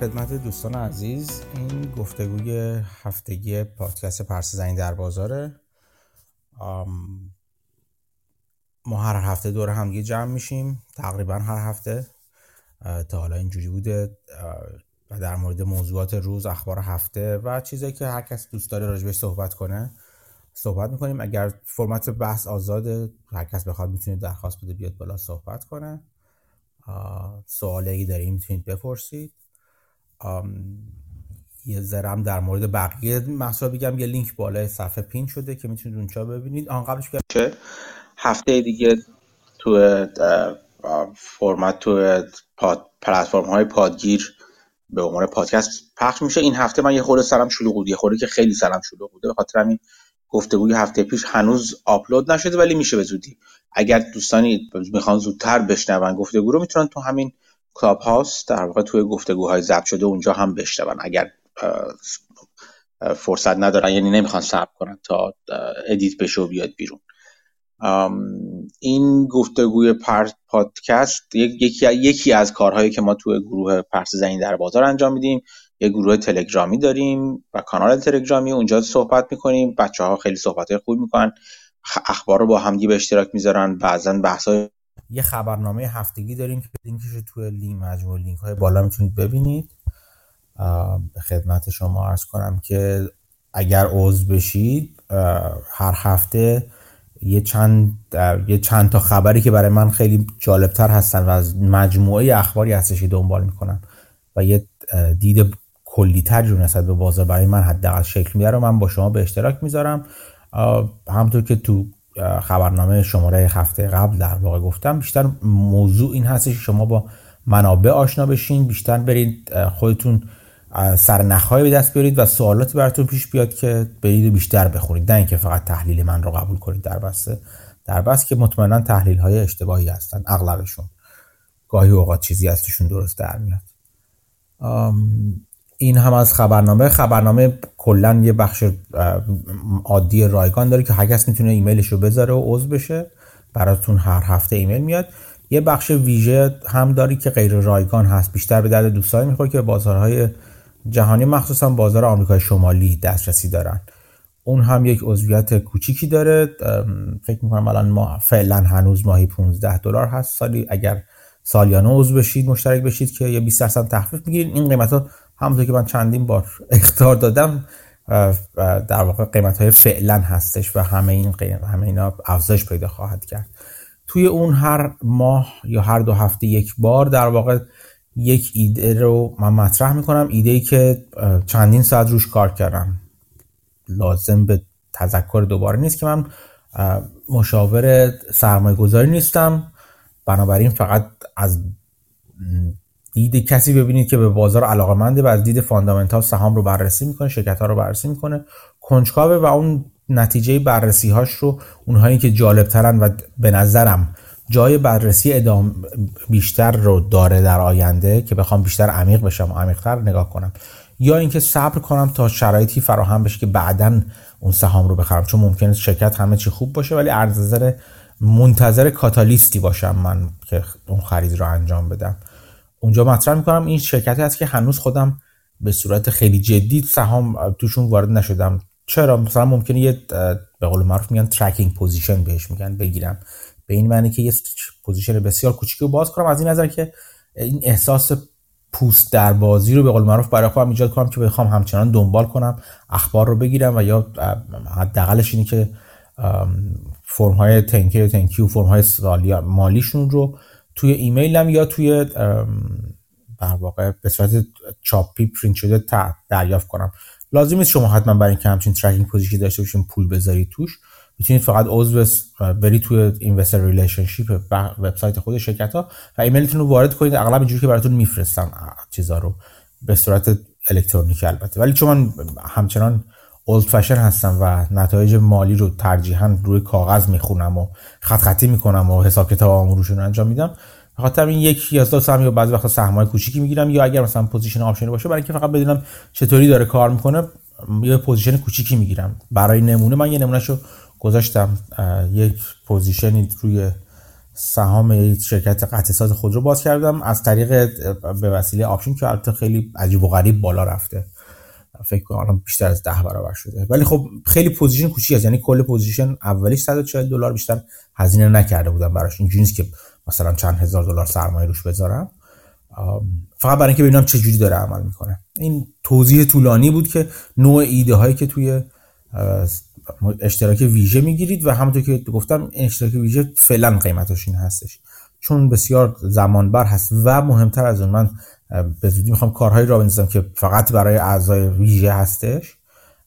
خدمت دوستان عزیز این گفتگوی هفتگی پادکست پرس زنی در بازاره. ما هر هفته دور همگی جمع میشیم تقریبا هر هفته تا حالا اینجوری بوده و در مورد موضوعات روز اخبار هفته و چیزایی که هر کس دوست داره راجبش صحبت کنه صحبت می‌کنیم. اگر فرمت بحث آزاده هر کس بخواد می‌تونه درخواست بده بیاد بالا صحبت کنه. سوالی اگه داریم می‌تونید بپرسید. یه ذرم در مورد بقیه محصول بگم یه لینک بالای صفحه پین شده که می‌تونید اونجا ببینید. آن قبلش که هفته دیگه تو فرمت تو پلتفرم های پادگیر به عنوان پادکست پخش میشه. این هفته من یه خورده سرم شلوغ بود یه خورده که خیلی سرم شلوغ بوده به خاطر همین گفتگوی هفته پیش هنوز آپلود نشده ولی میشه به زودی. اگر دوستانی می‌خوان زودتر بشنون گفتگو رو می‌تونن تو همین Clubhouse در واقع توی گفتگوهای ضبط شده اونجا هم بشنون. اگر فرصت ندارن یعنی نمی‌خوان صبر کنن تا edit بشه و بیاد بیرون. این گفتگوی پادکست یکی یکی از کارهایی که ما توی گروه پرسه زنی در بازار انجام میدیم یه گروه تلگرامی داریم و کانال تلگرامی. اونجا صحبت می‌کنیم. بچه ها خیلی صحبت خوب می‌کنن. اخبار رو با همدی به اشتراک می‌ذارن. بعضا بحث های یه خبرنامه هفتگی داریم که لینکش رو توی لینک مجموع لینک های بالا می‌تونید ببینید. به خدمت شما عرض کنم که اگر عضو بشید هر هفته یه چند یه چند تا خبری که برای من خیلی جالبتر هستن و از مجموعه اخباری هستش دنبال می‌کنم و یه دید کلیتر رو نسبت به بازار برای من حداقل شکل میده رو من با شما به اشتراک می‌ذارم. همونطور که تو خبرنامه شماره هفته قبل در واقع گفتم بیشتر موضوع این هستش شما با منابع آشنا بشین بیشتر برید خودتون سرنخهای به دست بیارید و سوالاتی براتون پیش بیاد که برید بیشتر بخونید نه اینکه فقط تحلیل من رو قبول کنید در بسته در بس که مطمئنا تحلیل های اشتباهی هستن اغلبشون. گاهی اوقات چیزی از توشون درست در میاد. این هم از خبرنامه. خبرنامه کلا یه بخش عادی رایگان داره که هر کس می‌تونه ایمیلش رو بذاره و عضو بشه. براتون هر هفته ایمیل میاد. یه بخش ویژه هم داری که غیر رایگان هست بیشتر به درد دوستانی می‌خوره که بازارهای جهانی مخصوصا بازار آمریکای شمالی دسترسی دارن. اون هم یک عضویت کوچیکی داره. فکر می‌کنم الان ما فعلا هنوز ماهی 15 دلار هست. سالی اگر سالیانه عضو بشید مشترک بشید که یه 20 درصد تخفیف می‌گیرید. این قیمت همونطور که من چندین بار اختار دادم در واقع قیمت های فعلا هستش و همه این همه اینا افزایش پیدا خواهد کرد. توی اون هر ماه یا هر دو هفته یک بار در واقع یک ایده رو من مطرح می‌کنم ایده ای که چندین ساعت روش کار کردم. لازم به تذکر دوباره نیست که من مشاور سرمایه گذاری نیستم. بنابراین فقط از دید کسی ببینید که به بازار علاقه منده و از دید فاندامنتال سهام رو بررسی می‌کنه شرکت ها رو بررسی می‌کنه. کنجکاوه و اون نتیجه بررسی هاش رو اونهایی که جالب ترن و به نظرم جای بررسی ادام بیشتر رو داره در آینده که بخوام بیشتر عمیق بشم و عمیقتر نگاه کنم. یا اینکه صبر کنم تا شرایطی فراهم بشه که بعدا اون سهام رو بخرم. چون ممکنه شرکت همه چی خوب باشه ولی ارزنظر منتظر کاتالیستی باشم من که اون خرید رو انجام بدم. اونجا مطرح می‌کنم. این شرکتی هست که هنوز خودم به صورت خیلی جدی سهام توشون وارد نشدم. چرا؟ مثلا ممکنه یه به قول معروف میگن tracking position بهش میگن بگیرم. به این معنی که یه position بسیار کوچیکی رو باز کنم. از این نظر که این احساس پوست در بازی رو به قول معروف برای خودم ایجاد کنم که بخوام همچنان دنبال کنم اخبار رو بگیرم و یا حداقلش اینه که فرم های تنکی و تنکی و فرم های مالیشون رو توی ایمیلم یا توی در واقع به صورت چاپی پرینت شده دریافت کنم. لازم نیست شما حتما برای اینکه همچین tracking position داشته باشین پول بذارید توش. می‌تونید فقط عضو برید توی investor relationship وبسایت خود شرکت ها و ایمیلتون رو وارد کنید. اغلب اینجوری که براتون میفرستن چیزا رو. به صورت الکترونیکی البته. ولی چون من همچنان old fashion هستم و نتایج مالی رو ترجیحاً روی کاغذ می‌خونم و خط خطی می‌کنم و حساب کتاب رو انجام میدم. خاطر این یک یا دو سهم یا بعضی وقتا سهمای کوچیکی می‌گیرم یا اگر مثلا position option ی باشه برای اینکه فقط بدونم چطوری داره کار می‌کنه یه position کوچیکی می‌گیرم. برای نمونه من یه نمونهشو گذاشتم. یک position ی روی سهام شرکت قطعه خودرو باز کردم. از طریق به وسیله option که البته خیلی عجیب و غریب بالا رفته. فکر کنم بیشتر از ده برابر شده. ولی خب خیلی position کوچیک است. یعنی کل position اولیش 140 دلار بیشتر هزینه نکرده بودم براش. اینجوری نیست که مثلا چند هزار دلار سرمایه روش بذارم. فقط برای اینکه ببینم چه جوری داره عمل می‌کنه. این توضیح طولانی بود که نوع ایده هایی که توی اشتراک ویژه می‌گیرید و همونطور که گفتم اشتراک ویژه فعلا قیمتش این هستش. چون بسیار زمانبر هست و مهمتر از اون من به زودی می‌خوام کارهایی را بنویسم که فقط برای اعضای ویژه هستش.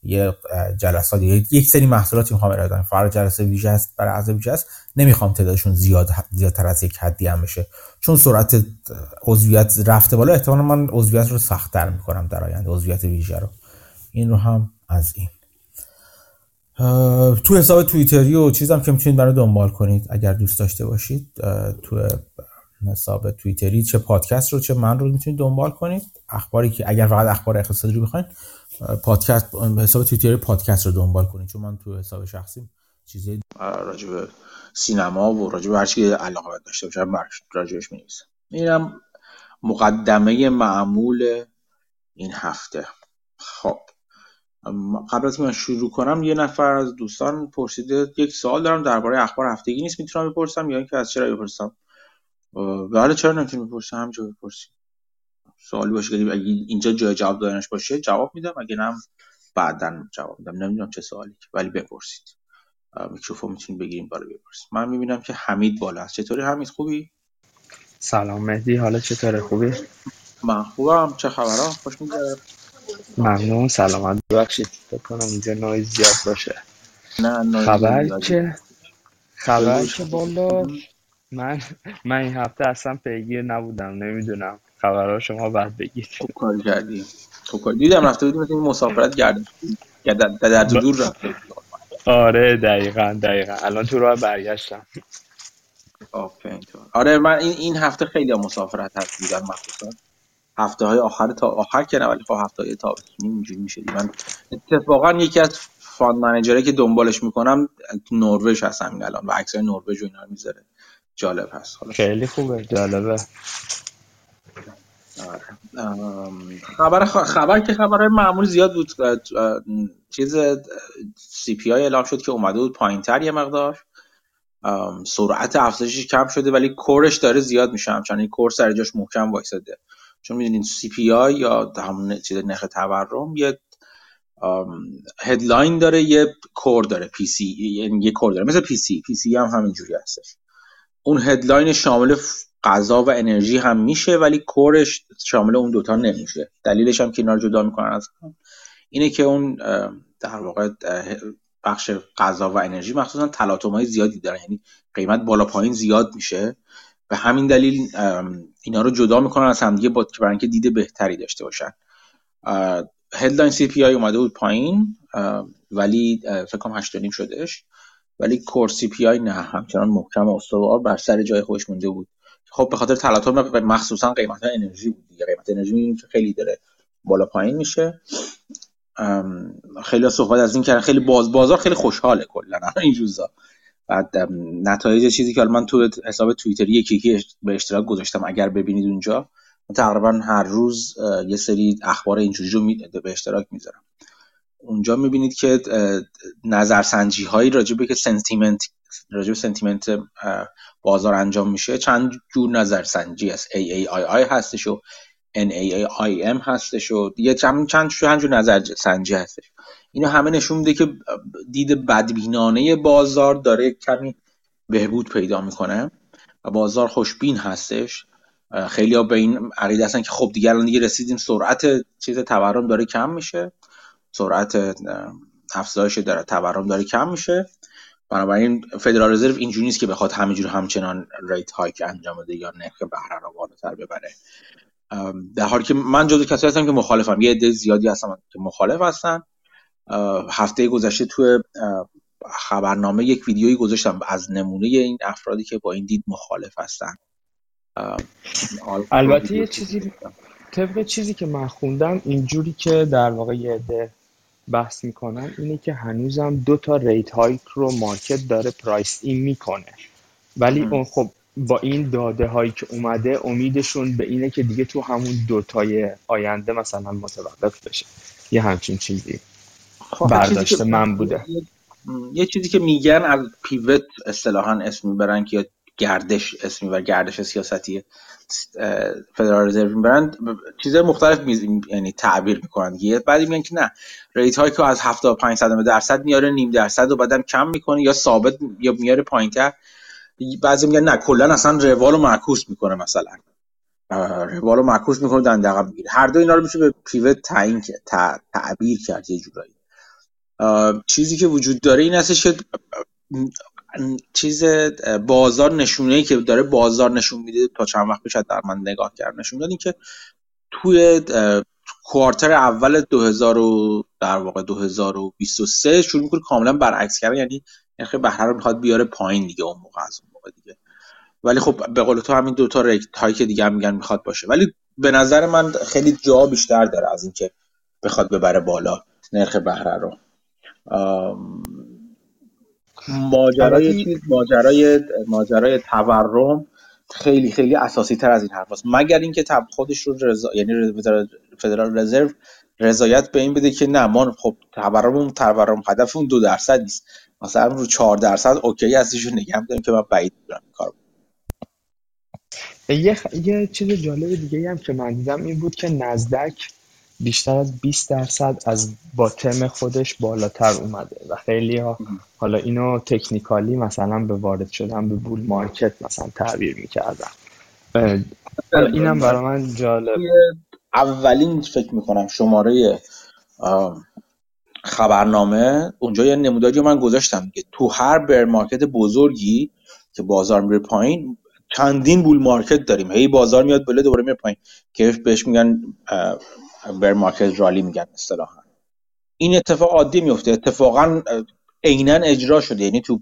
یه جلسات یک سری محصولاتی می‌خوام ارائه بدم. فقط جلسه ویژه هست برای اعضای ویژه هست. نمی‌خوام تعدادشون زیاد زیادتر از یک حدی هم بشه. چون سرعت عضویت رفته بالا احتمالا من عضویت رو سختتر می‌کنم در آینده عضویت ویژه رو. این رو هم از این. تو حساب توییتری و چیزم که می‌تونید برای دنبال کنید اگر دوست داشته باشید تو حساب توییتری چه پادکست رو چه من رو می‌تونید دنبال کنید. اخباری که اگر فقط اخبار اقتصادی رو بخواید پادکست حساب توییتری پادکست رو دنبال کنید. چون من تو حساب شخصی چیزی راجع به سینما و راجع به هر چیزی علاقه داشته باشم راجعش می‌نویسم. اینم مقدمه معمول این هفته. خب. قبل از من شروع کنم یه نفر از دوستان پرسیده یک سوال دارم درباره اخبار هفتگی نیست می‌تونم بپرسم یا اینکه از چرا بپرسم؟ بله چرا نمی‌تونم بپرسم همینجا بپرسیم سوالی باشه که اگه اینجا جای جواب دادنش باشه جواب میدم. اگه نه بعدا جواب میدم. نمی‌دونم چه سوالی ولی بپرسید. میکروفون می‌تونید بگیریم بالا بپرسید من می‌بینم که حمید بالا است چطوری حمید؟ خوبی؟ سلام مهدی. حالا چطوره؟ خوبی؟ من خوبم. چه خبرها؟ خوش میگذره. ممنون. سلامت ببخشید. فکر کنم اینجا نویز زیاد باشه. نه خبر که خبر؟ که بالا. من من این هفته اصلا پیگیر نبودم نمی‌دونم. خبرها شما بعد بگید. خوب کار کردی. خوب کار. دیدم رفته بودیم مثل مسافرت گردن در در دور رفته آره دقیقا دقیقا. الان تو راه برگشتم. آره من این این هفته خیلی مسافرت هست بودم مخصوصا. هفته های آخر تا آخر که ولی خب هفته های تابستونی اینجوری میشه من اتفاقا یکی از fund manager ایی که دنبالش می‌کنم تو نروژ هستم این الان و عکسای نروژ و اینا می‌ذاره. جالب هست. خیلی خوبه جالبه. خبر خبر که خبرهای معمول زیاد بود چیز CPI اعلام شد که اومده بود پایین تر یه مقدار. سرعت افزایشش کم شده ولی core ش داره زیاد میشه همچنان core سر جاش محکم وایساده. چون می‌دونید CPI یا همون چیز نرخ تورم یه headline داره یه core داره PCE یعنی یه core داره مثل PCE. PCE هم همینجوری هستش. اون headline شامل غذا و انرژی هم میشه ولی core ش شامل اون دوتا نمیشه. دلیلش هم که اینا رو جدا می‌کنن از اینه که اون در واقع بخش غذا و انرژی مخصوصا تلاطم های زیادی دارن. یعنی قیمت بالا پایین زیاد میشه. به همین دلیل اینا رو جدا می‌کنن از همدیگه با که برای اینکه دید بهتری داشته باشن. headline CPI اومده بود پایین ولی فکر کنم 8.5 شدهش. ولی core CPI نه همچنان محکم و استوار بر سر جای خودش مونده بود. خب به خاطر تلاطم مخصوصا قیمت انرژی بود دیگه. قیمت انرژی که خیلی داره بالا پایین میشه. خیلی صحبت از این کردن. خیلی باز بازار خیلی خوشحاله کلا. این روزا. بعد نتایج چیزی که من تو حساب توییتری یکی به اشتراک گذاشتم اگر ببینید اونجا تقریبا هر روز یه سری اخبار اینجوری رو به اشتراک می‌ذارم. اونجا می‌بینید که نظرسنجی هایی راجبه که سنتیمنت راجب سنتیمنت بازار انجام میشه. چند جور نظرسنجی هست AAII هستش و NAAIM هستش و دیگه چند چند جور نظر سنجی هستش. اینو همه نشون میده که دید بدبینانه بازار داره کمی بهبود پیدا می‌کنه و بازار خوشبین هستش. خیلی ها به این عقیده هستن که خب دیگه الان دیگه رسیدیم سرعت چیز تورم داره کم میشه. سرعت افزایش داره تورم داره کم میشه. بنابراین فدرال رزرو اینجوری نیست که بخواد همینجور همچنان rate hike انجام بده یا نرخ بهره رو بالاتر ببره. در حالی که من جزو کسایی هستم که مخالفم. یه عده زیادی هستم که مخالف هستن. هفته گذشته توی خبرنامه یک ویدیویی گذاشتم از نمونه این افرادی که با این دید مخالف هستن. البته یه چیزی طبق چیزی که من خوندم اینجوری که در واقع یه عده بحث می‌کنن اینه که هنوزم دو تا rate hike رو market داره price in می‌کنه. ولی اون خب با این داده هایی که اومده امیدشون به اینه که دیگه تو همون دوتای آینده مثلا متوقف بشه. یه همچین چیزی خب برداشت من بوده. یه چیزی که میگن از پیوت اصطلاحا اسم می‌برن که گردش اسم می‌برن گردش سیاستی فدرال رزرو می‌برن چیز مختلف یعنی تعبیر می‌کنن. دیگه بعدی میگن که نه ریت هایی که از 75 درصد میاره نیم درصد و بعدم کم می‌کنه یا ثابت یا میاره پایینتر. بعضی میگن نه کلا اصلا روال رو معکوس می‌کنه مثلا. روال رو معکوس می‌کنه دندقه می‌گیره. هر دو اینا رو میشه به پیوت تعیین تعبیر کرد یه جورایی. چیزی که وجود داره این هستش که چیز بازار نشونه که داره بازار نشون میده تا چند وقت پیش در من نگاه کردم نشون داد که توی کوارتر اول 2000 در واقع 2023 شروع می‌کنه کاملا برعکس کردن یعنی نرخ بهره رو می‌خواد بیاره پایین دیگه اون موقع از اون موقع دیگه. ولی خب به قول تو همین دوتا ریت هایی که دیگه هم میگن می‌خواد باشه. ولی به نظر من خیلی جا بیشتر داره از اینکه بخواد ببره بالا نرخ بهره رو. ماجرای چیز ماجرای ماجرای تورم خیلی خیلی اساسی تر از این حرف هست. مگر اینکه تب خودش رو رضا یعنی فدرال رزرو رضایت به این بده که نه ما خب تورم تورم هدف اون دو درصد نیست مثلا رو چهار درصد اوکی هستیش رو نگه داریم که من بعید می‌دونم کار یه, خ... یه چیز جالب دیگه هم که من دیدم این بود که نزدک بیشتر از 20 درصد از باتم خودش بالاتر اومده و خیلی ها حالا اینو technically مثلا به وارد شدن به bull market مثلا تعبیر می‌کردن. اینم برای من جالب. اولین فکر می‌کنم شماره خبرنامه اونجا یه نموداری من گذاشتم که تو هر bear market بزرگی که بازار میره پایین چندین bull market داریم. هی بازار میاد بالا دوباره میره پایین. که بهش میگن bear market rally میگن اصطلاحا. این اتفاق عادی میفته. اتفاقا عینا اجرا شده. یعنی تو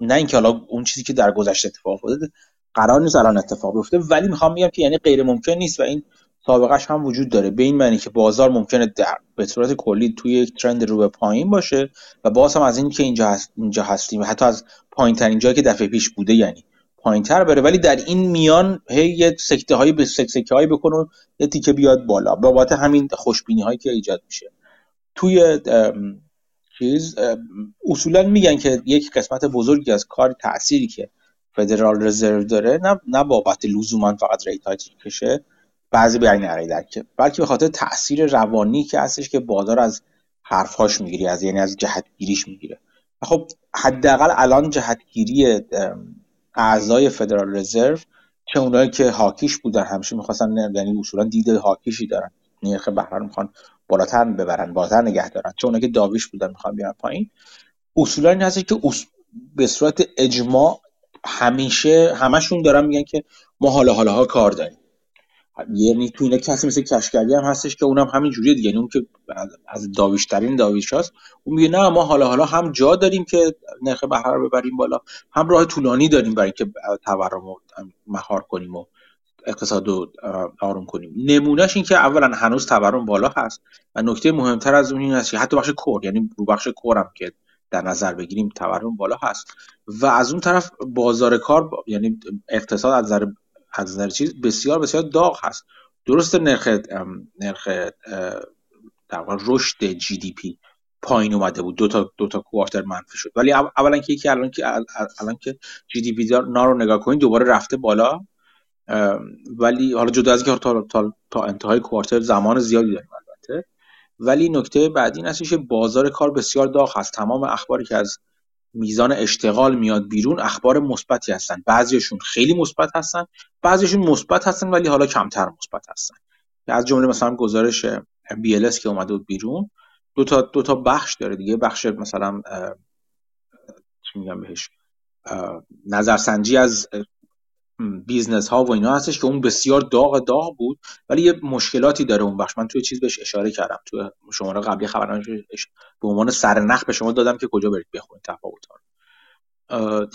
نه اینکه حالا اون چیزی که در گذشته اتفاق افتاده قرار نیست الان اتفاق بیفته. ولی می‌خوام بگم که یعنی غیر ممکن نیست و این سابقش هم وجود داره. به این معنی که بازار ممکنه در به صورت کلی توی یک ترند رو به پایین باشه و باز هم از این که اینجا هست اینجا هستیم حتی از پایین ترین جایی که دفعه پیش بوده یعنی پایین تر بره ولی در این میان هی یه سکته هایی به سک سکه هایی بکنه یه تیکه بیاد بالا. بابت همین خوشبینی هایی که ایجاد میشه. توی چیز اصولا میگن که یک قسمت بزرگی از کار تأثیری که فدرال رزرو داره نه نه بابت لزوما فقط ریت کشه بعضی به این که بلکه به خاطر تاثیر روانی که هستش که بازار از حرفهاش می‌گیری از یعنی از جهتگیریش می‌گیره. خب حداقل الان جهتگیری اعضای فدرال رزرو چه اونایی که هاکیش بودن همیشه می‌خواستن یعنی اصولا دید هاکیشی دارن. نرخ بهره می‌خوان بالاتر ببرن بالاتر نگه دارن. چه اونایی که داویش بودن می‌خوان بیارن پایین. اصولا این هست که به صورت اجماع همیشه همشون دارن میگن که ما حالا حالا ها کار داریم. یعنی تو اینا کسی مثل کشگری هم هستش که اونم همین جوریه دیگه. یعنی اون که از داویشترین داویش هست اون میگه نه ما حالا حالا هم جا داریم که نرخ بهره رو ببریم بالا. هم راه طولانی داریم برای اینکه تورم رو مهار کنیم و اقتصاد رو آروم کنیم. نمونهش این که اولا هنوز تورم بالا هست و نکته مهمتر از اون این هست که حتی بخش کور یعنی رو بخش کورم که در نظر بگیریم تورم بالا هست. و از اون طرف بازار کار یعنی اقتصاد از نظر از نظر چیز بسیار بسیار داغ هست. درست نرخ نرخ در رشد جی دی پی پایین اومده بود. دو تا دو تا کوارتر منفی شد. ولی اولا که یکی الان که الان که جی دی پی رو نگاه کنید دوباره رفته بالا. ولی حالا جدا از اینکه تا, تا, تا انتهای کوارتر زمان زیادی داریم البته. ولی نکته بعدی این که بازار کار بسیار داغ هست. تمام اخباری که از میزان اشتغال میاد بیرون اخبار مثبتی هستن. بعضیشون خیلی مثبت هستن بعضیشون مثبت هستن ولی حالا کمتر مثبت هستن. از جمله مثلا گزارش BLS که اومده بود بیرون دو تا دو تا بخش داره دیگه. بخش مثلا چی میگم بهش؟ نظرسنجی از business ها و اینا هستش که اون بسیار داغ داغ بود ولی یه مشکلاتی داره اون بخش من توی چیز بهش اشاره کردم. توی شماره قبلی خبرنامه به عنوان سرنخ به شما دادم که کجا برید بخونید تفاوت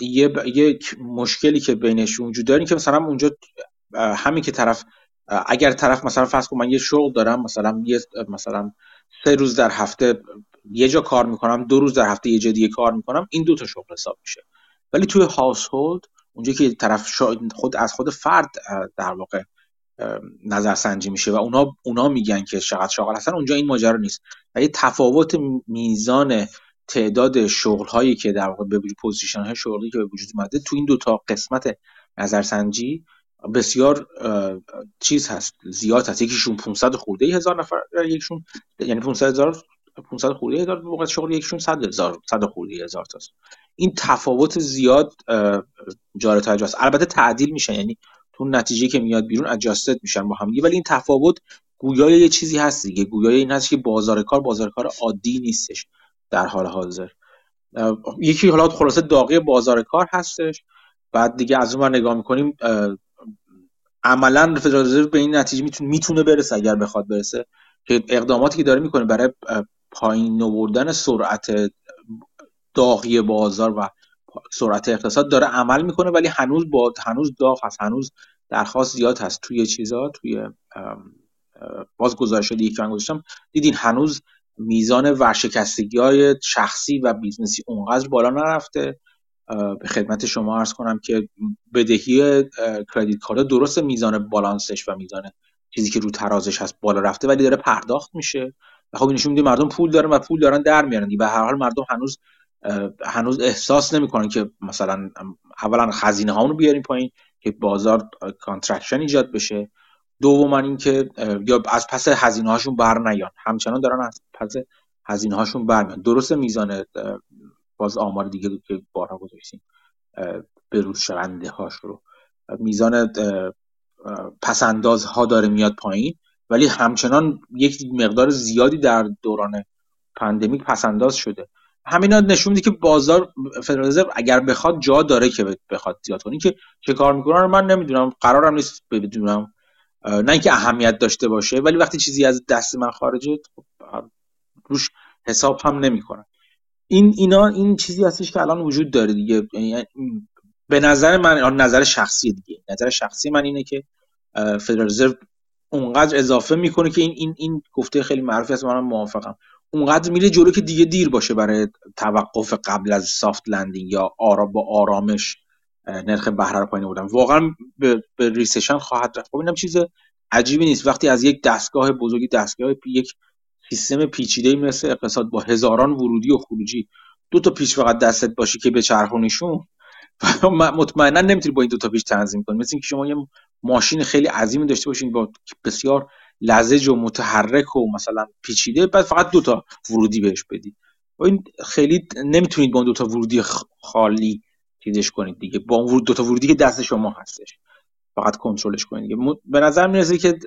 یه یک مشکلی که بینش وجود داره که مثلا اونجا همین که طرف اگر طرف مثلا فرض کن من یه شغل دارم مثلا یه مثلا سه روز در هفته یه جا کار می‌کنم دو روز در هفته یه جا دیگه کار می‌کنم این دو تا شغل حساب میشه. ولی توی house اونجا که طرف خود از خود فرد در واقع نظرسنجی میشه و اونا اونا میگن که چقدر شاغل هستن. اونجا این ماجرا نیست. و یه تفاوت میزان تعداد شغل هایی که در واقع به position های شغلی که به وجود اومده تو این دو تا قسمت نظرسنجی بسیار چیز هست. زیاد هست. یکیشون 500 خورده هزار نفر یکیشون یعنی 500 هزار 500 خورده هزار موقع شغل یکیشون 100 هزار 100 خورده هزار تاست. این تفاوت زیاد جاری توجه است البته تعدیل میشن یعنی تو نتیجه که میاد بیرون اجاستد میشن با هم ولی این تفاوت گویای یه چیزی هست دیگه. گویای این هست که بازار کار بازار کار عادی نیستش در حال حاضر. یکی حالا خلاصه داغی بازار کار هستش. بعد دیگه از اون نگاه می‌کنیم عملا فدرال به این نتیجه می‌تونه برسه اگر بخواد برسه. که اقداماتی که داره می‌کنه برای پایین آوردن سرعت داغی بازار و سرعت اقتصاد داره عمل می‌کنه ولی هنوز با هنوز داغ هست هنوز درخواست زیاد هست. توی چیزا توی باز گزارش دیگه که گذاشتم دیدین هنوز میزان ورشکستگی های شخصی و business ی اونقدر بالا نرفته. به خدمت شما عرض کنم که بدهی credit card درست میزان بالانسش و میزان چیزی که رو ترازش هست بالا رفته ولی داره پرداخت میشه. و خب نشون میده مردم پول دارن و پول دارن در میارن. و هر حال مردم هنوز هنوز احساس نمی‌کنن که مثلا اولا هزینه ها رو بیاریم پایین که بازار contraction ایجاد بشه. دوما اینکه یا از پس هزینه هاشون بر نیان. همچنان دارن از پس هزینه هاشون برمیان درست میزان باز آمار دیگه که بارها گذاشتیم روز شونده هاش رو. میزان پسنداز ها داره میاد پایین. ولی همچنان یک مقدار زیادی در دوران پندمیک پسنداز شده. همینا نشون میده که بازار فدرال اگر بخواد جا داره که بخواد زیاد کنه. که چه کار می‌کنه من نمی‌دونم. قرارم نیست بدونم. نه اینکه اهمیت داشته باشه ولی وقتی چیزی از دست من خارجه خب، روش حساب هم نمی‌کنم این اینا این چیزی هستش که الان وجود داره دیگه. یعنی به نظر من نظر شخصی دیگه. نظر شخصی من اینه که فدرال رزرو اونقدر اضافه می‌کنه که این این این گفته خیلی معروفی است منم موافقم. اونقدر میره جلو که دیگه دیر باشه برای توقف قبل از soft landing یا آرا با آرامش نرخ بهره رو پایین بودن واقعا به, به recession خواهد رفت. خب اینم چیز عجیبی نیست. وقتی از یک دستگاه بزرگی دستگاه یک سیستم پیچیده مثل اقتصاد با هزاران ورودی و خروجی دو تا پیچ فقط دستت باشه که به چرخونیشون مطمئنا نمی‌تونی با این دو تا پیچ تنظیم کنی. مثل اینکه شما یه ماشین خیلی عظیمی داشته باشین با بسیار لزج و متحرک و مثلا پیچیده بعد فقط دو تا ورودی بهش بدی. و این خیلی نمی‌تونید با اون دو تا ورودی خالی چیزش کنید دیگه. با اون دو تا ورودی که دست شما هستش. فقط کنترلش کنید دیگه. به نظر می‌رسه که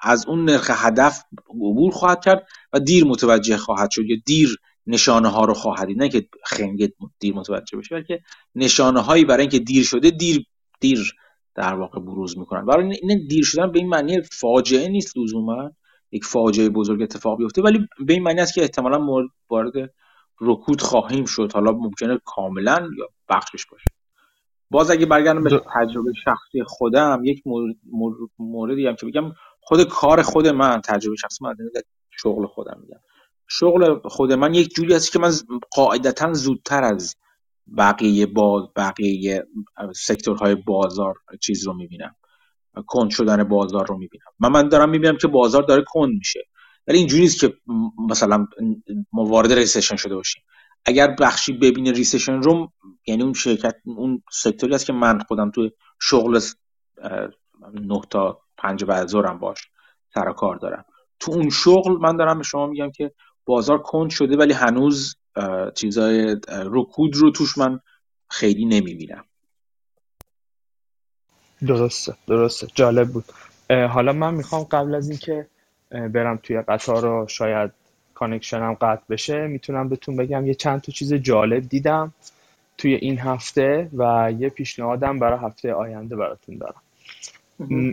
از اون نرخ هدف عبور خواهد کرد و دیر متوجه خواهد شد یا دیر نشانه ها رو خواهد نه که خنگ دیر متوجه بشه بلکه نشانه هایی برای اینکه دیر شده دیر دیر در واقع بروز می‌کنن. برای این دیر شدن به این معنی فاجعه نیست لزوما. یک فاجعه بزرگ اتفاق بیفته ولی به این معنی است که احتمالا وارد رکود خواهیم شد. حالا ممکنه کاملا یا بخشش باشه. باز اگه برگردم به تجربه شخصی خودم یک موردی هم که بگم خود کار خود من تجربه شخصی من شغل خودم میگم. شغل خود من یک جوری هست که من قاعدتا زودتر از بقیه باز بقیه سکتورهای بازار چیز رو می‌بینم کند شدن بازار رو می‌بینم. من من دارم می‌بینم که بازار داره کند میشه. ولی اینجوری نیست که مثلا ما وارد recession شده باشیم. اگر بخشی ببینه recession رو یعنی اون شرکت اون sector ی است که من خودم تو شغل نه تا پنج بعدش باهاش سر کار دارم. تو اون شغل من دارم به شما میگم که بازار کند شده ولی هنوز چیزای رکود رو توش من خیلی نمی‌بینم. درسته درسته. جالب بود. حالا من می‌خوام قبل از اینکه برم توی قطار رو شاید کانکشنم قطع بشه می‌تونم بهتون بگم یه چند تا چیز جالب دیدم توی این هفته و یه پیشنهادم برای هفته آینده براتون دارم.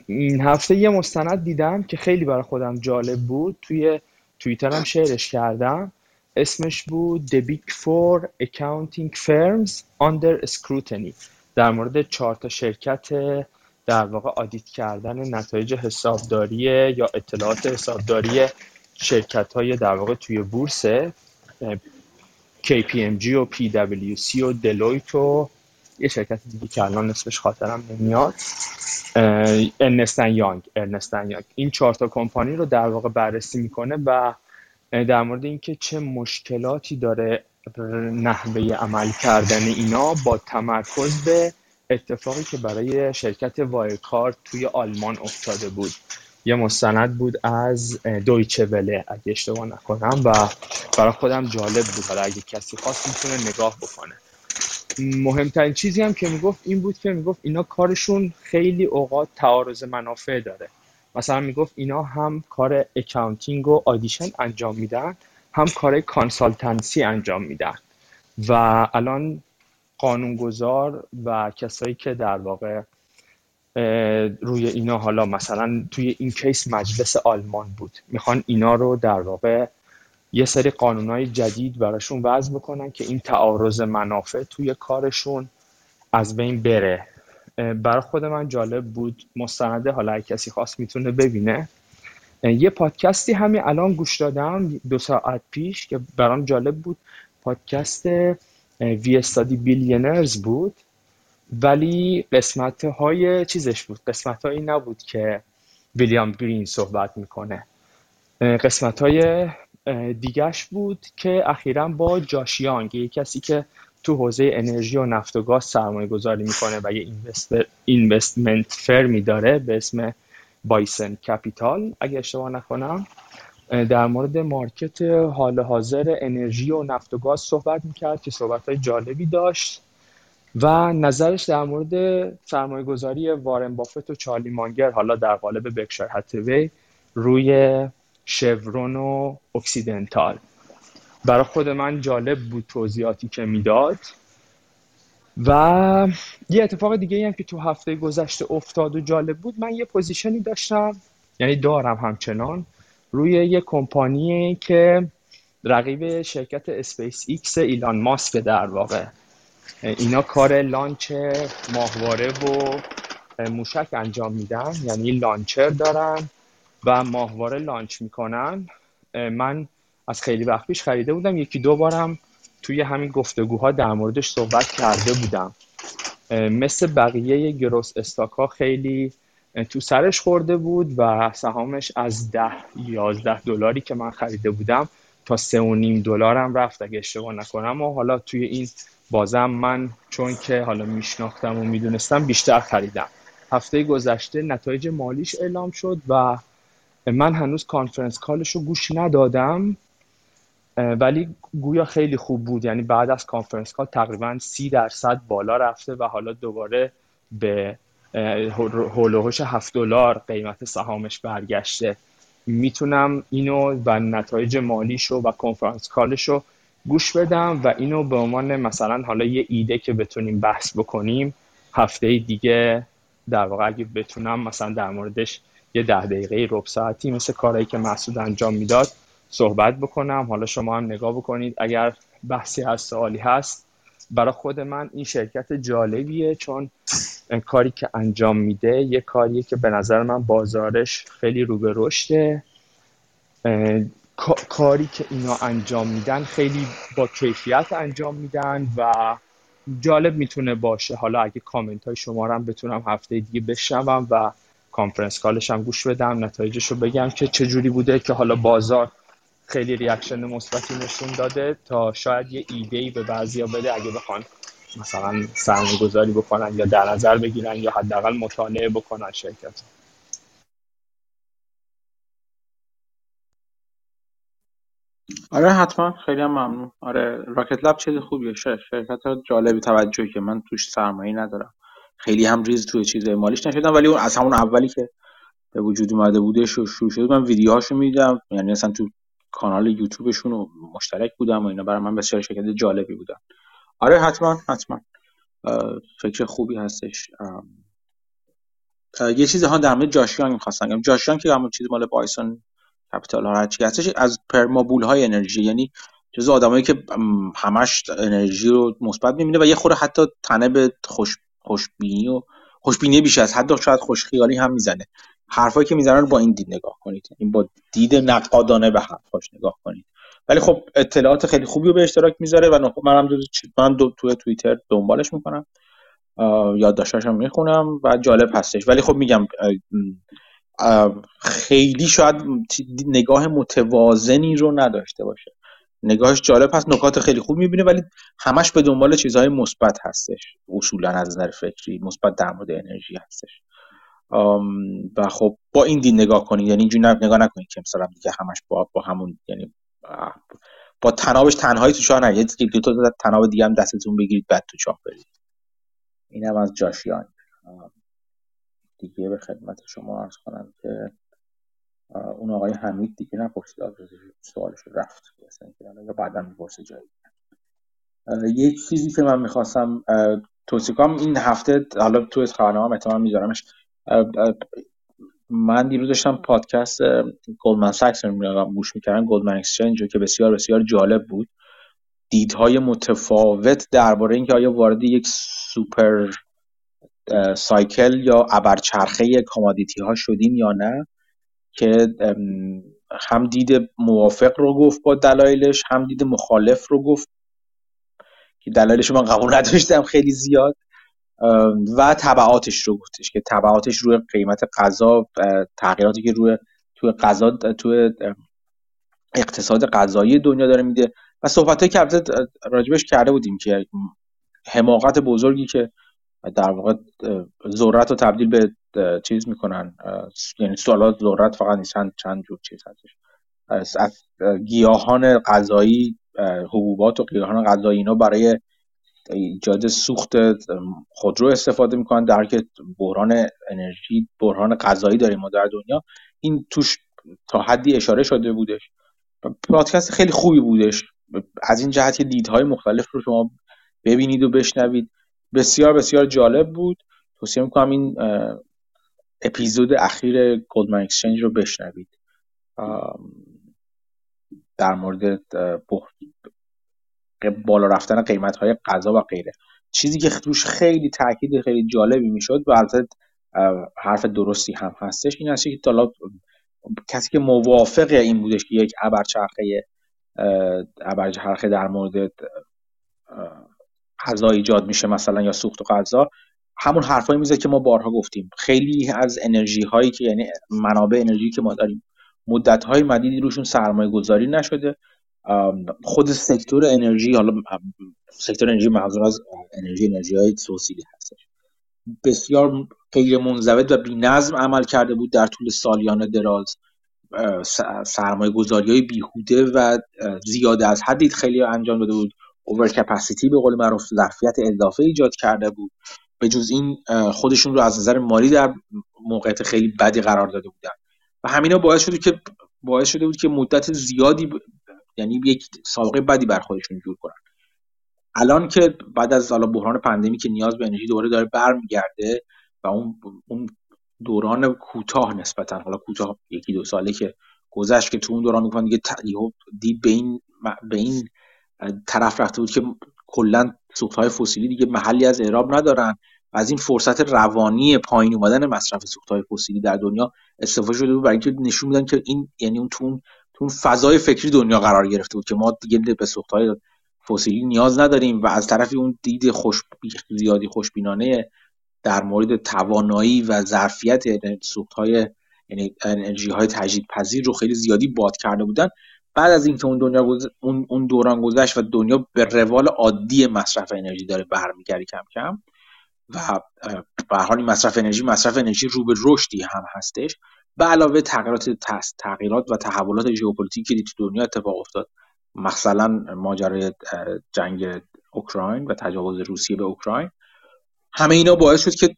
این هفته یه مستند دیدم که خیلی برای خودم جالب بود. توی توییترم شیرش کردم. اسمش بود The Big Four Accounting Firms Under Scrutiny. در مورد چهار تا شرکت در واقع آدیت کردن نتایج حسابداری یا اطلاعات حسابداری شرکت های در واقع توی بورس KPMG و PwC و دلویت و یه شرکت دیگه که الان اسمش خاطرم نمیاد. ارنستن یانگ ارنستن یانگ. این چهار تا کمپانی رو در واقع بررسی می‌کنه و در مورد اینکه چه مشکلاتی داره نحوه عمل کردن اینا با تمرکز به اتفاقی که برای شرکت وایرکارد توی آلمان افتاده بود. یه مستند بود از دویچه وله اگه اشتباه نکنم و برای خودم جالب بود. حالا اگه کسی خواست می‌تونه نگاه بکنه. مهمترین چیزی هم که می‌گفت این بود که می‌گفت اینا کارشون خیلی اوقات تعارض منافع داره. مثلا می‌گفت اینا هم کار accounting و audition انجام میدن هم کار consultancy انجام میدن. و الان قانونگذار و کسایی که در واقع روی اینا حالا مثلا توی این case مجلس آلمان بود. می‌خوان اینا رو در واقع یه سری قانونهای جدید براشون وضع بکنن که این تعارض منافع توی کارشون از بین بره. برای خود من جالب بود. مستنده حالا کسی خواست می‌تونه ببینه. یه پادکستی همین الان گوش دادم دو ساعت پیش که برام جالب بود. پادکست وی استادی بیلینرز بود. ولی قسمت های چیزش بود. قسمت هایی نبود که ویلیام گرین صحبت می‌کنه. قسمت های دیگش بود که اخیرا با جاشیانگ یه کسی که تو حوزه انرژی و نفت و گاز سرمایه گذاری می‌کنه و یه investment firm ی داره به اسم Bison Capital. اگه اشتباه نکنم در مورد market حال حاضر انرژی و نفت و گاز صحبت می‌کرد که صحبت جالبی داشت و نظرش در مورد سرمایه گذاری وارن بافت و چارلی مانگر حالا در قالب Berkshire Hathaway روی Chevron و Occidental. برای خود من جالب بود توضیحاتی که می‌داد. و یه اتفاق دیگه هم که تو هفته گذشته افتاد و جالب بود من یه position ی داشتم یعنی دارم همچنان روی یه کمپانی که رقیب شرکت اسپیس ایکس ایلان ماسک در واقع. اینا کار launch ماهواره و موشک انجام میدن یعنی launcher دارن. و ماهواره لانچ می‌کنن. من از خیلی وقت پیش خریده بودم. یکی دو بارم توی همین گفتگوها در موردش صحبت کرده بودم. مثل بقیه گروس استاک ها خیلی تو سرش خورده بود و سهامش از ده یازده دلاری که من خریده بودم تا سه و نیم دلارم رفت اگه اشتباه نکنم. و حالا توی این بازم من چون که حالا میشناختم و می‌دونستم بیشتر خریدم. هفته گذشته نتایج مالیش اعلام شد و من هنوز conference call ش رو گوش ندادم ولی گویا خیلی خوب بود. یعنی بعد از conference call تقریبا سی درصد بالا رفته و حالا دوباره به حول‌وحوش هفت دلار قیمت سهامش برگشته. می‌تونم اینو و نتایج مالیشو و conference call شو گوش بدم و اینو به عنوان مثلا حالا یه ایده که بتونیم بحث بکنیم هفته دیگه در واقع اگه بتونم مثلا در موردش یه ده دقیقه رب ساعتی مثل کارهایی که محسود انجام می‌داد صحبت بکنم. حالا شما هم نگاه بکنید. اگر بحثی هست سوالی هست برای خود من این شرکت جالبیه چون کاری که انجام میده یه کاریه که به نظر من بازارش خیلی رو به رشده. کاری که اینا انجام میدن خیلی با کیفیت انجام میدن و جالب می‌تونه باشه. حالا اگه کامنت های شما هم بتونم هفته دیگه بشنوم و conference call ش هم گوش بدم نتایجش رو بگم که چه جوری بوده که حالا بازار خیلی reaction مثبتی نشون داده تا شاید یه ایده ای به بعضیا بده اگه بخوان مثلا سرمایه گذاری بکنن یا در نظر بگیرن یا حداقل مطالعه بکنن شرکت. آره حتما. خیلی هم ممنون. آره راکت لب چیز خوبیه. شرکت جالبی توجهی که من توش سرمایه ندارم. خیلی هم ریز توی چیز مالیش نشدم ولی اون از همون اولی که به وجود اومده بودش و شروع شده من ویدیوهاشو میدم یعنی اصلا تو کانال یوتیوبشون رو مشترک بودم و اینا برای من بسیار شرکت جالبی بودن. آره حتما حتما. فکر خوبی هستش. یه چیزی ها در مورد جاشیان می‌خواستم جاشیان که همون چیز مال بایسون کپیتال ها هرچی هستش از پرمابول های انرژی یعنی جزو آدمایی که همش انرژی رو مثبت می‌بینه و یه خورده حتی تنه به خوش خوشبینی و خوشبینی بیش از حد شاید خوشخیالی هم می‌زنه. حرفایی که می‌زنن رو با این دید نگاه کنید. این با دید نقادانه به حرفاش نگاه کنید. ولی خب اطلاعات خیلی خوبی رو به اشتراک می‌ذاره و منم دو منم دو توی توییتر دنبالش می‌کنم. یادداشتاشم می‌خونم و جالب هستش. ولی خب میگم خیلی شاید نگاه متوازنی رو نداشته باشه. نگاهش جالب هست نکات خیلی خوب می‌بینه ولی همش به دنبال چیزهای مثبت هستش. اصولا از نظر فکری مثبت در مورد انرژی هستش. و خب با این دین نگاه کنید یعنی اینجوری نگاه نکنید که مثلا دیگه همش با با همون یعنی با تنابش تنهایی تو چاه نگید دو تا تناب دیگه هم دستتون بگیرید بعد تو چاه برید. اینم از جاشیان. دیگه به خدمت شما عرض کنم که اون آقای حمید دیگه نپرسید سوالش رفت یا بعدا می‌پرسه جایی. یک چیزی که من می‌خواستم توصیه کنم این هفته حالا تو خبرنامه احتمال میذارمش. من دیروز داشتم پادکست گلدمن ساکس رو گوش می‌کردم. گلدمن اکسچنج که بسیار بسیار جالب بود. دیدهای متفاوت درباره اینکه آیا وارد یک super cycle یا ابرچرخه commodity ها شدیم یا نه. که هم دید موافق رو گفت با دلایلش هم دید مخالف رو گفت که دلایلش من قبول نداشتم خیلی زیاد. و تبعاتش رو گفتش که تبعاتش روی قیمت غذا تغییراتی که روی توی غذا توی اقتصاد غذایی دنیا داره میده. و صحبت که راجبش کرده بودیم که حماقت بزرگی که در واقع ذرت رو تبدیل به چیز می‌کنن یعنی سوالات ذرت فقط نیستن چند جور چیز هستش. از گیاهان غذایی حبوبات و گیاهان غذایی اینا برای ایجاد سوخت خودرو استفاده می‌کنن در که بحران انرژی بحران غذایی داریم ما در دنیا. این توش تا حدی اشاره شده بودش. پادکست خیلی خوبی بودش. از این جهت که دیدهای مختلف رو شما ببینید و بشنوید. بسیار بسیار جالب بود. توصیه می‌کنم این اپیزود اخیر گلدمن اکسچنج رو بشنوید. در مورد بالا رفتن قیمت های غذا و غیره. چیزی که توش خیلی تاکید خیلی جالبی می‌شد و البته حرف درستی هم هستش این هست که حالا کسی که موافق این بودش که یک ابرچرخه ابرچرخه در مورد غذا ایجاد میشه مثلا یا سوخت و غذا همون حرفایی میزه که ما بارها گفتیم. خیلی از انرژی هایی که یعنی منابع انرژی که ما داریم مدت های مدیدی روشون سرمایه گذاری نشده خود سکتور انرژی حالا سکتور انرژی منظور از انرژی انرژی های توسیلی هستش. بسیار غیر منضبط و نظم عمل کرده بود در طول سالیان دراز. سرمایه گذاری های بیهوده و زیاده از حدی خیلی انجام داده بود. اوور کپاسیتی به قول معروف ظرفیت اضافه ایجاد کرده بود. به جز این خودشون رو از نظر مالی در موقعیت خیلی بدی قرار داده بودن. و همینا باعث شده که باعث شده بود که مدت زیادی یعنی یک سابقه بدی بر خودشون جور کنن. الان که بعد از حالا بحران پندمی که نیاز به انرژی دوباره داره برمیگرده و اون اون دوران کوتاه نسبتا حالا کوتاه یکی دو ساله که گذشت که تو اون دوران میگن دیگه دید به این به این طرف رفته بود که کلا سوختهای فسیلی دیگه محلی از اعراب ندارن و از این فرصت روانی پایین اومدن مصرف سوختهای فسیلی در دنیا استفاده شده بود برای اینکه نشون میدن که این یعنی اون تو اون فضای فکری دنیا قرار گرفته بود که ما دیگه به سوختهای فسیلی نیاز نداریم و از طرفی اون دید خوش زیادی خوشبینانه در مورد توانایی و ظرفیت سوختهای یعنی انرژی های تجدید پذیر رو خیلی زیادی باد کرده بودن. بعد از اینکه اون دنیا اون, اون دوران گذشت و دنیا به روال عادی مصرف انرژی داره برمیگرده کم کم و به حال مصرف انرژی مصرف انرژی رو به رشدی هم هستش. به علاوه تغییرات تغییرات و تحولات ژئوپلیتیکی که تو دنیا اتفاق افتاد مثلا ماجرای جنگ اوکراین و تجاوز روسیه به اوکراین همه اینا باعث شد که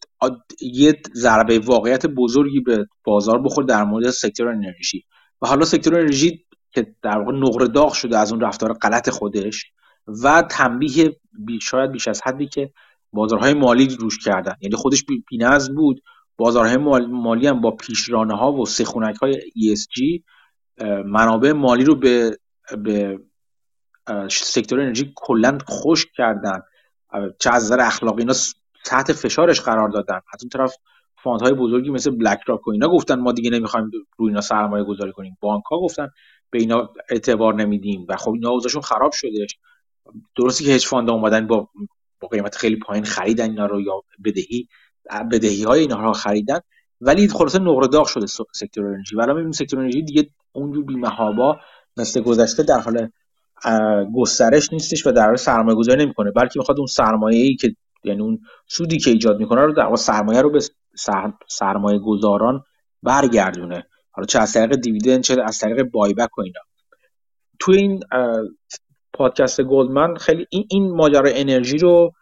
یه ضربه واقعیت بزرگی به بازار بخور در مورد سکتور انرژی. و حالا سکتور انرژی که در واقع نقره داغ شده از اون رفتار غلط خودش و تنبیه شاید بیش از حدی که بازارهای مالی روش کردن. یعنی خودش بی‌نظم بود. بازارهای مالی هم با پیشرانه ها و سیخونک های ESG منابع مالی رو به, به sector انرژی کلا خشک کردن. چه از نظر اخلاقی اینا تحت فشارش قرار دادن. از اون طرف fund های بزرگی مثل بلک راک و اینا گفتن ما دیگه نمی‌خوایم روی اینا سرمایه گذاری کنیم. بانک ها گفتن به اینا اعتبار نمیدیم. و خب اینا اوضاعشون خراب شده درستی که hedge fund اومدن با با قیمت خیلی پایین خریدن اینا رو یا بدهی بدهی های اینها رو خریدن. ولی خلاصه نقره داغ شده sector انرژی. ولی می‌بینیم sector انرژی دیگه اونجور بی‌محابا مثل گذشته در حال گسترش نیستش و در حال سرمایه گذاری نمی‌کنه. بلکه می‌خواد اون سرمایه ای که یعنی اون سودی که ایجاد می‌کنه رو در سرمایه رو به سرمایه گذاران برگردونه. حالا چه از طریق دیویدند چه از طریق بایبک و اینا. تو این پادکست گلدمن خیلی این, این ماجرا انرژی رو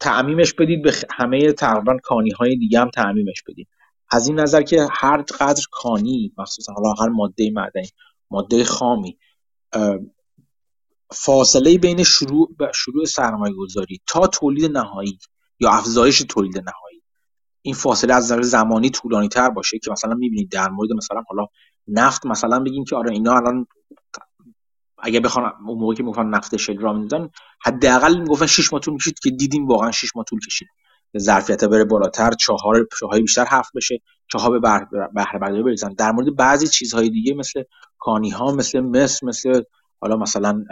تعمیمش بدید به همه تقریبا کانی های دیگه هم تعمیمش بدید. از این نظر که هر قدر کانی مخصوصا حالا هر ماده معدنی ماده خامی فاصله بین شروع و شروع سرمایه گذاری تا تولید نهایی یا افزایش تولید نهایی. این فاصله از نظر زمانی طولانی تر باشه که مثلا می‌بینید در مورد مثلا حالا نفت مثلا بگیم که آره اینا الان اگه بخوان اون موقعی که می‌گفتن نفت شل را می‌دادن حداقل می‌گفتن 6 ماه طول می‌کشید که دیدیم واقعا 6 ماه طول کشید. ظرفیت بره بالاتر چهار چاهای بیشتر حفظ بشه چاها به بهره برداری بریزن. در مورد بعضی چیزهای دیگه مثل کانی ها مثل مس مثل حالا مثلا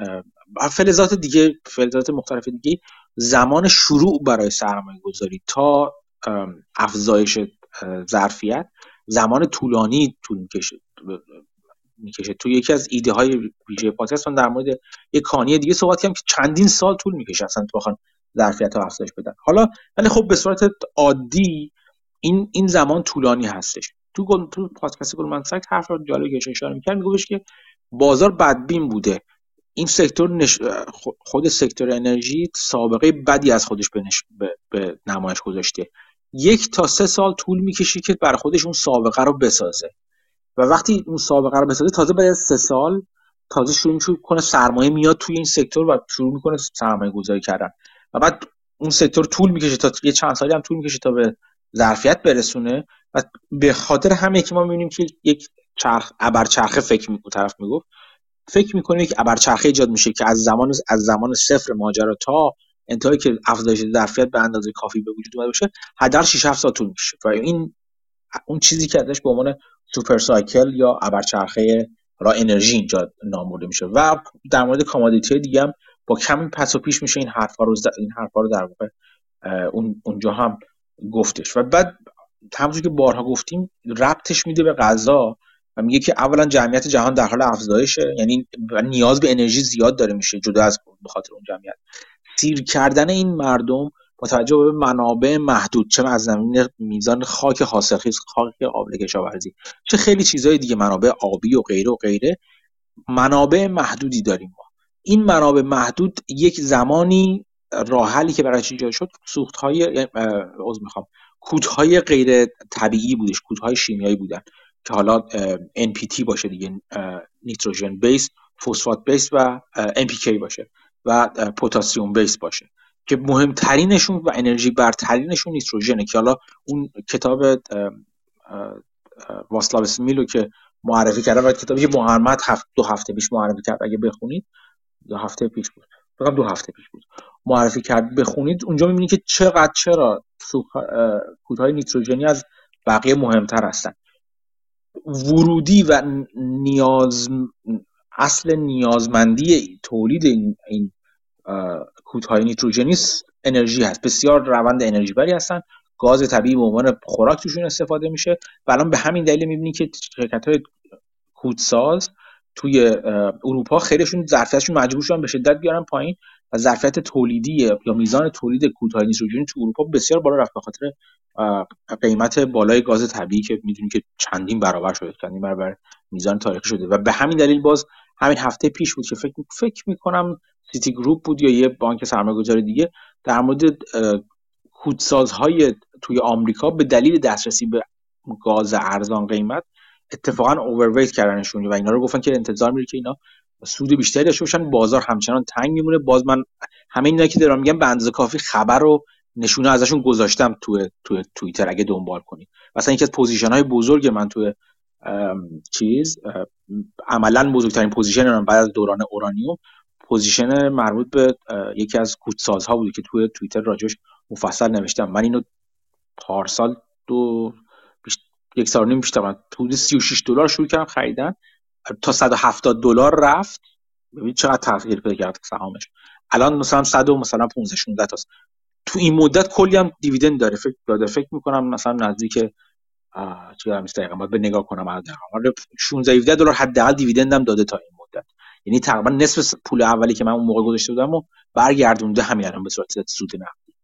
فلزات دیگه فلزات مختلف دیگه زمان شروع برای سرمایه گذاری تا افزایش ظرفیت زمان طولانی طول می‌کشه تو یکی از ایده های ویژه پادکست در مورد یک کانی دیگه صحبت کردم که چندین سال طول می‌کشه اصلا تو بخوان ظرفیت رو افزایش بدن. حالا ولی خب به صورت عادی این این زمان طولانی هستش. تو گل تو پادکست گلمن ساکس حرف رو که اشاره می‌کرد میگفتش که بازار بدبین بوده. این سکتور نش... خود سکتور انرژی سابقه بدی از خودش به, نش... به... نمایش گذاشته. یک تا سه سال طول می‌کشه که بر خودش اون سابقه رو بسازه. و وقتی اون سابقه رو بسازه تازه بعد سه سال تازه شروع می‌کنه سرمایه میاد توی این سکتور و شروع می‌کنه سرمایه گذاری کردن. و بعد اون سکتور طول می‌کشه تا یه چند سالی هم طول می‌کشه تا به ظرفیت برسونه. و به خاطر همه که ما می‌بینیم که یک چرخ ابر چرخه فکر می طرف می‌گفت فکر می‌کنه که ابر چرخه ایجاد میشه که از زمان از زمان صفر ماجرا تا انتهایی که افزایش ظرفیت به اندازه کافی به وجود اومده باشه حداقل 6 7 سال طول میشه و این اون چیزی که ازش به عنوان super cycle یا ابرچرخه را انرژی اینجا نام برده میشه. و در مورد commodity دیگه هم با کمی پس و پیش میشه این حرفا رو این حرفا رو در واقع اون اونجا هم گفتش. و بعد همونجور که بارها گفتیم ربطش میده به غذا و میگه که اولا جمعیت جهان در حال افزایشه یعنی نیاز به انرژی زیاد داره میشه جدا از بخاطر اون جمعیت. سیر کردن این مردم با توجه به منابع محدود چه از زمین میزان خاک حاصلخیز خاک قابل کشاورزی. چه خیلی چیزهای دیگه منابع آبی و غیره و غیره. منابع محدودی داریم ما. این منابع محدود یک زمانی راحلی که برای ایجاد شد سوخت های عذر می‌خوام کودهای غیر طبیعی بودش کودهای شیمیایی بودن که حالا NPT باشه دیگه نیتروژن بیس فسفات بیس و NPK باشه. و پتاسیم بیس باشه که مهمترینشون و انرژی برترینشون نیتروژنه که حالا اون کتاب واسلاو سمیلو که معرفی کرده و کتابی که محمد هفت دو هفته پیش معرفی کرد اگه بخونید دو هفته پیش بود فقط دو هفته پیش بود معرفی کرد بخونید اونجا می‌بینید که چقدر چرا کودهای نیتروژنی از بقیه مهمتر هستن. ورودی و نیاز اصل نیازمندی تولید این, این کودهای نیتروژنی انرژی هست. بسیار روند انرژی بری هستن. گاز طبیعی به عنوان خوراک توشون استفاده میشه. و الان به همین دلیل می‌بینی که شرکت های کودساز توی اروپا خیلیشون ظرفیتشون مجبور شدن به شدت بیارن پایین و ظرفیت تولیدی یا میزان تولید کودهای نیتروژنی تو اروپا بسیار بالا رفت به خاطر قیمت بالای گاز طبیعی که می‌دونی که چندین برابر شده چندین برابر میزان تاریخی شده. و به همین دلیل باز همین هفته پیش بود که فکر فکر می‌کنم سیتی گروپ بود یا یه بانک سرمایه‌گذاری دیگه در مورد کودسازهای توی آمریکا به دلیل دسترسی به گاز ارزان قیمت اتفاقا overweight کردنشون و اینا رو گفتن که انتظار میره که اینا سود بیشتری داشته باشن. بازار همچنان تنگ میمونه. باز من همه اینا که دارم میگم به اندازه کافی خبر رو نشونه ازشون گذاشتم توی توی توییتر اگه دنبال کنید. مثلا یکی از position های بزرگ من توی چیز عملا بزرگترین position من بعد از دوران اورانیوم position مربوط به یکی از کودسازها بوده که توی توییتر راجبش مفصل نوشتم. من اینو پارسال دو یک سال نیم بیشتر حدود 36 دلار شروع کردم خریدن. تا 170 دلار رفت. ببین چقدر تغییر پیدا کرد سهامش. الان مثلا 100 و مثلا 15 16 تاست. تو این مدت کلی هم dividend داره. فکر داده فکر می‌کنم مثلا نزدیک چه دقیقا باید به نگاه کنم حداقل 16 17 دلار حداقل دیویدند هم داده تا این مدت. یعنی تقریبا نصف پول اولی که من اون موقع گذاشته بودم و برگردونده همین الان به صورت سود نقدی.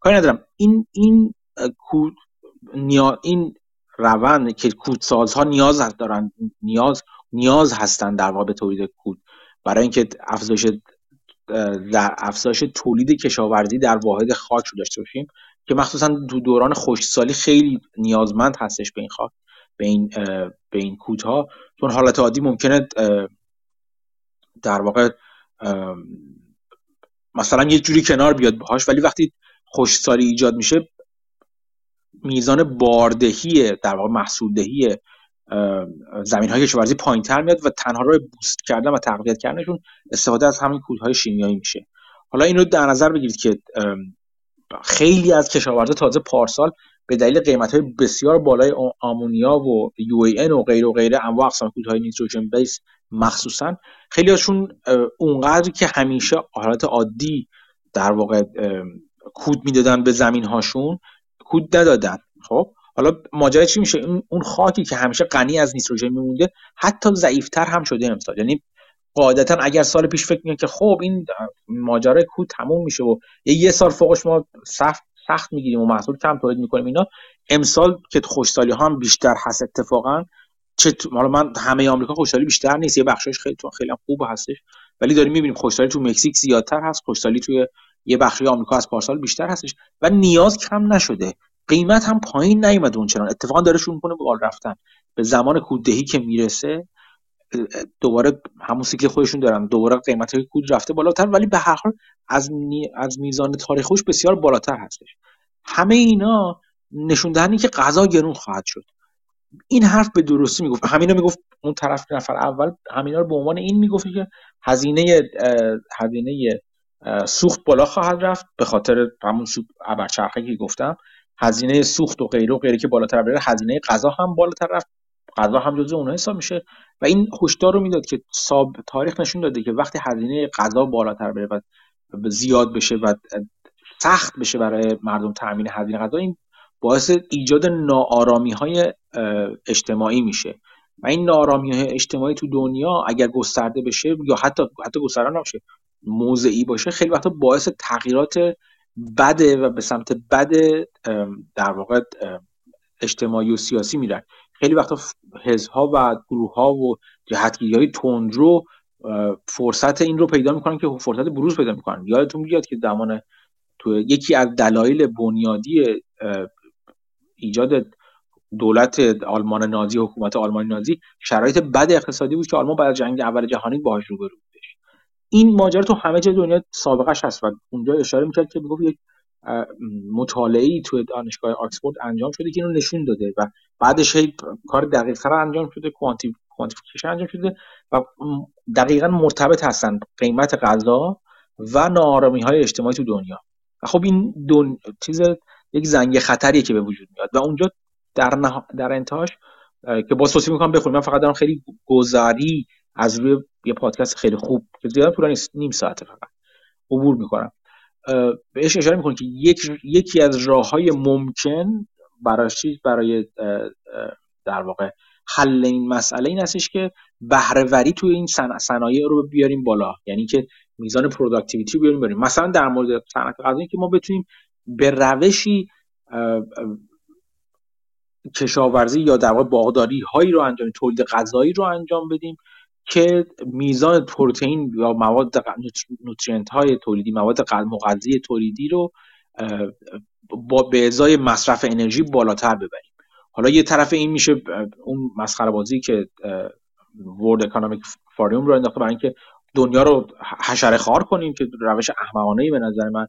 کاری ندارم. این این کود این روند که کودسازها نیاز دارن نیاز نیاز هستن در واقع به تولید کود. برای اینکه افزایش در افزایش تولید کشاورزی در واحد خاک رو داشته باشیم که مخصوصا تو دوران خشکسالی خیلی نیازمند هستش به این خاک به این به این کودها چون حالت عادی ممکنه در واقع مثلا یه جوری کنار بیاد باهاش ولی وقتی خشکسالی ایجاد میشه میزان باردهی در واقع محصولدهی زمین های کشاورزی پایین تر میاد و تنها راه بوست کردن و تقویت کردنشون استفاده از همین کودهای شیمیایی میشه. حالا این رو در نظر بگیرید که خیلی از کشاورزا تازه پارسال به دلیل قیمت های بسیار بالای آمونیا و یو ای و غیر و غیره انواع اقسام کودهای نیتروژن بیس مخصوصا خیلی هاشون اونقدر که همیشه حالت عادی در واقع کود می‌دادن به زمین هاشون کود ندادن. خب حالا ماجرا چی میشه؟ اون خاکی که همیشه غنی از نیتروژن میمونده حتی ضعیفتر هم شده امسال. یعنی قاعدتا اگر سال پیش فکر می‌کنن که خب این ماجرای کود تموم میشه و یه سال فوقش ما سخت سخت می‌گیریم و محصول کم تولید می‌کنیم اینا امسال که خوشسالی ها هم بیشتر هست اتفاقا چه حالا من همه آمریکا خوشسالی بیشتر نیست یه بخشش خیلی تو خیلی خوب هستش ولی داریم می‌بینیم خوشسالی تو مکزیک زیادتر هست خوشسالی توی یه بخشی آمریکا از پارسال بیشتر هستش و نیاز کم نشده. قیمت هم پایین نیومده اون چنان اتفاقا داره شروع می‌کنه بال رفتن. به زمان کوددهی که می‌رسه دوباره همون سیکل خودشون دارن دوباره قیمت های کود رفته بالاتر ولی به هر حال از, از میزان تاریخش بسیار بالاتر هستش. همه اینا نشون دهنی که غذا گرون خواهد شد. این حرف به درستی می‌گفت. همینا می‌گفت اون طرف نفر اول همینا رو به عنوان این می‌گفت که هزینه هزینه سوخت بالا خواهد رفت به خاطر همون سوپ ابرچرخه که گفتم. هزینه سوخت و غیره و غیره که بالاتر بره هزینه غذا هم بالاتر رفت. غذا هم جزو اونها حساب میشه. و این هشدار رو می‌داد که ساب تاریخ نشون داده که وقتی هزینه غذا بالاتر بره و زیاد بشه و سخت بشه برای مردم تامین هزینه غذا این باعث ایجاد ناآرامی های اجتماعی میشه. و این ناآرامی های اجتماعی تو دنیا اگر گسترده بشه یا حتی حتی گسترده نباشه موضعی باشه خیلی وقتا باعث تغییرات بده و به سمت بد در واقع اجتماعی و سیاسی میرن. خیلی وقتا حزبها و گروه ها و جهتگیری های تندرو فرصت این رو پیدا می‌کنن که فرصت بروز پیدا می‌کنن. یادتون بیاد که زمان تو یکی از دلایل بنیادی ایجاد دولت آلمان نازی حکومت آلمان نازی شرایط بد اقتصادی بود که آلمان بعد جنگ اول جهانی باهاش روبرو بودش این ماجرا تو همه جای دنیا سابقش هست و اونجا اشاره می‌کرد که می‌گفت یک مطالعه تو دانشگاه آکسفورد انجام شده که اینو نشون داده و بعدش هی کار دقیق تر انجام شده کوانتی کوانتیفیکیشن انجام شده و دقیقا مرتبط هستن قیمت غذا و ناآرامی های اجتماعی تو دنیا. و خب این دون چیز یک زنگ خطریه که به وجود میاد و اونجا در نه... در انتهاش که باز توصیه می‌کنم بخونید من فقط دارم خیلی گذاری از روی یه پادکست خیلی خوب که زیاد طولانی نیم ساعته فقط. عبور می‌کنم. بهش اشاره می‌کنه که یک یکی از راه های ممکن برای برای در واقع حل این مسئله این هستش که بهره‌وری توی این صنایع رو بیاریم بالا. یعنی که میزان productivity رو بیاریم بالا مثلا در مورد صنعت غذایی که ما بتونیم به روشی کشاورزی یا در واقع باغداری هایی رو انجام تولید غذایی رو انجام بدیم. که میزان پروتئین یا مواد nutrient های تولیدی مواد مغذی تولیدی رو با به ازای مصرف انرژی بالاتر ببریم. حالا یه طرف این میشه اون مسخره بازی که World Economic Forum رو انداخته برای اینکه دنیا رو حشره خوار کنیم که روش احمقانه ای به نظر من.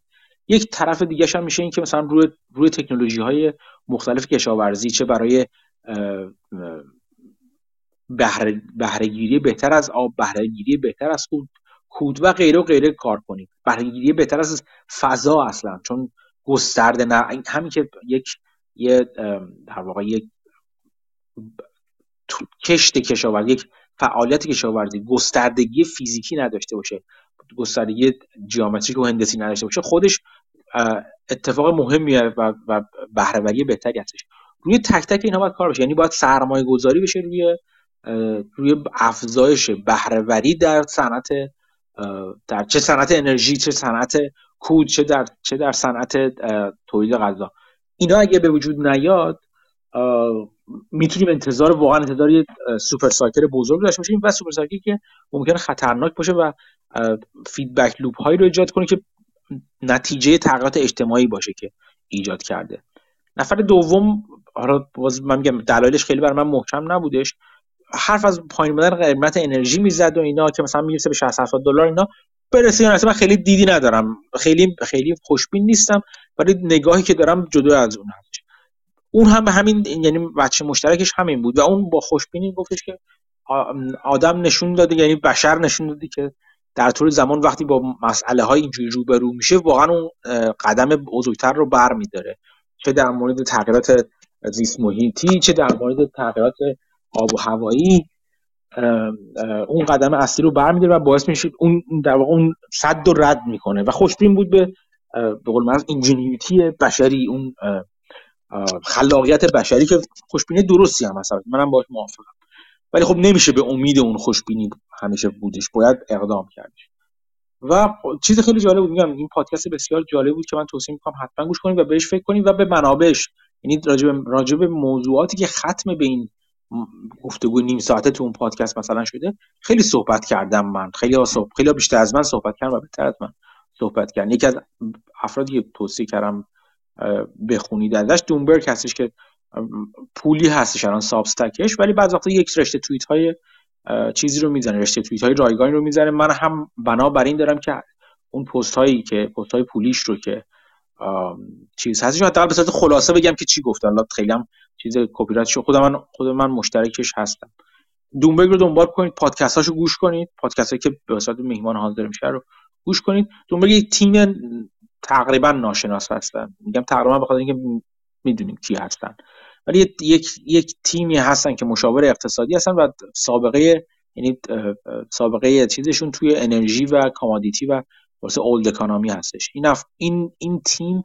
یک طرف دیگه هم میشه این که مثلا روی روی تکنولوژی های مختلف کشاورزی چه برای بهره بهرهگیری بهتر از آب بهرهگیری بهتر از کود کود و غیره و غیره کار کنیم. بهرهگیری بهتر از فضا اصلا چون گسترده نه همین که یک یه در واقع یک کشت کشاورزی یک فعالیت کشاورزی گستردگی فیزیکی نداشته باشه. گستردگی جیومتریک و هندسی نداشته باشه. خودش اتفاق مهمیه و, و بهره‌وری بهتری هستش. روی تک تک اینها باید کار بشه یعنی باید سرمایه گذاری بشه روی روی افزایش بهره‌وری در صنعت در چه صنعت انرژی چه صنعت کود چه در چه در صنعت تولید غذا. اینا اگه به وجود نیاد می‌تونیم انتظار واقعا انتظار یه super cycle بزرگ داشته باشیم و super cycle ی که ممکنه خطرناک باشه و feedback loop هایی رو ایجاد کنه که نتیجه تغییرات اجتماعی باشه که ایجاد کرده. نفر دوم حالا باز من میگم دلایلش خیلی بر من محکم نبودش حرف از پایین بودن قیمت انرژی می‌زد و اینا که مثلا می‌رسه به 60 70 دلار اینا. برسه یا من خیلی دیدی ندارم. خیلی خیلی خوشبین نیستم ولی نگاهی که دارم جدا از اون هست اون هم به همین یعنی بچه مشترکش همین بود و اون با خوشبینی گفتش که آدم نشون داده یعنی بشر نشون داده که در طول زمان وقتی با مسئله های اینجوری روبرو میشه واقعا اون قدم بزرگتر رو بر میداره چه در مورد تغییرات زیست محیطی چه در مورد تغییرات آب و هوایی اون قدم اصلی رو برمیداره و باعث میشه اون در واقع اون صد رو رد می‌کنه. و خوشبین بود به به قول من اینجینیویتی بشری اون خلاقیت بشری که خوشبینی درستی هم هست. منم باش موافقم. ولی خب نمیشه به امید اون خوشبینی همیشه بودش. باید اقدام کردش. و چیز خیلی جالب بود. میگم این پادکست بسیار جالب بود که من توصیه می‌کنم حتما گوش کنید و بهش فکر کنید و به منابعش یعنی راجب راجب موضوعاتی که ختم به این گفتگو نیم ساعته تو اون پادکست مثلا شده. خیلی صحبت کردم من. خیلی صحبت خیلی بیشتر از من صحبت کردم و بهتر من صحبت کردن. یکی از افرادی که توصیه کردم بخونید ازش دومبرگ هستش که پولی هستش الان سابستکش ولی بعض وقتا یک رشته توییت های چیزی رو می‌زنه رشته توییت های رایگانی رو می‌زنه. من هم بنا این دارم که اون پست هایی که پست های پولیش رو که چیز هستش. حتی به صورت خلاصه بگم که چی گفت الله خیلی هم چیز کپی رایت خود من خود من مشترکش هستم. دومبرگ رو دنبال کنید. پادکست هاشو گوش کنید. پادکست هایی که به صورت میهمان حاضر میشه رو گوش کنید. دومبرگ یک تیم تقریبا ناشناس هستن. میگم تقریبا بخاطر اینکه می‌دونیم کی هستن. ولی یک یک تیمی هستن که مشاور اقتصادی هستن و سابقه یعنی سابقه چیزشون توی انرژی و commodity و واسه old economy هستش. این این این تیم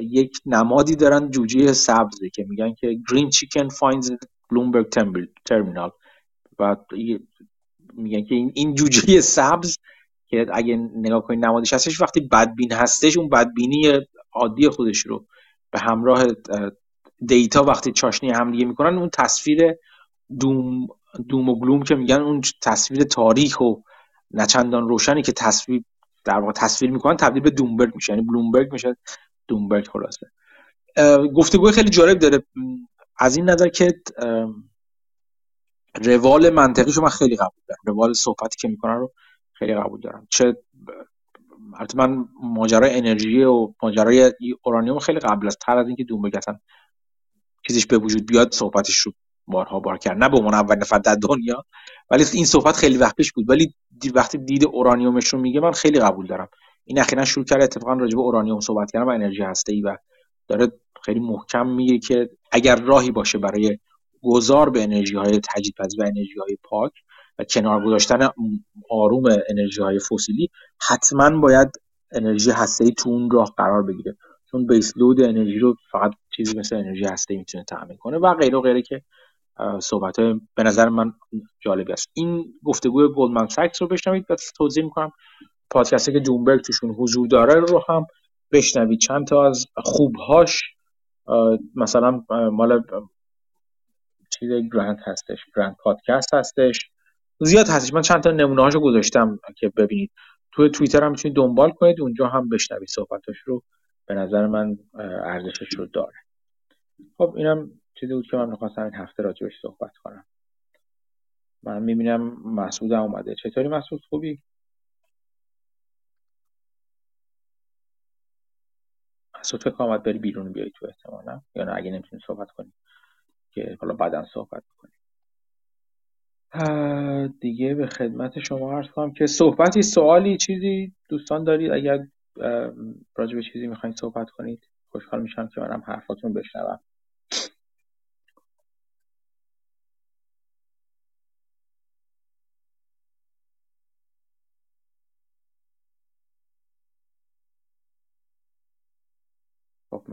یک نمادی دارن جوجه سبزه که میگن که green chicken finds Bloomberg terminal و میگن که این این جوجه سبز که اگه نگاه کنید نمادش هستش وقتی بدبین هستش اون بدبینی عادی خودش رو به همراه دیتا وقتی چاشنی هم دیگه می‌کنن اون تصویر دوم دوم و گلوم که میگن اون تصویر تاریخ و نچندان روشنی که تصویر در واقع تصویر می‌کنن تبدیل به دومبرگ میشه. یعنی بلومبرگ میشه. دومبرگ خلاصه. گفتگوی خیلی جالب داره. از این نظر که روال منطقیشو من خیلی قبول دارم. روال صحبتی که می‌کنن رو خیلی قبول دارم. چه البته من ماجرای انرژی و ماجرای اورانیوم خیلی قبل از تر از اینکه دومبرگ اصلا چیزش به وجود بیاد صحبتش رو بارها بار کرد. نه به عنوان اول نفر در دنیا ولی این صحبت خیلی وقت پیش بود. ولی وقتی دید اورانیومش رو میگه من خیلی قبول دارم. این اخیرا شروع کرده اتفاقا راجع به اورانیوم صحبت کردن و انرژی هسته ای و داره خیلی محکم میگه که اگر راهی باشه برای گذار به انرژی های تجدید و انرژی های پاک و کنار گذاشتن آروم انرژی های فسیلی حتما باید انرژی هسته ای تو اون راه قرار بگیره. چون بیس لود انرژی رو فقط چیزی مثل انرژی هسته ای می‌تونه تامین کنه و غیره و غیره که صحبت های به نظر من جالبی است. این گفتگوی گلدمن ساکس رو بشنوید. و توضیح می‌کنم. پادکستی که جونبرگ توشون حضور داره رو هم بشنوید. چند تا از خوبهاش مثلا مال چیز گرند هستش. گرند پادکست هستش. زیاد هستش. من چند تا نمونه هاشو گذاشتم که ببینید. توی توییتر هم می‌تونید دنبال کنید. اونجا هم بشنوید. صحبتاش رو به نظر من ارزشش رو داره. خب اینم چیزی بود که من می‌خواستم این هفته راجبش صحبت کنم. من می‌بینم مسعود اومده. چطوری مسعود؟ خوبی؟ مسعود فکر آمد بری بیرون بیای تو احتمالا. یا نه اگه نمی‌تونی صحبت کنی. که حالا بعدا صحبت کنی دیگه به خدمت شما عرض کنم که صحبتی سوالی چیزی دوستان دارید؟ اگر راجع به چیزی می‌خواین صحبت کنید خوشحال میشم که منم حرفاتون بشنوم.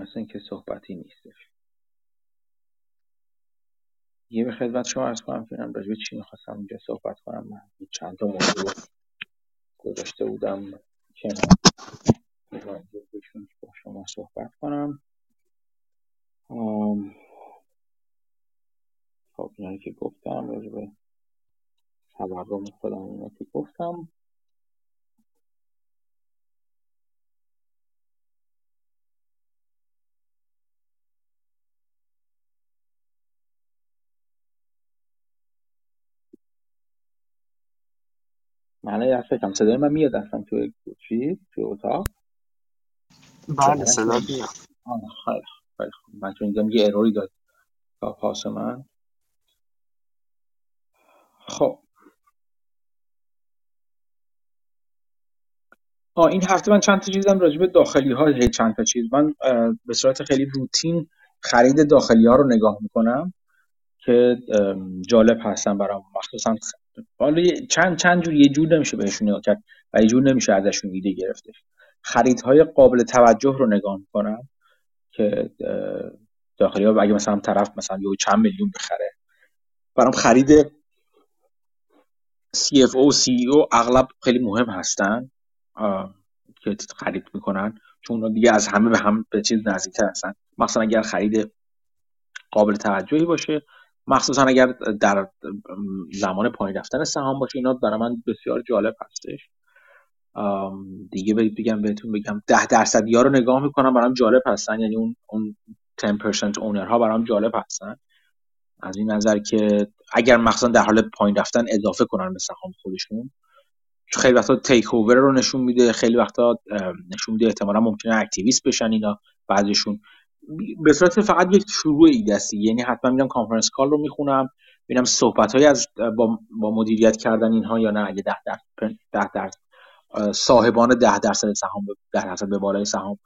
مثل اینکه صحبتی نیستش. یه به خدمت شما ارز کنم فیلم راجبه چی می‌خواستم اینجا صحبت کنم؟ من چند تا موضوع گذاشته بودم که با شما صحبت کنم. خب اینایی که گفتم راجبه تورم خودم اینا که گفتم. من یه فکرم صدای من میاد اصلا توی چی؟ توی اتاق؟ بله صدا میاد. خیلی خیلی من چون دیدم یه اروری داد. پاس من. خب. این هفته من چند تا چیزم راجع به داخلی ها چند تا چیز. من به صورت خیلی روتین خرید داخلی ها رو نگاه می‌کنم که جالب هستن برام. مخصوصا حالا چند چند جور یه جور نمیشه بهشون نگاه کرد و یه جور نمیشه ازشون ایده گرفتش. خریدهای قابل توجه رو نگاه می‌کنم که داخلی ها اگه مثلا طرف مثلا یه چند میلیون بخره. برام خرید CFO و CEO اغلب خیلی مهم هستن که خرید می‌کنن. چون دیگه از همه به هم به چیز نزدیکتر هستن. مثلا اگر خرید قابل توجهی باشه مخصوصا اگر در زمان پایین رفتن سهام باشه اینا برای من بسیار جالب هستش. دیگه بگم بهتون بگم ده درصدی ها رو نگاه می‌کنم برام جالب هستن. یعنی اون اون 10% اونر ها برام جالب هستن. از این نظر که اگر مخصوصا در حال پایین رفتن اضافه کنن به سهام خودشون خیلی وقتا تیک اوور رو نشون میده خیلی وقتا نشون میده احتمالا ممکنه اکتیویست بشن اینا بعضیشون به صورت فقط یک شروع ایده است یعنی حتما میرم conference call رو می‌خونم ببینم صحبت های از با, با مدیریت کردن اینها یا نه. اگه ده درصد ده درصد صاحبان ده درصد سهام ده درصد به بالای سهام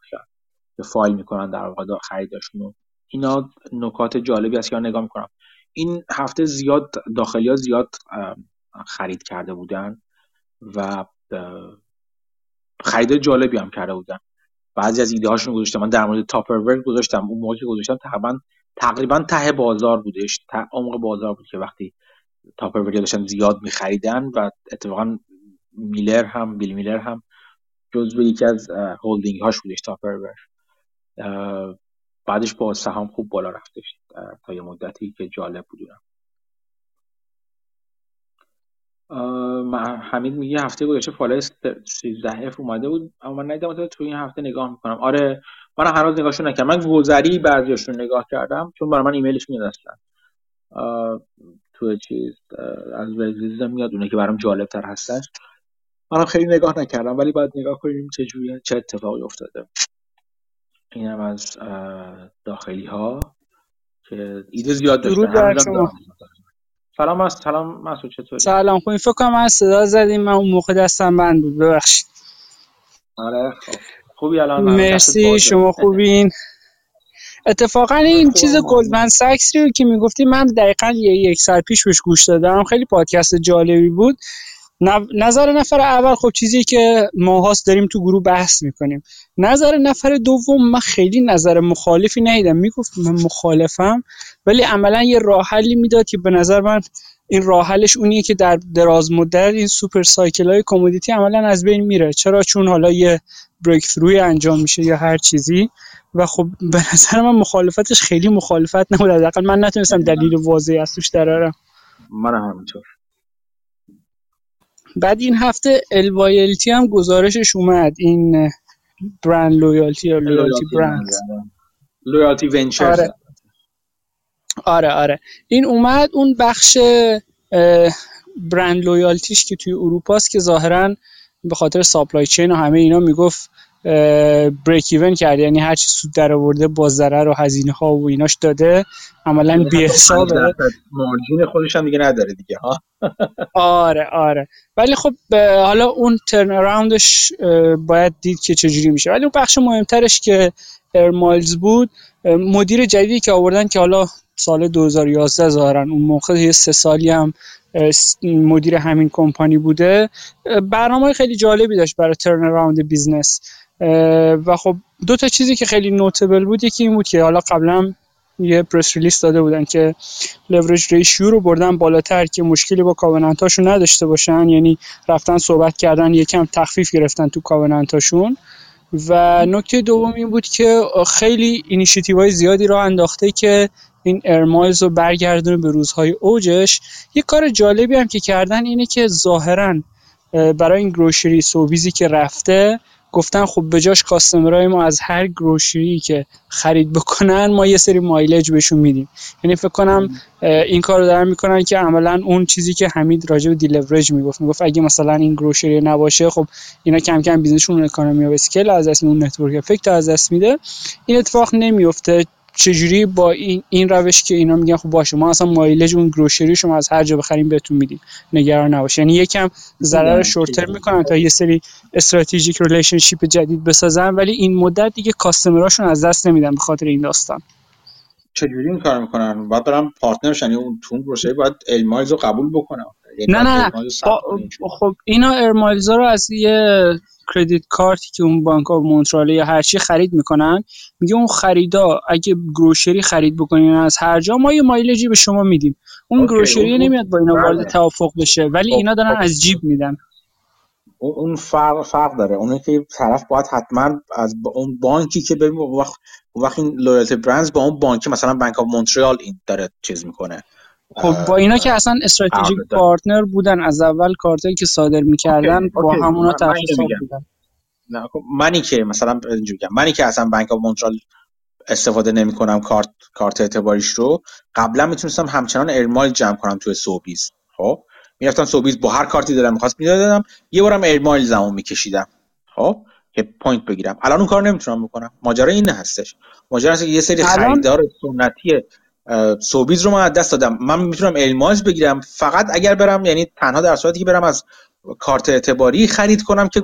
که فایل می‌کنن در واقع خریداشون اینا نکات جالبی است که نگاه می‌کنم. این هفته زیاد داخلی ها زیاد خرید کرده بودن و خرید جالبی هم کرده بودن. بعضی از ایده هاشون گذاشتم. من در مورد Tupperware گذاشتم. اون موقعی که گذاشتم تقریبا تقریبا ته بازار بودش. عمق بازار بود که وقتی Tupperware داشتن زیاد میخریدن و اتفاقا میلر هم بیل میلر هم جزو یکی از هولدینگ هاش بودش Tupperware بعدش با سهام خوب بالا رفتش تا یه مدتی که جالب بودن حمید میگه هفته گذشته فالای 13 اف اومده بود اما من ندیدم تو این هفته نگاه می‌کنم. آره من هر روز نگاهشون نکردم. من گذری بعضیاشون نگاه کردم چون برای من ایمیلش میاد اصلا تو چیز از وزیزم میاد اونه که برام جالب تر هستش. منم خیلی نگاه نکردم ولی باید نگاه کنیم چه جوری چه اتفاقی افتاده. اینم از داخلی ها که ایده زیاد داشته سلام است سلام مسعود چطوری؟ سلام خوبی. فکر کنم از صدا زدیم من اون موقع دستم بند بود. ببخشید. آره خب. خوبی الان؟ مرسی شما خوبین. اتفاقا این چیز گلدمن ساکس رو که می‌گفتی من دقیقا یک سال پیش بهش گوش دادم. خیلی پادکست جالبی بود. نظر نفر اول خب چیزی که ماهاست داریم تو گروه بحث می‌کنیم. نظر نفر دوم من خیلی نظر مخالفی ندیدم. می‌گفت من مخالفم ولی عملا یه راه حلی می‌داد که به نظر من این راه حلش اونیه که در دراز مدت این super cycle های commodity عملا از بین میره. چرا؟ چون حالا یه breakthrough ی انجام میشه یا هر چیزی. و خب به نظر من مخالفتش خیلی مخالفت نبود. حداقل من نتونستم دلیل واضحی از توش درارم من همینطور. بعد این هفته Loyalty هم گزارشش اومد. این BrandLoyalty یا Loyalty Brand Loyalty Venture آره. آره آره. این اومد اون بخش BrandLoyalty ش که توی اروپاست که ظاهرا به خاطر supply chain و همه اینا می‌گفت break even کرد. یعنی هر چی سود در آورده با ضرر و هزینه ها و ایناش داده عملا بی حسابه margin خودش هم دیگه نداره دیگه ها؟ آره آره. ولی خب حالا اون turnaround ش باید دید که چجوری میشه. ولی اون بخش مهمترش که Air Miles بود مدیر جدیدی که آوردن که حالا سال 2011 ظاهرا اون موقع یه سه سالی هم مدیر همین کمپانی بوده. برنامه خیلی جالبی داشت برای turnaround business و خب دو تا چیزی که خیلی notable بود یکی این بود که حالا قبلا یه press release داده بودن که لورج ریشیو رو بردن بالاتر که مشکلی با covenant اشون نداشته باشن. یعنی رفتن صحبت کردن یکم تخفیف گرفتن تو covenant اشون. و نکته دوم این بود که خیلی initiative های زیادی راه انداخته که این Air Miles رو برگردونه به روزهای اوجش. یه کار جالبی هم که کردن اینه که ظاهرا برای این grocery Sobeys ی که رفته گفتن خب به جاش customer ای ما از هر grocery که خرید بکنن ما یه سری mileage بهشون میدیم. یعنی فکر کنم این کار رو دارن می‌کنن که عملا اون چیزی که حمید راجع به deleverage می‌گفت می‌گفت اگه مثلا این grocery نباشه خب اینا کم کم business شون economy of scale از دست اون network effect از دست میده. این اتفاق نمیفته چجوری با این, این روش که اینا میگن خب باشه ما اصلا mileage اون grocery شما از هر جا بخریم بهتون میدیم نگران نباشه یعنی یکم ضرر short term می‌کنن تا یه سری strategic relationship جدید بسازن ولی این مدت دیگه customer اشون از دست نمیدن به خاطر این داستان. چجوری این کار می‌کنن؟ باید برم partner یعنی اون اون grocery باید Air Miles رو قبول بکنم یعنی نه نه نه. خب اینا Air Miles رو از یه credit card ی که اون Bank of Montreal یا هر چی خرید می‌کنن میگه اون خریدا اگه grocery خرید بکنین از هر جا ما یه mileage ی به شما میدیم اون grocery نمیاد با اینا وارد بله. توافق بشه ولی خب، اینا دارن خب. از جیب میدن اون فرق فرق داره اونه که طرف باید حتما از اون بانکی که ببین وقت وقت این Loyalty Brands با اون بانکی مثلا Bank of Montreal این داره چیز می‌کنه خب با اینا که اصلا strategic partner بودن از اول کارتایی که صادر می‌کردن با همونا طرف بودن. نه خب منی که مثلا اینجوری منی که اصلا Bank of Montreal استفاده نمی‌کنم کارت کارت اعتباریش رو قبلا می‌تونستم همچنان Air Mile جمع کنم توی Sobeys. خب می‌رفتم Sobeys با هر کارتی دلم می‌خواست می‌دادم یه بارم Air Miles ام میکشیدم. خب که point بگیرم. الان اون کار نمی‌تونم بکنم. ماجرا این هستش. ماجرا هست که یه سری خریدار سنتی Sobeys رو من از دست دادم. من می‌تونم Air Miles بگیرم. فقط اگر برم یعنی تنها در صورتی که برم از کارت اعتباری خرید کنم که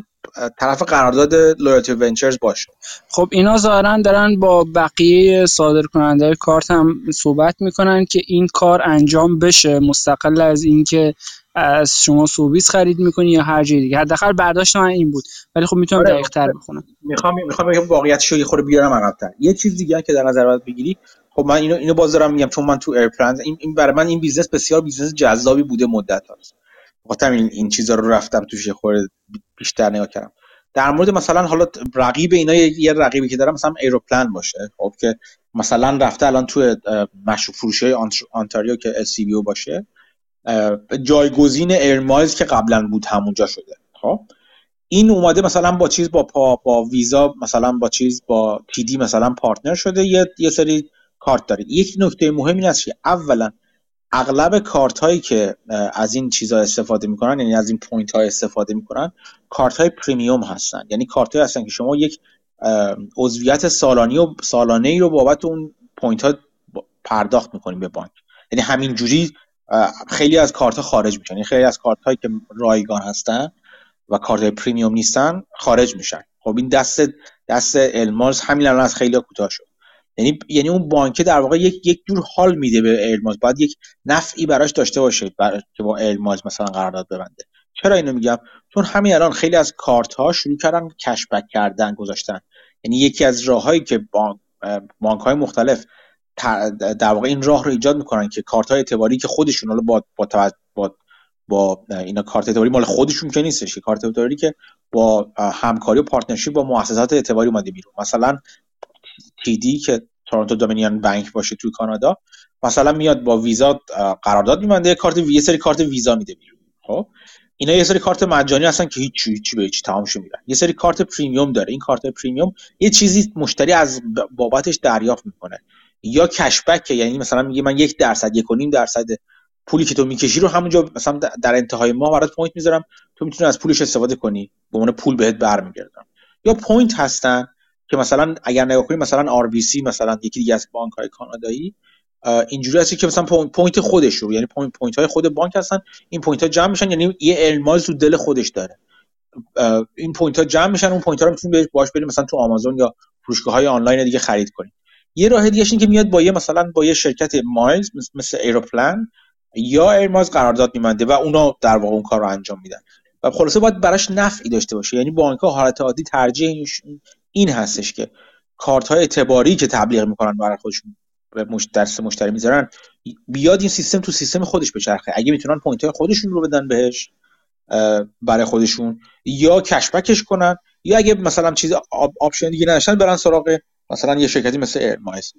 طرف قرارداد Loyalty Ventures باشه. خب اینا ظاهرا دارن با بقیه صادر کننده کارت هم صحبت می‌کنن که این کار انجام بشه مستقل از اینکه از شما Sobeys خرید می‌کنی یا هر جای دیگه. حداقل برداشت من این بود. ولی خب می‌تونم آره. دقیق تر بخونم. می‌خوام می‌خوام بگم واقعیتش رو یه خورده بیارم عقب‌تر. یه چیز دیگه که در نظر باید بگیری خب من اینو اینو باز دارم میگم چون من تو Aeroplan این, این برای من این business بسیار business جذابی بوده مدت هاست خاطر این این چیزا رو رفتم توش یه خورده بیشتر نگاه کردم. در مورد مثلا حالا رقیب اینا یه رقیبی که دارم مثلا Aeroplan باشه خب که مثلا رفته الان تو مشروب فروشی آنتاریو که LCBO باشه. جایگزین Air Miles که قبلا بود همونجا شده خب. این اومده مثلا با چیز با پا با ویزا مثلا با چیز با TD مثلا partner شده یه یه سری کارت داره یک نکته مهم این است که اولا اغلب کارت هایی که از این چیزها استفاده می‌کنن یعنی از این point های استفاده می‌کنن کارت های premium هستن. یعنی کارت های هستن که شما یک عضویت سالانی و سالانه ای رو بابت اون point ها پرداخت می‌کنیم به بانک. یعنی همین جوری خیلی از کارت ها خارج میشن. یعنی خیلی از کارت هایی که رایگان هستن و کارت های premium نیستن خارج میشن. خب این دست دست Air Miles همین الان از خیلی کوتاه شد. یعنی یعنی اون بانک در واقع یک یک جور حال میده به Air Miles باید یک نفعی براش داشته باشه بر... که با Air Miles مثلا قرارداد ببنده. چرا اینو میگم؟ چون همین الان خیلی از کارت ها شروع کردن cashback کردن گذاشتن. یعنی یکی از راههایی که بانک بانک های مختلف در واقع این راه رو ایجاد می‌کنن که کارت های اعتباری که خودشون حالا با با, با با اینا کارت اعتباری مال خودشون که نیستش کارت اعتباری که با همکاری و partnership با مؤسسات اعتباری اومده بیرون. مثلا TD که Toronto-Dominion بانک باشه توی کانادا مثلا میاد با ویزا قرارداد میبنده کارت یه سری کارت ویزا میده بیرون خب؟ اینا یه سری کارت مجانی هستن که هیچ چی به هیچ تمام میرن یه سری کارت premium داره. این کارت premium یه چیزی مشتری از بابتش دریافت می‌کنه. یا cashback یعنی مثلا میگه من یک درصد یک و نیم درصد پولی که تو می‌کشی رو همونجا مثلا در انتهای ماه برات point می‌ذارم. تو می‌تونی از پولش استفاده کنی. به عنوان پول بهت برمیگردم. یا point هستن که مثلا اگر نگاه کنیم مثلا RBC مثلا یکی دیگه از بانک های کانادایی اینجوری هستی که مثلا point خودش رو یعنی point, point های خود بانک هستن این point ها جمع میشن یعنی یه Air Miles تو دل خودش داره. این point ها جمع میشن اون point ها رو می‌تونید باش بریم مثلا تو آمازون یا فروشگاه های آنلاین دیگه خرید کنید یه راه دیگه که میاد با یه مثلا با یه شرکت miles مثل Aeroplan یا Air Miles قرارداد میبنده و اونا در واقع اون کار رو انجام میدن. و خلاصه باید براش نفعی داشته باشه. یعنی بانک ها حالت عادی ترجیح این هستش که کارت های اعتباری که تبلیغ می‌کنن برای خودشون به دست مشتری می‌ذارن بیاد این سیستم تو سیستم خودش بچرخه. اگه می‌تونن point های خودشون رو بدن بهش برای خودشون یا cashback ش کنن یا اگه مثلا چیز option دیگه نداشتن برن سراغ مثلا یه شرکتی مثل Air Miles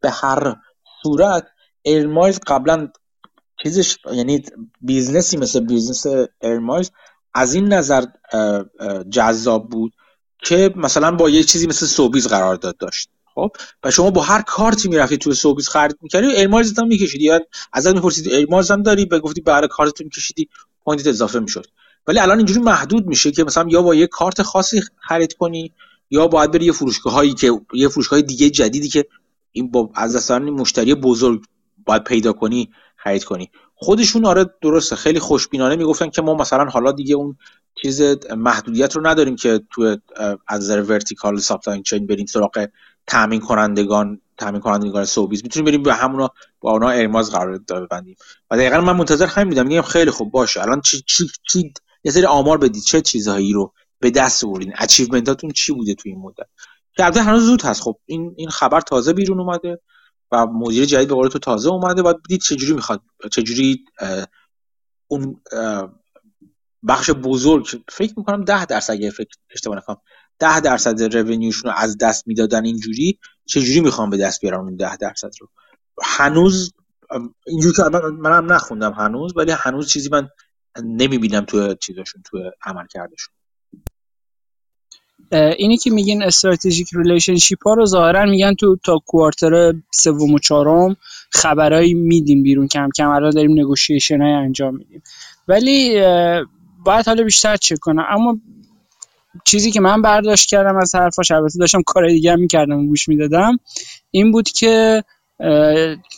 به هر صورت Air Miles قبلا چیزش یعنی business ی مثل business Air Miles از این نظر جذاب بود. که مثلا با یه چیزی مثل Sobeys قرارداد داشت. خب؟ و شما با هر کارتی می‌رفتی تو Sobeys خرید می‌کردی Air Miles هم میکشیدی. یا ازت می‌پرسید Air Miles هم داری؟ به گفتی برای کارت میکشیدی point اضافه می‌شد. ولی الان اینجوری محدود میشه که مثلا یا با یه کارت خاصی خرید کنی یا باید بری یه فروشگاه هایی که یه فروشگاه دیگه جدیدی که این با از دستان مشتری بزرگ باید پیدا کنی خرید کنی. خودشون آره درسته. خیلی خوشبینانه می‌گفتن که ما مثلا حالا دیگه اون چیز محدودیت رو نداریم که تو از نظر vertical supply chain بریم سراغ تامین کنندگان تامین کنندگان Sobeys می‌تونیم بریم به همونا با اونا Air Miles قرار ببندیم. و دقیقا من منتظر همین بودم. میگم خیلی خوب باشه. الان چی چی چی؟ یه سری آمار بدید. چه چیزهایی رو به دست آوردین؟ achievement اتون چی بوده تو این مدت؟ که هنوز زود هست. خب این این خبر تازه بیرون اومده. و مدیر جدید به قول تو تازه اومده و بدید چجوری می‌خواد چجوری اون بخش بزرگ فکر می‌کنم ده درصد اگه فکر اشتباه نکنم ده درصد revenue شون رو از دست می‌دادن اینجوری چجوری می‌خوام به دست بیارم اون ده درصد رو؟ هنوز اینجوری که منم نخوندم هنوز ولی هنوز چیزی من نمی‌بینم تو چیزاشون تو عملکردشون اینی که میگین strategic relationship ها رو ظاهرا میگن تو تا quarter سوم و چهارم خبرایی میدیم بیرون. کم کم الان داریم نگوشیشن های انجام میدیم. ولی باید حالا بیشتر چک کنم. اما چیزی که من برداشت کردم از حرفاش البته داشتم کار دیگه هم می‌کردم و گوش می‌دادم این بود که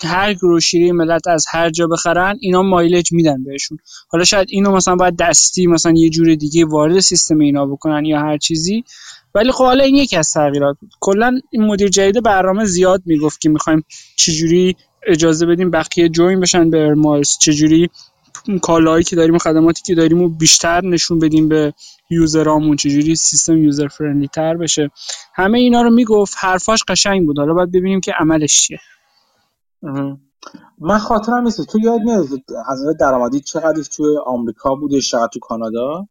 هر گروشیری ملت از هر جا بخرن اینا مایلج میدن بهشون. حالا شاید اینو مثلا باید دستی مثلا یه جور دیگه وارد سیستم اینا بکنن یا هر چیزی. ولی خب حالا این یکی از تغییرات بود. کلا این مدیر جدید برنامه زیاد می‌گفت که می‌خوایم چجوری اجازه بدیم بقیه join بشن به Air Miles چجوری کالایی که داریم و خدماتی که داریم و بیشتر نشون بدیم به user امون. چجوری سیستم user friendly تر بشه. همه اینا رو می‌گفت. حرفاش قشنگ بود. حالا باید ببینیم که عملش چیه. من خاطرم نیست. تو یاد میاد از درآمدی چقدر تو آمریکا بوده چقدر تو کانادا؟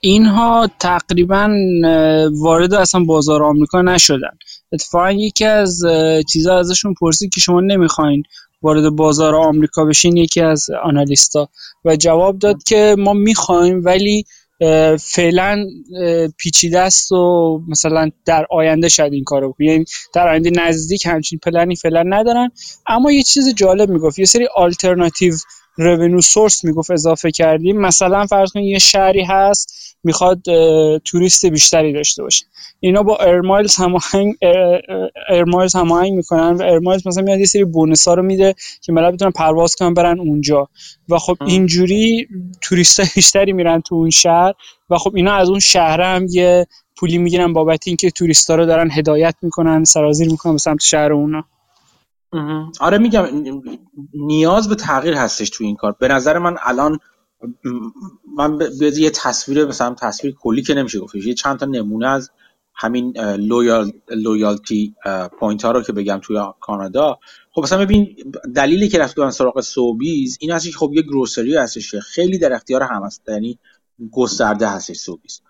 اینها تقریبا وارد اصلا بازار آمریکا نشدن. اتفاقا یکی از چیزا ازشون پرسید که شما نمی‌خواین وارد بازار آمریکا بشین یکی از آنالیستا و جواب داد که ما می‌خوایم ولی فعلا پیچیده است و مثلا در آینده شاید این کارو کنیم یعنی در آینده نزدیک همچین پلنی فعلا ندارن. اما یه چیز جالب می‌گفت یه سری آلترناتیو رونو سورس می‌گفت اضافه کردیم. مثلا فرض کنید یه شهری هست می‌خواد توریست بیشتری داشته باشه. اینا با Air Miles هماهنگ Air Miles هماهنگ می‌کنن و Air Miles مثلا میاد یه سری bonus ها رو میده که ملت بتونن پرواز کنن برن اونجا. و خب اینجوری توریست بیشتری میرن تو اون شهر و خب اینا از اون شهر هم یه پولی می‌گیرن بابت اینکه توریستا رو دارن هدایت می‌کنن سرازیر می‌کنن به سمت شهر اونا. آره میگم نیاز به تغییر هستش تو این کار. به نظر من الان من به یه تصویر مثلا تصویر کلی که نمیشه گفتش یه چند تا نمونه از همین loyal loyalty point ها رو که بگم توی کانادا. خب مثلا ببین دلیلی که رفتن سراغ Sobeys این هستش که خب یه grocery هستش خیلی در اختیار هم هست یعنی گسترده هستش Sobeys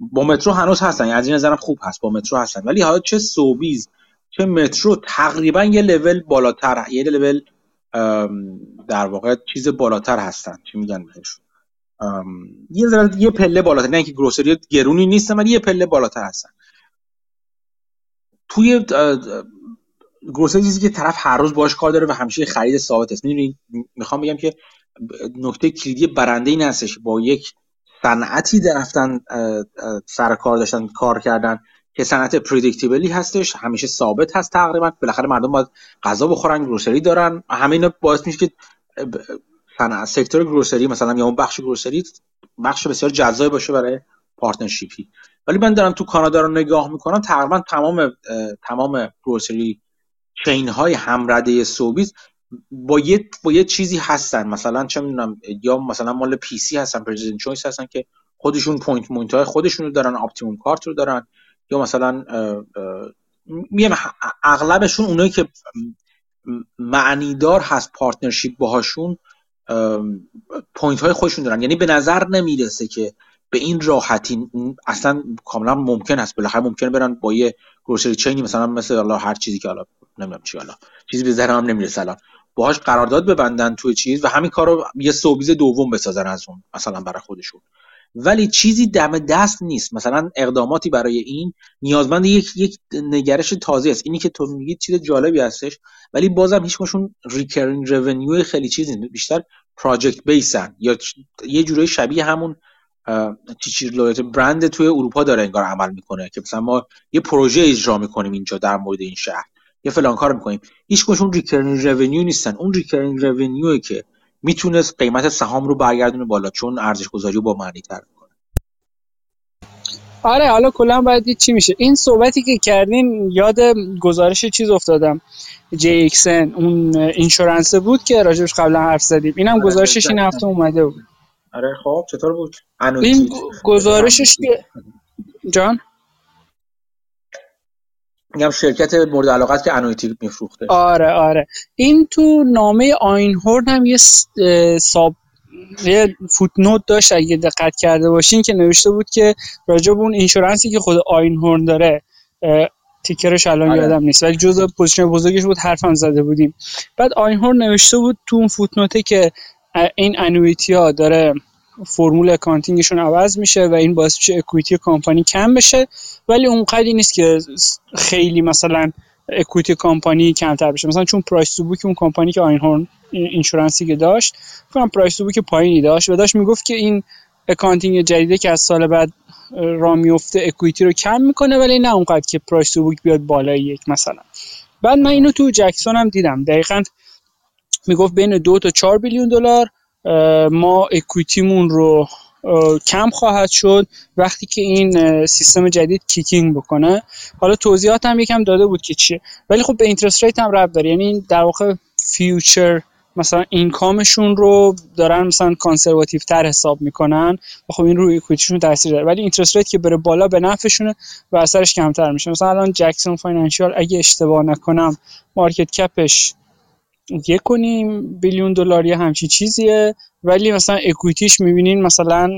با Metro هنوز هستن یعنی از این نظرم خوب هست با Metro هستن. ولی حالا چه Sobeys چه Metro تقریبا یه لول بالاتر یه لول در واقع چیز بالاتر هستن. چی میگن بهش یه ذره یه پله بالاتر. نه اینکه گروسری گرونی نیستن ولی یه پله بالاتر هستن. توی گروسری چیزی که طرف هر روز باش کار داره و همیشه خرید ثابت است. می‌دونی؟ می‌خوام بگم که نکته کلیدی برنده این هستش. با یک صنعتی رفتن سر کار داشتن کار کردن. که صنعت پردیکتیبلی هستش همیشه ثابت هست تقریبا. بالاخره مردم باید غذا بخورن grocery دارن. همه اینا باعث میشه که صنعت sector grocery مثلا یا اون بخش grocery بخش بسیار جذاب باشه برای partnership ی ولی من دارم تو کانادا رو نگاه می‌کنم تقریبا تمام تمام grocery chain های همرده Sobeys با یه با یه چیزی هستن. مثلا چه می‌دونم یا مثلا مال PC هستن President's Choice هستن که خودشون point point های خودشون دارن Optimum کارت رو دارن. یا مثلا میگم اغلبشون اونایی که معنیدار هست partnership باهاشون point های خودشون دارن. یعنی به نظر نمی‌رسه که به این راحتی اصلا کاملا ممکن است بالاخره ممکن برن با یه grocery chain ی مثلا مثل الله هر چیزی که حالا نمی‌دونم چی حالا چیزی به ذهنم نمی‌رسه الان باهاش قرارداد ببندن توی چیز و همین کارو یه Sobeys دوم بسازن از اون مثلا برای خودشون. ولی چیزی دم دست نیست. مثلا اقداماتی برای این نیازمند یک یک نگرش تازه است. اینی که تو میگی چیز جالبی هستش. ولی بازم هیچکشون recurring revenue خیلی چیزی بیشتر project base ن یا یه جورایی شبیه همون تیچیر لایت برند توی اروپا داره انگار عمل می‌کنه که مثلا ما یه پروژه اجرا می‌کنیم اینجا در مورد این شهر. یه فلان کار می‌کنیم. هیچ کدوم recurring revenue نیستن. اون recurring revenue که می‌تونست قیمت سهام رو برگردونه بالا چون ارزش گذاری رو با معنی تر می‌کنه. آره حالا کلا باید چی میشه؟ این صحبتی که کردین یاد گزارش چیز افتادم. JXN اون اینشورنس بود که راجبش قبلا حرف زدیم. اینم آره گزارشش این هفته اومده بود. آره خب چطور بود؟ این گزارشش که جان؟ میگم شرکت مورد علاقت که انویتی میفروخته. آره آره. این تو نامه آینهورن هم یه sub یه footnote داشت اگه دقت کرده باشین که نوشته بود که راجع به اون insurance ی که خود آینهورن داره ticker ش الان آره. یادم نیست. ولی جزء position بزرگش بود حرفم زده بودیم. بعد آینهورن نوشته بود تو اون footnote ه که این annuity ها داره فرمول accounting شون عوض میشه و این باعث میشه equity company کم بشه. ولی اونقدری نیست که خیلی مثلا equity company کمتر بشه. مثلا چون price to book اون کمپانی که آینهورن insurance ی که داشت فکر price to book پایینی داشت و داشت می‌گفت که این accounting جدیده که از سال بعد را میفته equity رو کم می‌کنه ولی نه اونقدر که price to book بیاد بالای یک مثلا. بعد من اینو تو جکسون هم دیدم. دقیقا می‌گفت بین دو تا چهار billion دلار. ما equity مون رو کم خواهد شد وقتی که این سیستم جدید kick in بکنه. حالا توضیحات هم یکم داده بود که چیه. ولی خب به interest rate هم ربط داره. یعنی در واقع future مثلا income شون رو دارن مثلا conservative تر حساب می‌کنن. و خب این روی equity شون تاثیر داره. ولی interest rate که بره بالا به نفعشونه و اثرش کمتر میشه. مثلا الان Jackson Financial اگه اشتباه نکنم market cap ش یک و billion دلار یا همچین چیزیه. ولی مثلا equity ش می‌بینین مثلا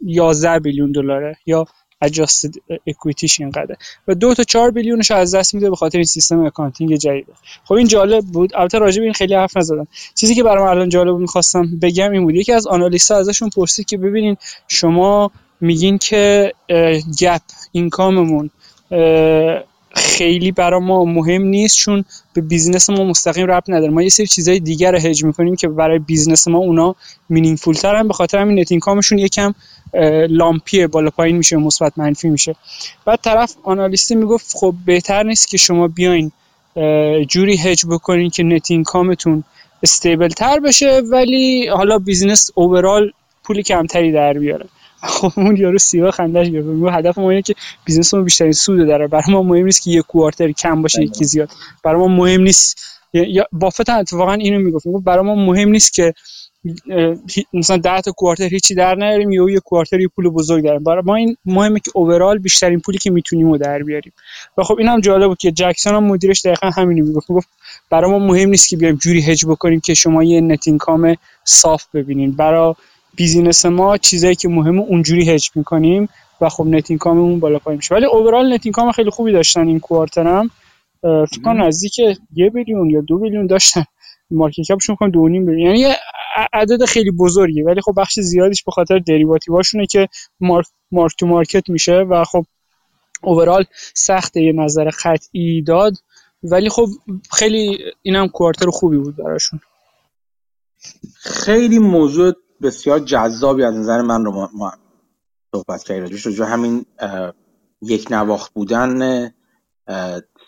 11 billion دلاره یا adjusted equity ش اینقدر و دو تا چهار billion ش از دست میده به خاطر این سیستم accounting جدیده. خب این جالب بود. البته راجع این خیلی حرف نزدم. چیزی که برام الان جالب می‌خواستم بگم این بود. یکی از analyst ها ازشون پرسید که ببینین شما میگین که GAAP income مون خیلی برای ما مهم نیست چون به business ما مستقیم ربط نداره. ما یه سری چیزای دیگر رو هج می‌کنیم که برای business ما اونا meaningful ترن به خاطر همین net income شون یکم lumpy ه بالا پایین میشه مثبت منفی میشه. بعد طرف analyst ی می‌گفت خب بهتر نیست که شما بیاین جوری هج بکنین که net income تون stable تر بشه ولی حالا business overall پولی کمتری در بیاره. خب اون یارو CEO ئه خندش گرفت. میگه هدف ما اینه که business ما بیشترین سود داره. برای ما مهم نیست که یک quarter کم باشه یکی زیاد. برای ما مهم نیست. یا بافت اتفاقا اینو می‌گفت. می‌گفت برای ما مهم نیست که مثلا 10 تا quarter هیچی در نیاریم یا یک quarter یه پول بزرگ داریم. برای ما این مهمه که overall بیشترین پولی که می‌تونیم رو در بیاریم. و خب اینم جالب بود که جکسون هم مدیرش دقیقا همینو می‌گفت. می‌گفت برای ما مهم نیست که بیایم جوری هج بکنیم که شما یه net income صاف ببینین. برای business ما چیزایی که مهمه اونجوری هج می‌کنیم و خب net income مون بالا پایین میشه. ولی overall net income خیلی خوبی داشتن این quarter هم فکر کنم نزدیک یه billion یا دو billion داشتن. market cap شون کنم دو نیم billion. یعنی عدد خیلی بزرگی ولی خب بخش زیادیش به خاطر derivative اشونه که mark, mark to market میشه و خب overall سخت یه نظر قطعی داد. ولی خب خیلی اینم quarter خوبی بود براشون. خیلی موضوع بسیار جذابی از نظر من رو ما, صحبت کردیم راجعش جو همین یک نواخت بودن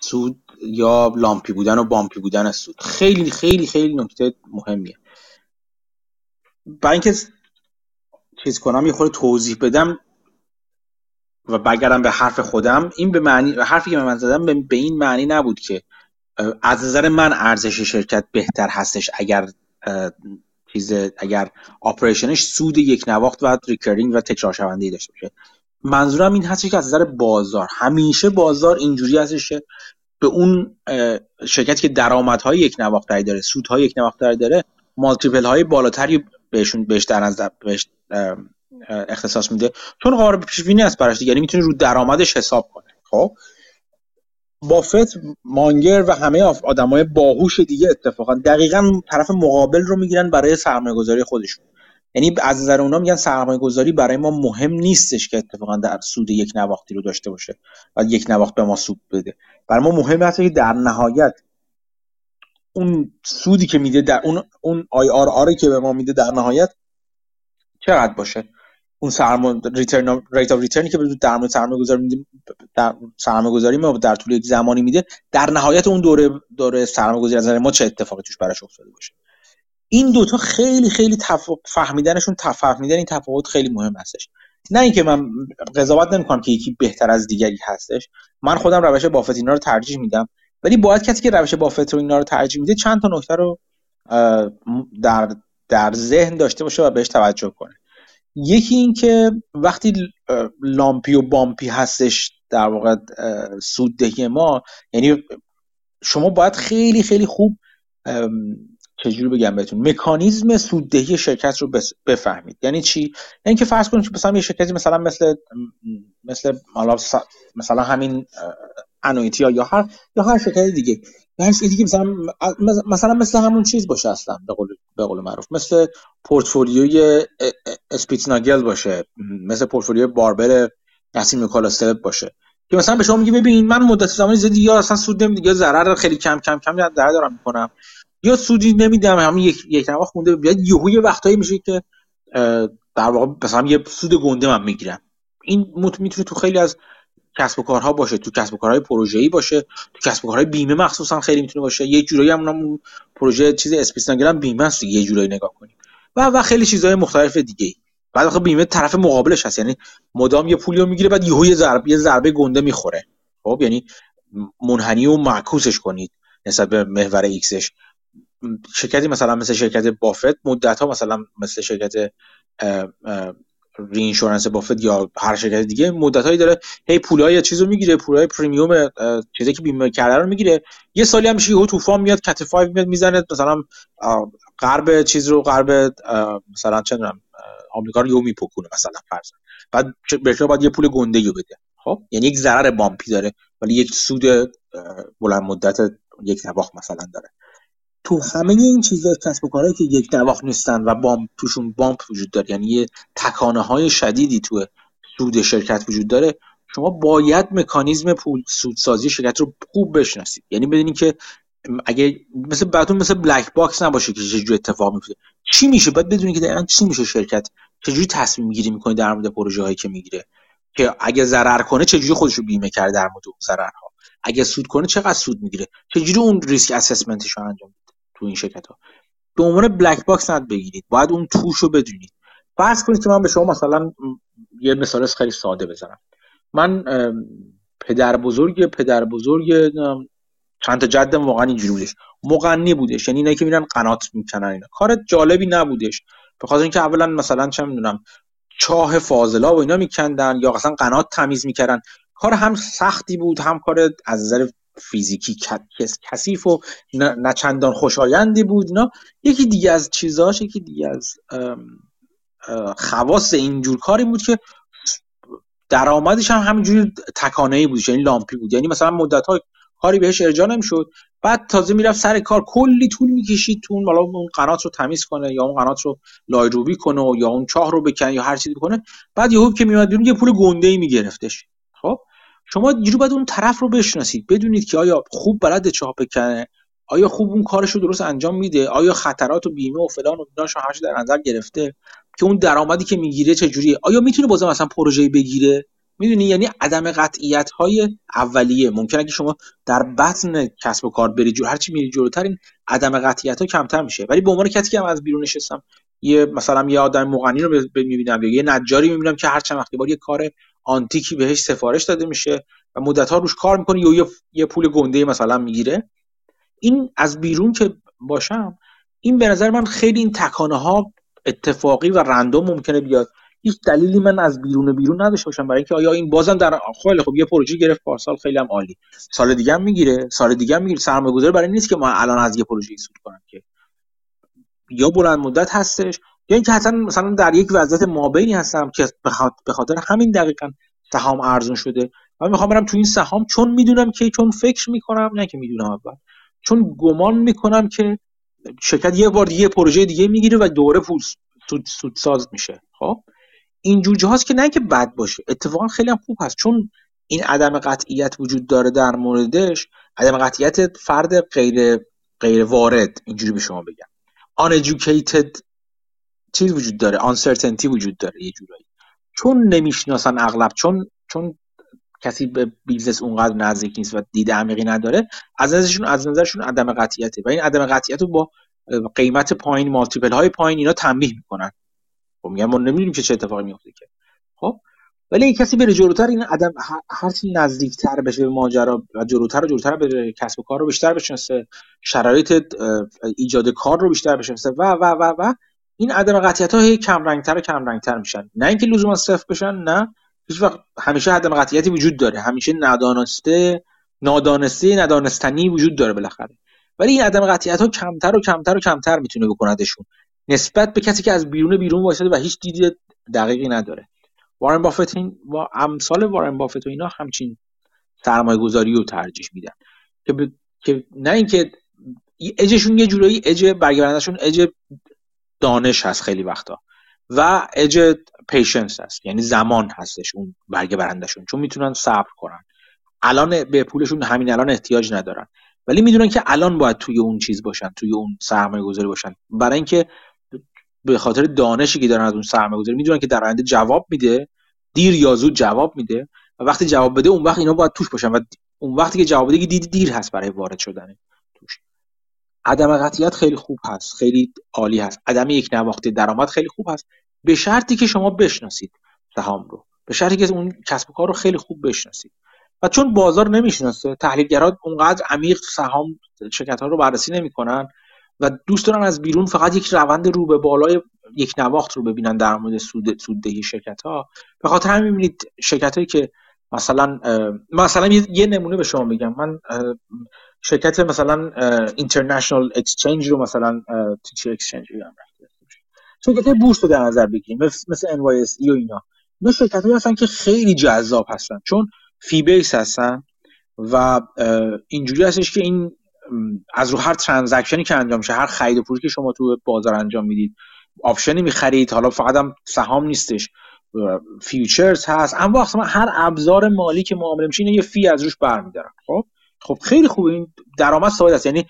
سود یا لامپی بودن و بامپی بودن سود. خیلی خیلی خیلی نکته مهمیه. برای اینکه چیز کنم یه خورده توضیح بدم و بگردم به حرف خودم این به معنی حرفی که من زدم به این معنی نبود که از نظر من ارزش شرکت بهتر هستش اگر چیز اگر operation ش سود یک نواخت و recurring و تکرار شونده ای داشته باشه. منظورم این هستش که از نظر بازار همیشه بازار اینجوری هستش به اون شرکتی که درآمدهای یک نواختری داره سودهای یک نواختری داره multiple های بالاتری بهشون بهش در نظر بهش اختصاص میده. چون قابل پیش بینی است براش یعنی می‌تونه رو درآمدش حساب کنه. خب؟ بافت مانگر و همه آدمای باهوش دیگه اتفاقا دقیقا طرف مقابل رو می‌گیرن برای سرمایه گذاری خودشون. یعنی از نظر اونا میگن سرمایه گذاری برای ما مهم نیستش که اتفاقا در سود یک نواختی رو داشته باشه و یک نواخت به ما سود بده. برای ما مهم هست که در نهایت اون سودی که میده در اون اون IRR ی که به ما میده در نهایت چقدر باشه؟ اون سرمایه return rate of return ی که در مورد سرمایه گذاری میده در سرمایه گذاری ما در طول یک زمانی میده در نهایت اون دوره دوره سرمایه گذاری از ما چه اتفاقی توش براش افتاده باشه؟ این دوتا خیلی خیلی تف... فهمیدنشون تفهمیدن این تفاوت خیلی مهم هستش. نه اینکه من قضاوت نمی‌کنم که یکی بهتر از دیگری هستش. من خودم روش بافت اینا رو ترجیح میدم. ولی باید کسی که روش بافت رو اینا رو ترجیح میده چند تا نکته رو در در ذهن داشته باشه و بهش توجه کنه. یکی این که وقتی لامپی و بامپی هستش در واقع سوددهی ما یعنی شما باید خیلی خیلی خوب چجوری بگم بهتون مکانیزم سوددهی شرکت رو بفهمید. یعنی چی؟ یعنی که فرض کنید مثلا یه شرکتی مثلا مثل مثل مثلا همین انویتی یا هر یا هر شرکت دیگه هر دیگه مثلا مثلا مثل همون چیز باشه اصلا به قول به قول معروف. مثل پورتفولیوی اسپیتناگل باشه. مثل پورتفولیوی باربر نسیم کالاستب باشه. که مثلا به شما میگه ببین من مدت زمانی زیادی یا اصلا سود نمیدم یا ضرر خیلی کم کم کم ضرر دارم می‌کنم. یا سودی نمیدم همین یک یک نواخت مونده بیاد یهو یه وقتایی میشه که در واقع مثلا یه سود گنده من می‌گیرم. این می‌تونه تو خیلی از کسب و کارها باشه تو کسب و کارهای پروژه‌ای باشه تو کسب و کارهای بیمه مخصوصا خیلی می‌تونه باشه. یه جورایی هم پروژه چیز اسپیسنگر هم بیمه است یه جورایی نگاه کنیم. و و خیلی چیزهای مختلف دیگه بعد آخه بیمه طرف مقابلش هست یعنی مدام یه پولی رو می‌گیره بعد یهو یه ضربه یه ضربه گنده می‌خوره. خب یعنی منحنی و معکوسش کنید نسبت به محور X ش. شرکتی مثلا مثل شرکت بافت مدت ها مثلا مثل شرکت reinsurance بافت یا هر شرکت دیگه مدت هایی داره هی پولای چیزو می‌گیره پولای premium چیزی که بیمه کرده رو می‌گیره. یه سالی هم یهو طوفان میاد کت 5 میاد می‌زنه مثلا غرب چیز رو غرب مثلا چه می‌دونم آمریکا رو یهو میپکونه مثلا فرض. بعد بهش باید یه پول گنده یو بده. خب؟ یعنی یک ضرر بامپی داره ولی یک سود بلند مدت یک نواخت مثلا داره. تو همه این چیزا کسب و کارهایی که یک نواخت نیستن و بام توشون بامپ وجود داره یعنی یه تکانه های شدیدی تو سود شرکت وجود داره شما باید مکانیزم پول سودسازی شرکت رو خوب بشناسید. یعنی بدونید که اگه مثل بعدون مثل black box نباشه که چجوری اتفاق میفته. چی میشه؟ باید بدونید که دقیقا چی میشه شرکت؟ چجوری تصمیم گیری می‌کنه در مورد پروژه هایی که می‌گیره؟ که اگه ضرر کنه چجوری خودش رو بیمه کرده در مورد اون ضررها؟ اگه سود کنه چقدر سود می‌گیره؟ چجوری اون ریسک assessment ش رو انجام تو این شرکت ها به عنوان black box ند بگیرید باید اون توش رو بدونید. فرض کنید که من به شما مثلا یه مثال خیلی ساده بزنم. من پدر بزرگ پدر بزرگ چند تا جدم واقعا اینجوری بودش. مغنی بودش یعنی اینا که میرن قنات می‌کنن اینا. کار جالبی نبودش. به خاطر اینکه اولا مثلا چه می‌دونم چاه فاضلا و اینا میکندن یا اصلا قنات تمیز می‌کردن. کار هم سختی بود هم کار از نظر فیزیکی کثیف و نه چندان خوشایندی بود اینا. یکی دیگه از چیزاش یکی دیگه از خواص اینجور کاری بود که درآمدش هم همینجوری تکانه ای بود یعنی لامپی بود. یعنی مثلا مدت های کاری بهش ارجاع نمی‌شد. بعد تازه می‌رفت سر کار. کلی طول می‌کشید تو اون اون قنات رو تمیز کنه یا اون قنات رو لایروبی کنه یا اون چاه رو بکنه یا هر چیزی بکنه. بعد یهو که میاد بیرون یه پول گنده ای میگرفتش. شما اینجوری باید اون طرف رو بشناسید. بدونید که آیا خوب بلد چاه بکنه آیا خوب اون کارش رو درست انجام میده آیا خطرات و بیمه و فلان و ایناش همش در نظر گرفته که اون درآمدی که می‌گیره چه جوریه آیا می‌تونه بازم مثلا پروژه بگیره؟ می‌دونی؟ یعنی عدم قطعیت های اولیه. ممکنه که شما در بطن کسب و کار بری جور هرچی میری جلوتر این عدم قطعیت ها کمتر میشه. ولی به عنوان کسی که از بیرون نشستم یه مثلا یه آدم مغنی رو می‌بینم یا یه نجاری می‌بینم که هر چند وقتی بار یه کار آنتیکی بهش سفارش داده میشه و مدت ها روش کار می‌کنه. یا یه, پول گنده مثلا می‌گیره. این از بیرون که باشم این به نظر من خیلی این تکانه ها اتفاقی و رندوم ممکنه بیاد. هیچ دلیلی من از بیرون بیرون نداشته باشم. برای اینکه آیا این بازم در خیلی خب یه پروژه گرفت پارسال خیلی هم عالی. سال دیگه هم می‌گیره سال دیگه هم می‌گیره. سرمایه‌گذاری برای نیست که ما الان از یه پروژه سود کنم که. یا بلند مدت هستش یا اینکه حتما مثلا در یک وضعیت مابینی هستم که به خاطر همین دقیقا سهام ارزون شده. من می‌خوام برم تو این سهام چون می‌دونم که چون فکر می‌کنم نه که می‌دونم اول. چون گمان می‌کنم که شرکت یه بار یه پروژه دیگه می‌گیره و دوره پول سود, سود ساز میشه. خب؟ این جور جاهاست که نه که بد باشه. اتفاقا خیلی هم خوب هست. چون این عدم قطعیت وجود داره در موردش عدم قطعیت فرد غیر غیر وارد. اینجوری به شما بگم. Uneducated چیز وجود داره uncertainty وجود داره یه جورایی. چون نمی‌شناسن اغلب چون چون کسی به بیزنس اونقدر نزدیک نیست و دید عمیقی نداره از نظرشون از نظرشون عدم قطعیته و این عدم قطعیت رو با قیمت پایین multiple های پایین اینا تنبیه می‌کنن. خب میگن ما نمی‌دونیم که چه اتفاقی میفته که. خب؟ ولی این کسی بره جلوتر این عدم هر چی نزدیکتر بشه به ماجرا و جلوتر و جلوتر بره کسب و کار رو بیشتر بشناسه شرایط ایجاد کار رو بیشتر بشناسه و و و و این عدم قطعیت ها هی کم رنگتر و کم رنگتر میشن. نه اینکه لزوما صفر بشن نه. هیچ وقت همیشه عدم قطعیتی وجود داره. همیشه ندانسته نادانسته ندانستنی وجود داره بالاخره. ولی این عدم قطعیت ها کمتر و کمتر و کمتر می‌تونه بکندشون. نسبت به کسی که از بیرون بیرون وایساده و هیچ دیدی دقیقی نداره. وارن بافت این و امثال وارن بافت و اینا همچین سرمایه گذاری رو ترجیح میدن. که, ب... که نه اینکه اجشون یه جورایی اج برگردنشون اج دانش هست خیلی وقتا. و اج پیشنس هست. یعنی زمان هستش اون برگه برندشون چون می‌تونن صبر کنن. الان به پولشون همین الان احتیاج ندارن. ولی می‌دونن که الان باید توی اون چیز باشن توی اون سرمایه گذاری باشن. برای اینکه به خاطر دانشی که دارن از اون سرمایه گذاری می‌دونن که در آینده جواب میده. دیر یا زود جواب میده. و وقتی جواب بده اون وقت اینا باید توش باشن. و اون وقتی که جواب بده دید دیر هست برای وارد شدن. توش عدم قطعیت خیلی خوب هست خیلی عالی هست. عدم یک نواخت درآمد خیلی خوب هست. به شرطی که شما بشناسید سهام رو. به شرطی که اون کسب و کار رو خیلی خوب بشناسید. و چون بازار نمی‌شناسه تحلیلگرا اونقدر عمیق سهام شرکت ها رو بررسی نمی‌کنن و دوست دارن از بیرون فقط یک روند رو به بالای یک نواخت رو ببینن در مورد سود سوددهی شرکت ها به خاطر همین می‌بینید شرکت هایی که مثلا مثلا یه نمونه به شما بگم. من شرکت مثلا اینترنشنال اکسچنج رو مثلا چه اکسچنج شرکت بورس رو در نظر بگیریم مثل NYSE و اینا. اینا شرکت هایی هستن که خیلی جذاب هستن چون فی بیس هستن و اینجوری هستش که این از رو هر transaction ی که انجام شه هر خرید و فروشی که شما تو بازار انجام می‌دید option ی می‌خرید. حالا فقط هم سهام نیستش. futures هست. اما وقت هر ابزار مالی که معامله میشه یه fee از روش برمیدارن خب؟ خب خیلی خوبه این درآمد ثابت است. یعنی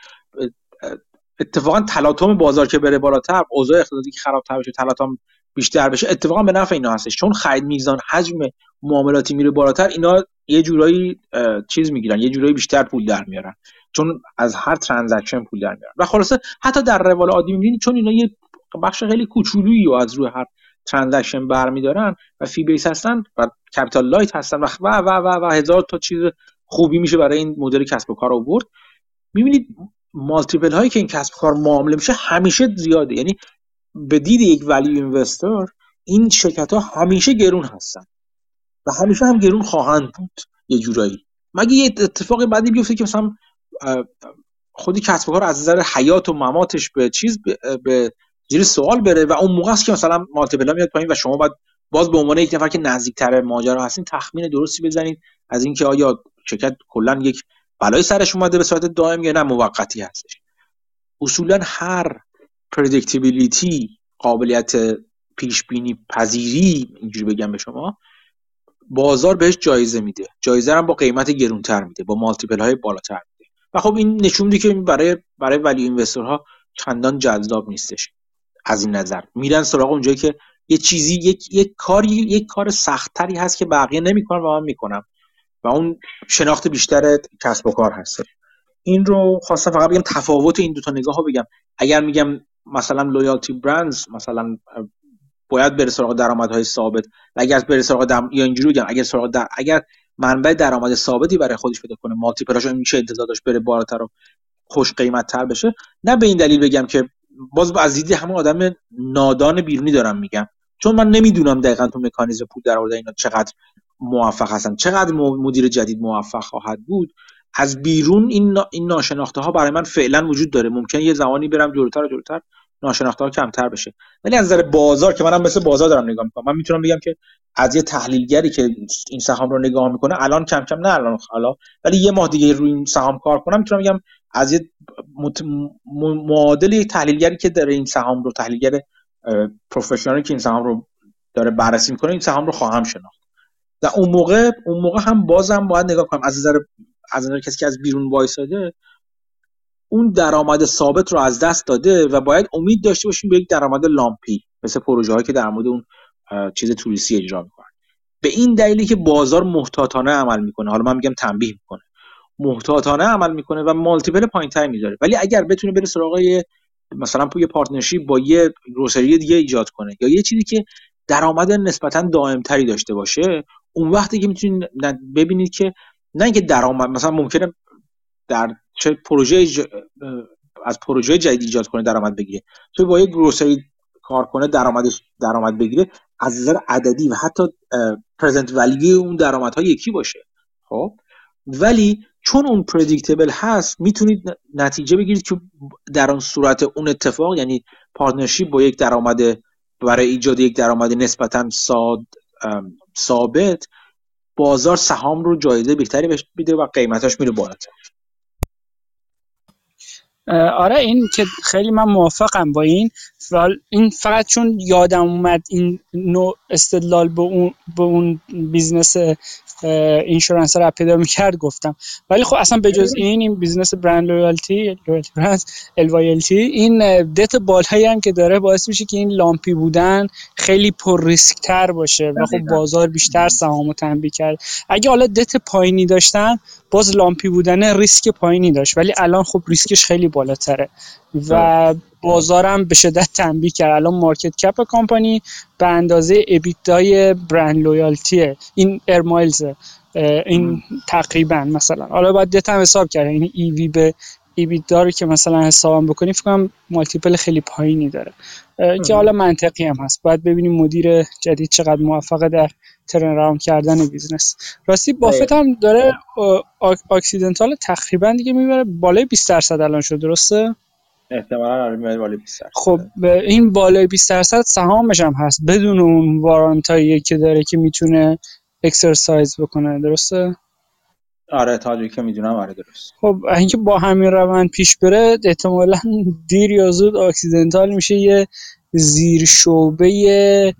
اتفاقا تلاطم بازار که بره بالاتر اوضاع اقتصادی که خرابتر بشه تلاطم بیشتر بشه اتفاقا به نفع اینا هستش. چون خرید میزان حجم معاملاتی میره بالاتر اینا یه جورایی چیز می‌گیرن. یه جورایی بیشتر پول در میارن. چون از هر transaction پول در میارن. و خلاصه حتی در روال عادی می‌بینید چون اینا یه بخش خیلی کوچولویی از روی هر transaction برمیدارن و fee base هستن و capital light هستن و و و و, و هزار تا چیز خوبی میشه برای این مدل کسب و کار آورد. می‌بینید multiple هایی که این کسب کار معامله میشه همیشه زیاده. یعنی به دید یک value investor این شرکت ها همیشه گرون هستن و همیشه هم گرون خواهند بود یه جورایی. مگه یه اتفاق بعدی بیفته که مثلا خودی کسب و کار از نظر حیات و مماتش به چیز به زیر سوال بره و اون موقع است که مثلا مالتیپل میاد پایین و شما باید باز به عنوان یک نفر که نزدیکتر ماجرا هستین تخمین درستی بزنید از اینکه آیا شرکت کلا یک بلای سرش اومده به صورت دائم یا نه موقتی هستش. اصولا هر پردیکتیبیلیتی قابلیت پیش بینی پذیری اینجوری بگم به شما بازار بهش جایزه میده. جایزه هم با قیمت گرونتر میده با مالتیپل های بالاتر میده. و خب این نشون میده که برای برای ولی اینوستورها چندان جذاب نیستش. از این نظر. میرن سراغ اونجایی که یه چیزی یک یک کاری یک کار سختتری هست که بقیه نمی‌کنن و من می‌کنم. و اون شناخت بیشتر کسب و کار هست. این رو خواستم فقط بگم تفاوت این دو تا نگاه ها بگم. اگر میگم مثلا لویالتی برندز مثلا باید بره سراغ درآمدهای ثابت. و اگر بره سراغ درم... یا اینجوری بگم اگر سراغ در... اگر منبع درآمد ثابتی برای خودش پیدا کنه مالتیپلاشو میشه انتظار داشت بره بالاتر و خوش قیمت تر بشه نه به این دلیل بگم که باز از دیدی همه آدم نادان بیرونی دارم میگم چون من نمی‌دونم دقیقا تو مکانیزم پول در اینا چقدر موفق هستن. چقدر مدیر جدید موفق خواهد بود؟ از بیرون این این ناشناخته ها برای من فعلا وجود داره. ممکن یه زمانی برم جلوتر و جلوتر ناشناخته ها کمتر بشه. ولی از نظر بازار که منم مثل بازار دارم نگاه می‌کنم. من می‌تونم بگم که از یه تحلیلگری که این سهام رو نگاه می‌کنه الان کم کم نه الان حالا ولی یه ماه دیگه روی این سهام کار کنم می‌تونم بگم از یه معادل تحلیلگری که داره این سهام رو تحلیلگر پروفشنالی که این سهام رو داره بررسی می‌کنه این سهام رو خواهم شناخت. و اون موقع اون موقع هم بازم باید نگاه کنم از نظر از نظر کسی که از بیرون وایساده اون درآمد ثابت رو از دست داده و باید امید داشته باشیم به یک درآمد lumpy مثل پروژه هایی که در مورد اون چیز توریستی اجرا می‌کنن. به این دلیلی که بازار محتاطانه عمل می‌کنه. حالا من میگم تنبیه می‌کنه. محتاطانه عمل می‌کنه و multiple پایینتری می‌ذاره. ولی اگر بتونه بره سراغ مثلا بره partnership با یه grocery دیگه ایجاد کنه یا یه چیزی که درآمد نسبتا دائمتری داشته باشه اون وقتی که می‌تونید ببینید که نه اینکه درآمد مثلا ممکنه در چه پروژه از پروژه جدید ایجاد کنه درآمد بگیره. تو با یه گروسری کار کنه درآمدش درآمد بگیره از نظر عددی و حتی پرزنت ولیو اون درآمدها یکی باشه. خب؟ ولی چون اون پردیکتبل هست می‌تونید نتیجه بگیرید که در اون صورت اون اتفاق یعنی partnership با یک درآمد برای ایجاد یک درآمد نسبتا ثابت بازار سهام رو جایزه بهتری بهش میده و قیمتاش میره بالاتر. آره این که خیلی من موافقم با این. این فقط چون یادم اومد این نوع استدلال به اون, به اون بیزنس insurance رو پیدا می‌کرد گفتم. ولی خب اصلا به جز این این بیزنس brand loyalty loyalty این دت بالایی هم که داره باعث میشه که این lumpy بودن خیلی پر ریسک تر باشه و خب بازار بیشتر سهامو تنبیه کرد. اگه حالا دت پایینی داشتن باز lumpy بودن ریسک پایینی داشت ولی الان خب ریسکش خیلی بالاتره. و بازارم به شدت تنبیه کرد. الان market cap company به اندازه EBITDA ی brand loyalty ه. این Air Miles این تقریبا مثلا. حالا باید دت هم حساب کرد. این EV به EBITDA رو که مثلا حسابم بکنی فکر کنم multiple خیلی پایینی داره. که حالا منطقی هم هست. باید ببینیم مدیر جدید چقدر موفقه در turn around کردن بیزنس. راستی بافت هم داره Occidental تقریبا دیگه می‌بره. بالای 20 درصد الان شد درسته؟ احتمالاً بالای 20 درصد. خب این بالای 20 درصد سهامش هم هست بدون اون warrant ایی که داره که می‌تونه exercise بکنه درسته؟ آره تا که می‌دونم آره درست خب اینکه با همین روند پیش بره احتمالا دیر یا زود Occidental میشه یه زیر شعبه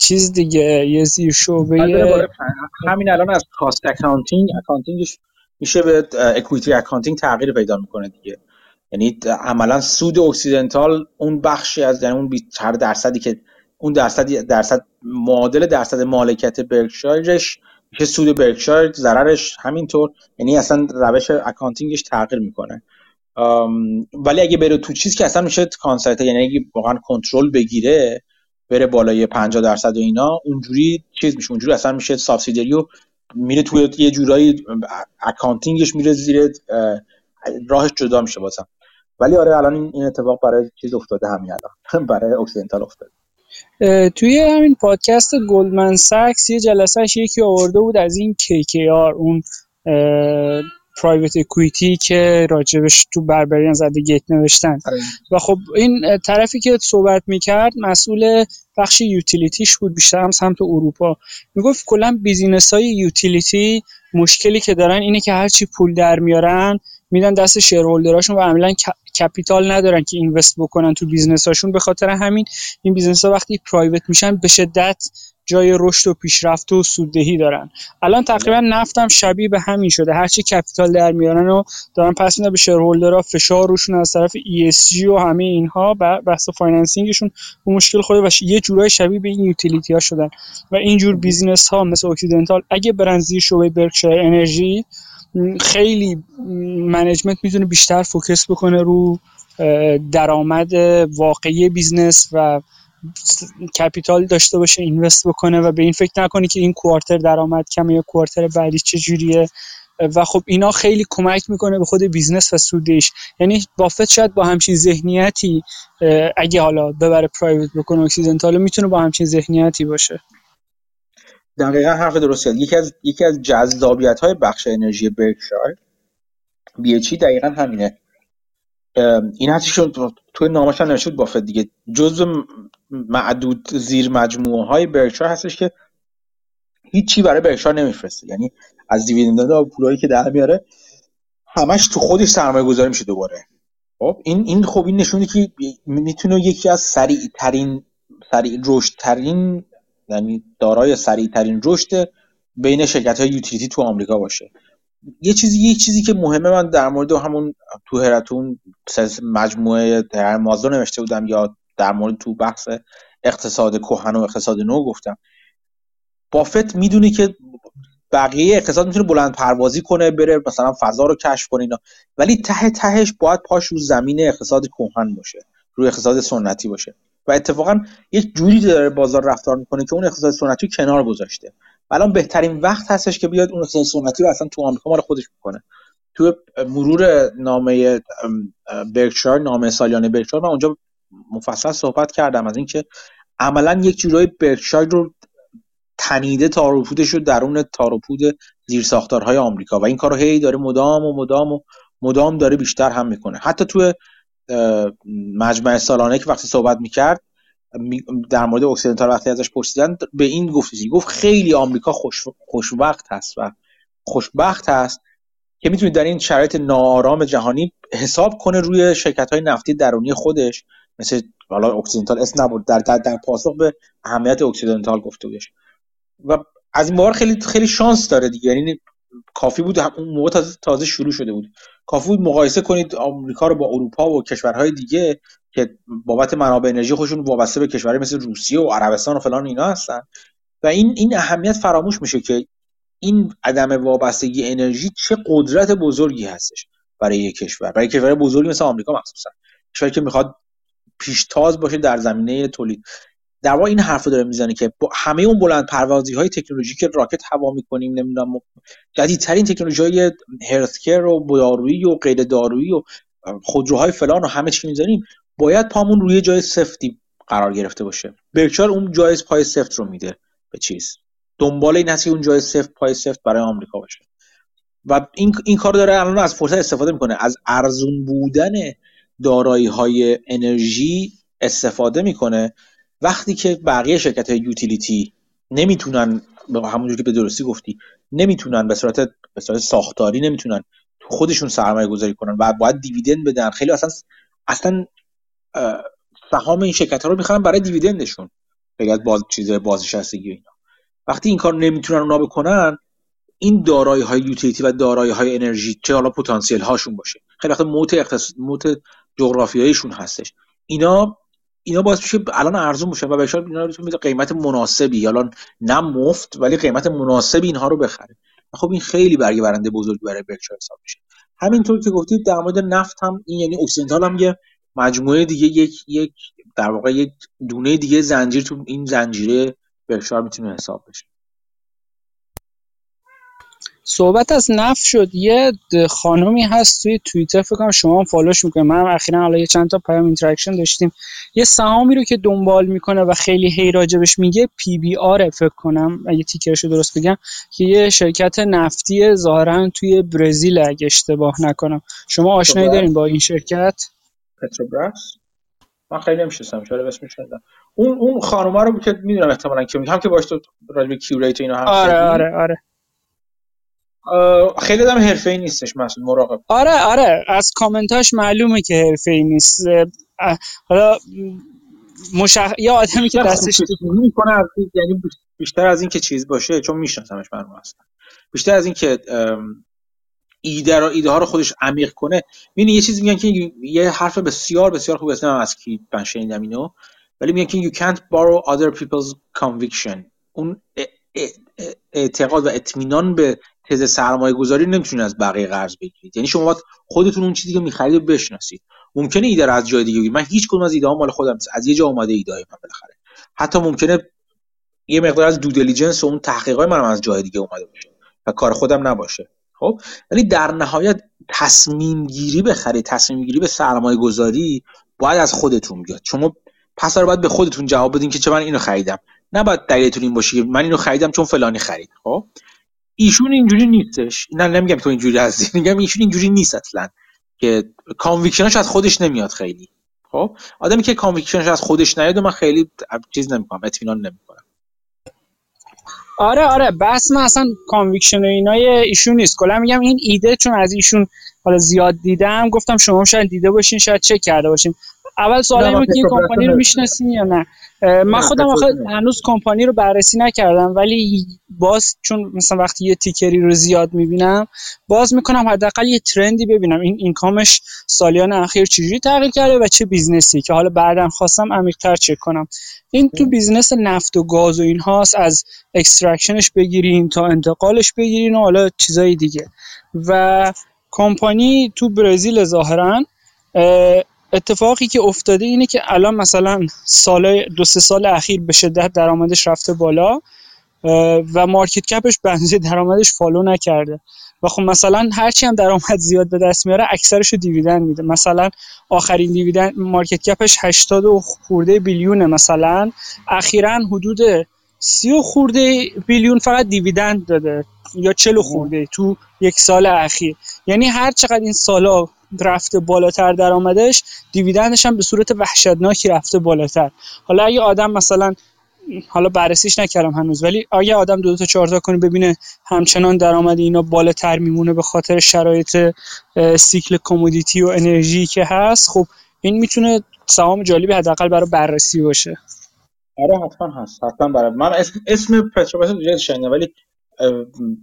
چیز دیگه یه زیر شعبه همین الان از cost accounting accounting ش میشه به equity accounting تغییر پیدا می‌کنه دیگه. یعنی عملا سود Occidental اون بخشی از یعنی اون هر درصدی که اون درصدی درصد معادل درصد مالکیت برکشایرش میشه سود برکشایر ضررش همینطور. یعنی اصلا روش accounting ش تغییر می‌کنه. ولی اگه بره تو چیز که اصلا میشه consolidate یعنی اگه واقعا کنترل بگیره بره بالای 50 درصد و اینا اونجوری چیز میشه. اونجوری اصلا میشه subsidiary میره توی یه جورایی accounting ش میره زیر راهش جدا میشه بازم ولی آره الان این اتفاق برای چیز افتاده همین الان. برای Occidental افتاده. توی همین پادکست Goldman Sachs یه جلسهش یکی آورده بود از این KKR اون private equity که راجبش تو Barbarians at the Gate نوشتن. آره. و خب این طرفی که صحبت می‌کرد مسئول بخش utility ش بود بیشتر هم سمت اروپا. می‌گفت کلا بیزینس های utility مشکلی که دارن اینه که هرچی پول در میارن میدن دست shareholder اشون و عملا capital ندارن که invest بکنن تو بیزنس هاشون به خاطر همین این بیزنس ها وقتی private میشن به شدت جای رشد و پیشرفت و سوددهی دارن. الان تقریبا نفتم شبیه به همین شده. هرچی capital در میارن و دارن پس میدن به shareholder ها فشار روشون از طرف ESG و همه اینها بحث financing شون و مشکل خود و یه جورای شبیه به این utility ها شدن. و اینجور بیزینس ها مثل Occidental اگه برن زیر شعبه Berkshire Energy خیلی management می‌تونه بیشتر focus بکنه رو درآمد واقعی بیزنس و capital داشته باشه invest بکنه و به این فکر نکنی که این quarter درآمد کمه یا quarter بعدی چجوریه و خب اینا خیلی کمک می‌کنه به خود بیزنس و سودش. یعنی بافت شاید با همچین ذهنیتی اگه حالا ببره private بکنه Occidental می‌تونه با همچین ذهنیتی باشه. دقیقا حرف درسته. یکی از یکی از جذابیت های بخش انرژی Berkshire BHE دقیقا همینه. این هستیشون توی نامش هم نوشته بافت دیگه. جزء معدود زیر مجموعه های برکشایر هستش که هیچی برای برکشایر نمیفرسته. یعنی از dividend و پولایی که در میاره همش تو خودش سرمایه گذاری میشه دوباره. خب این این خب این نشونه که می‌تونه یکی از سریع ترین سریع رشد ترین یعنی دارای سریع ترین رشد بین شرکت های یوتیلیتی تو آمریکا باشه. یه چیزی یه چیزی که مهمه من در مورد همون تو هراتون مجموعه مازلو نوشته بودم یا در مورد تو بحث اقتصاد کهن و اقتصاد نو گفتم. بافت می‌دونه که بقیه اقتصاد می‌تونه بلند پروازی کنه بره مثلا فضا رو کشف کنه اینا. ولی ته تهش باید پاش رو زمین اقتصاد کهن باشه روی اقتصاد سنتی باشه. و اتفاقا یک جوری داره بازار رفتار می‌کنه که اون اقتصاد سنتی کنار گذاشته. الان بهترین وقت هستش که بیاد اون اقتصاد سنتی رو اصلا تو آمریکا مال خودش بکنه. تو مرور نامه برکشایر نامه سالیانه برکشایر من اونجا مفصل صحبت کردم از اینکه عملا یک جورایی برکشایر رو تنیده تاروپودش رو درون تاروپود زیر ساختارهای آمریکا و این کارو هی داره مدام و مدام و مدام داره بیشتر هم می‌کنه. حتی تو مجمع سالانه که وقتی صحبت می‌کرد در مورد اکسیدنتال وقتی ازش پرسیدن به این گفتی گفت خیلی آمریکا خوش خوشوقت هست و خوشبخت هست که می‌تونید در این شرایط ناآرام جهانی حساب کنه روی شرکت های نفتی درونی خودش. مثل حالا Occidental اسم نبود در, در, در پاسخ به اهمیت Occidental گفته بودش. و از این بار خیلی خیلی شانس داره دیگه. یعنی کافی بود اون موقع تازه, تازه شروع شده بود. کافی بود مقایسه کنید آمریکا رو با اروپا و کشورهای دیگه که بابت منابع انرژی خودشون وابسته به کشورهای مثل روسیه و عربستان و فلان اینا هستن. و این این اهمیت فراموش میشه که این عدم وابستگی انرژی چه قدرت بزرگی هستش برای یک کشور. برای کشور بزرگی مثل آمریکا مخصوصا. کشوری که می‌خواد پیشتاز باشه در زمینه تولید. در واقع این حرف داره می‌زنه که با همه اون بلند پروازی های تکنولوژی که راکت هوا می‌کنیم نمی‌دونم جدیدترین تکنولوژی های هرتکر و دارویی و غیر دارویی و خودروهای فلان و همه چی می‌زنیم باید پامون روی جای سفتی قرار گرفته باشه. برکشار اون جای پای سفت رو میده به چیز. دنبال این هست اون جای سفت پای سفت برای آمریکا باشه. و این این کار داره الان از فرصت استفاده می‌کنه. از ارزون بودن دارایی های انرژی استفاده می‌کنه. وقتی که بقیه شرکت های یوتیلیتی نمی‌تونن همونجور که به درستی گفتی نمی‌تونن به صورت به صورت ساختاری نمی‌تونن خودشون سرمایه گذاری کنن و باید دیویدند بدن. خیلی اصلا اصلا سهام این شرکت ها رو می‌خرن برای دیویدندشون. از باز چیز بازنشستگی اینا. وقتی این کار نمی‌تونن اونا بکنن این دارایی های یوتیلیتی و دارایی های انرژی چه حالا پتانسیل هاشون باشه. خیلی وقت موت اقتصاد موت جغرافیاییشون هستش. اینا اینا باعث میشه الان ارزون میشه و بهشار اینا رو قیمت مناسبی. الان نه مفت ولی قیمت مناسبی اینها رو بخره. خب این خیلی برگه برنده بزرگی برای برکشایر حساب میشه. همینطور که گفتید در مورد نفت هم این یعنی اکسیدنتال هم یه مجموعه دیگه یک یک در واقع یک دونه دیگه زنجیر تو این زنجیره برکشایر می‌تونه حساب بشه. صحبت از نفت شد. یه خانمی هست توی توییتر فکر کنم شما هم follow ش می‌کنه من هم اخیرا حالا یه چند تا پیام interaction داشتیم. یه سهامی رو که دنبال می‌کنه و خیلی هی راجبش میگه PBR فکر کنم اگه ticker ش رو درست بگم که یه شرکت نفتی ظاهرا توی برزیل اگه اشتباه نکنم. شما آشنایی دارین با این شرکت؟ پتروبراس من خیلی نمی‌شناسم شاید اسمش شنیدم. اون اون خانوما رو که می‌دونم احتمالاً که هم که باش تو راجب کیوریت اینا هم آره آره آره. خیلی دم حرفه ای نیستش مسعود مراقب. آره آره از کامنتاش معلومه که حرفه ای نیست حالا مشخ... یا آدمی که دستش می‌کنه یعنی بیشتر از این که چیز باشه چون میشناسمش من هستم بیشتر از این که ایده رو ایده ها رو خودش عمیق کنه. ببین یه چیزی میگن که یه حرف بسیار بسیار خوب اسمم از کی من شنیدم اینو. ولی میگن که you can't borrow other people's conviction. اون اعتقاد و اطمینان به تز سرمایه گذاری نمی‌تونید از بقیه قرض بگیرید. یعنی شما باید خودتون اون چیزی که می‌خرید بشناسید. ممکنه ایده از جای دیگه من هیچ کدوم از ایده ها مال خودم نیست. از یه جا اومده ایده های من بالاخره. حتی ممکنه یه مقدار از due diligence و اون تحقیقات منم از جای دیگه اومده باشه و کار خودم نباشه. خب؟ ولی در نهایت تصمیم گیری به خرید تصمیم گیری به سرمایه گذاری باید از خودتون بیاد. شما پس رو باید به خودتون جواب بدین که چه من اینو خریدم. نباید دلیلتون این باشه من اینو خریدم چون فلانی خرید. خب؟ ایشون اینجوری نیستش. نه نمیگم تو اینجوری هستی. میگم ایشون اینجوری نیست اصلا. که conviction ش از خودش نمیاد خیلی. خب؟ آدمی که conviction ش از خودش نیاد من خیلی چیز نمی‌کنم اطمینان نمی‌کنم. آره آره. بس من اصلا conviction و اینای ایشون نیست. کلا میگم این ایده چون از ایشون حالا زیاد دیدم گفتم شما شاید دیده باشین شاید چک کرده باشین. اول سوال اینه که این کمپانی رو می‌شناسین یا نه؟ من خودم آخه هنوز کمپانی رو بررسی نکردم ولی باز چون مثلا وقتی یه ticker ی رو زیاد می‌بینم باز می‌کنم حداقل یه trend ی ببینم. این income ش سالیان اخیر چجوری تغییر کرده و چه business ی؟ که حالا بعدم خواستم عمیق‌تر چک کنم. این تو business نفت و گاز و اینهاست از extraction ش بگیرین تا انتقالش بگیرین و حالا چیزای دیگه. و کمپانی تو برزیل ظاهرا اتفاقی که افتاده اینه که الان مثلا سال دو سه سال اخیر به شدت درآمدش رفته بالا و market cap ش به نظر درآمدش follow نکرده. و خب مثلا هرچی هم درآمد زیاد به دست میاره اکثرش رو دیویدند میده. مثلا آخرین دیویدند مارکت کپش 80 و خورده بیلیونه مثلا. اخیرا حدود 30 و خورده بیلیون فقط دیویدند داده یا 40 خورده تو یک سال اخیر. یعنی هر چقدر این سالا رفته بالاتر درآمدش دیویدندش هم به صورت وحشتناکی رفته بالاتر. حالا اگه آدم مثلا حالا بررسیش نکردم هنوز ولی اگه آدم دو, دو تا چهار تا کنه ببینه همچنان درآمد اینا بالاتر میمونه به خاطر شرایط سیکل کمودیتی و انرژی که هست خب این می‌تونه سهام جالبی حداقل برای بررسی باشه. آره حتما هست حتما برای من اسم اسم پتروباس رو ولی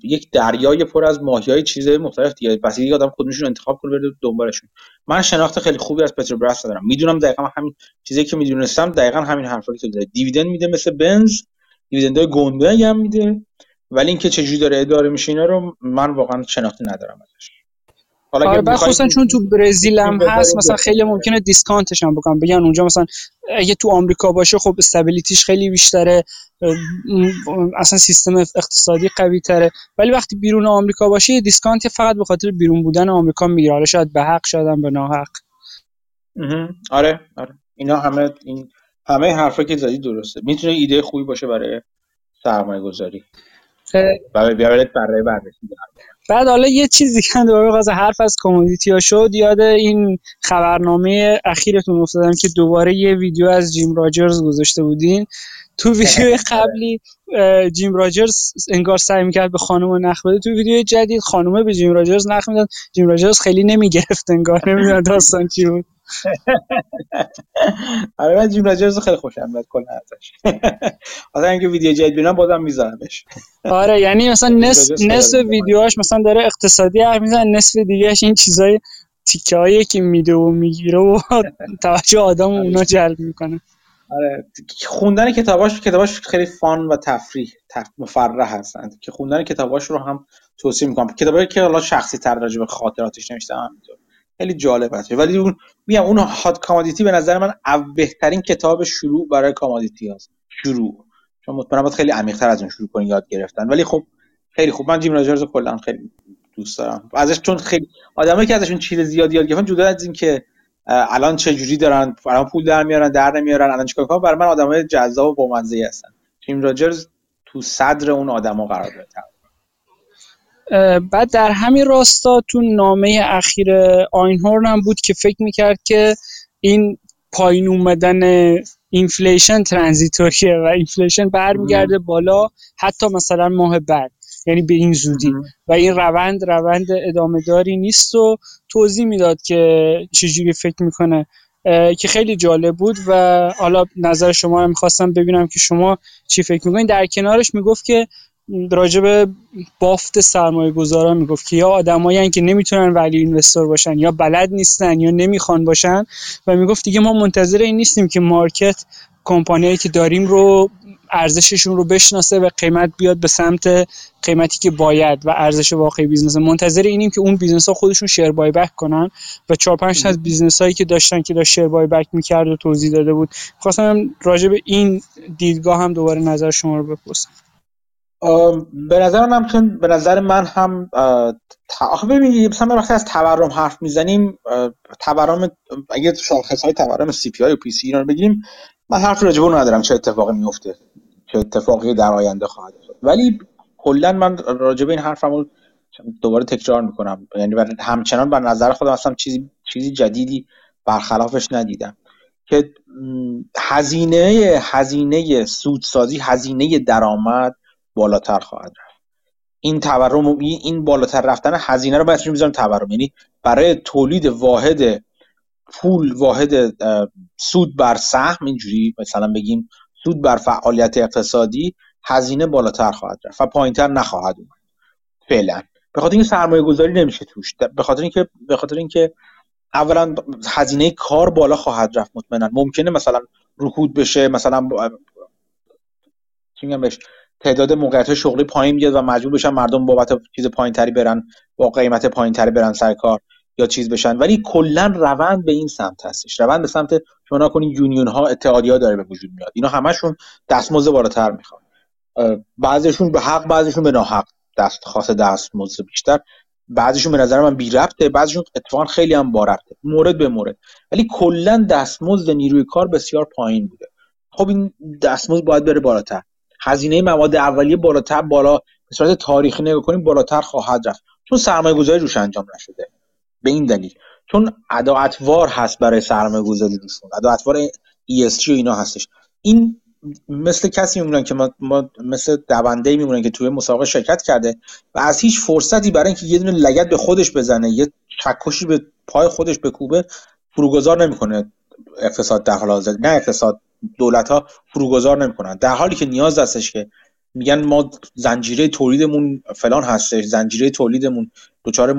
یک دریای پر از ماهی های چیز مختلف دیگه پس یه آدم خودشون انتخاب کنه بره دنبالشون. من شناخت خیلی خوبی از پتروبراس دارم می‌دونم دقیقا همین چیزی که می‌دونستم دقیقا همین حرفا که تو دیویدند میده مثل بنز دیویدندهای گنده هم میده ولی اینکه چجوری داره اداره میشه اینا رو من واقعا شناختی ندارم ازش. حالا آره خصوصا چون تو برزیل هم هست مثلا خیلی ممکنه دیسکانتش هم بکنم. بگن اونجا مثلا اگه تو آمریکا باشه خب استابیلیتیش خیلی بیشتره اصلا سیستم اقتصادی قوی تره. ولی وقتی بیرون آمریکا باشه یه دیسکانتی فقط به خاطر بیرون بودن آمریکا می‌گیره شاید به حق شاید به ناحق. آره آره. اینا همه این همه حرفا که زدی درسته. می‌تونه ایده خوبی باشه برای سرمایه گذاری برای برای بررسی. بعد حالا یه چیزی که دوباره باز حرف از کمودیتی ها شد یاد این خبرنامه اخیرتون افتادم که دوباره یه ویدیو از جیم راجرز گذاشته بودین. تو ویدیو قبلی جیم راجرز انگار سعی می‌کرد به خانم نخ بده. تو ویدیو جدید خانومه به جیم راجرز نخ می‌داد. جیم راجرز خیلی نمی‌گرفت انگار. نمی‌دونم داستان چی بود. آره من جیم راجرز خیلی خوشم میاد کلا ازش. آره اینکه ویدیو جدید ببینم بازم میذارمش. آره یعنی مثلا نصف نصف ویدیوهاش مثلا داره اقتصادی حرف می‌زنه نصف دیگهش این چیزای تیکه که میده و می‌گیره و توجه آدم اونا جلب می‌کنه. آره خوندن کتاباش کتاباش خیلی فان و تفریح مفرح هستند که خوندن کتاباش رو هم توصیه می‌کنم. کتابایی که حالا شخصی تر راجع به خاطراتش نوشته همینطور خیلی جالب هست. ولی اون میگم اون Hot Commodity به نظر من بهترین کتاب شروع برای commodity هست شروع. چون مطمئنم باید خیلی عمیق‌تر از اون شروع کنی یاد گرفتن. ولی خب خیلی خوب. من جیم راجرز کلا خیلی دوست دارم. ازش چون خیلی آدمایی که ازشون چیز زیاد یاد گرفتن جدا از این که الان چه جوری دارن؟ الان پول در میارن در نمیارن؟ الان چیکار کنن برای من آدمای جذاب و بامزه هستن. جیم راجرز تو صدر اون آدما قرار داره بعد در همین راستا تو نامه اخیر آینهورن هم بود که فکر می‌کرد که این پایین اومدن inflation transitory ه و inflation برمیگرده بالا حتی مثلا ماه بعد. یعنی به این زودی. و این روند روند ادامه داری نیست و توضیح می‌داد که چجوری فکر می‌کنه که خیلی جالب بود و حالا نظر شما رو می‌خواستم ببینم که شما چی فکر می‌کنید. در کنارش می‌گفت که راجب بافت سرمایه گذاران می‌گفت که یا آدمایی که نمی‌تونن value investor باشن یا بلد نیستن یا نمی‌خوان باشن و می‌گفت دیگه ما منتظر این نیستیم که market کمپانیایی که داریم رو ارزششون رو بشناسه و قیمت بیاد به سمت قیمتی که باید و ارزش واقعی business. منتظر اینیم که اون business ها خودشون share buyback کنن و چهار پنج تا از business هایی که داشتن که داشت share buyback می‌کرد و توضیح داده بود. خواستم راجع به این دیدگاه هم دوباره نظر شما رو بپرسم. به نظر من هم به نظر من هم آخه ببینید مثلا وقتی از تورم حرف می‌زنیم تورم اگه شاخص های تورم CPI و PCE رو بگیریم من حرف راجع ندارم چه اتفاقی میفته چه اتفاقی در آینده خواهد ولی کلا من راجع به این حرفمو دوباره تکرار می‌کنم. یعنی همچنان بر نظر خودم اصلا چیزی چیزی جدیدی برخلافش ندیدم. که هزینه هزینه سودسازی هزینه درآمد بالاتر خواهد رفت. این تورم این بالاتر رفتن هزینه رو باید می‌ذارم تورم. یعنی برای تولید واحد پول واحد سود بر سهم اینجوری مثلا بگیم سود بر فعالیت اقتصادی هزینه بالاتر خواهد رفت و پایینتر نخواهد اومد. فعلا. به خاطر اینکه سرمایه گذاری نمیشه توش. به خاطر اینکه به خاطر اینکه اولا هزینه کار بالا خواهد رفت مطمئنا. ممکنه مثلا رکود بشه مثلا چی میگم تعداد موقعیت شغلی پایین بیاد و مجبور بشن مردم بابت چیز پایینتری برن با قیمت پایینتری برن سر کار. یا چیز بشن. ولی کلا روند به این سمت هستش. روند به سمت شما کنین یونیون ها اتحادیه داره به وجود میاد. اینا همشون دستمزد بالاتر می‌خوان. بعضیشون به حق بعضیشون به ناحق دست خاص دستمزد بیشتر. بعضیشون به نظر من بی ربطه بعضیشون اتفاقا خیلی هم با ربطه. مورد به مورد. ولی کلا دستمزد نیروی کار بسیار پایین بوده. خب این دستمزد باید بره بالاتر. هزینه مواد اولیه بالاتر بالا به صورت تاریخی نگاه کنیم بالاتر خواهد رفت. چون سرمایه گذاری روش انجام نشده. به این دلیل. چون اداعتوار هست برای سرمایه گذاری روشون اداعتوار ESG و اینا هستش. این مثل کسی میمونن که ما, ما مثل دونده میمونن که توی مسابقه شرکت کرده و از هیچ فرصتی برای اینکه یه دونه لگت به خودش بزنه یه چکشی به پای خودش بکوبه فروگذار نمی‌کنه اقتصاد در حال حاضر. نه اقتصاد دولت ها فروگذار نمی‌کنن. در حالی که نیاز هستش که میگن ما زنجیره تولیدمون فلان هستش زنجیره تولیدمون دچار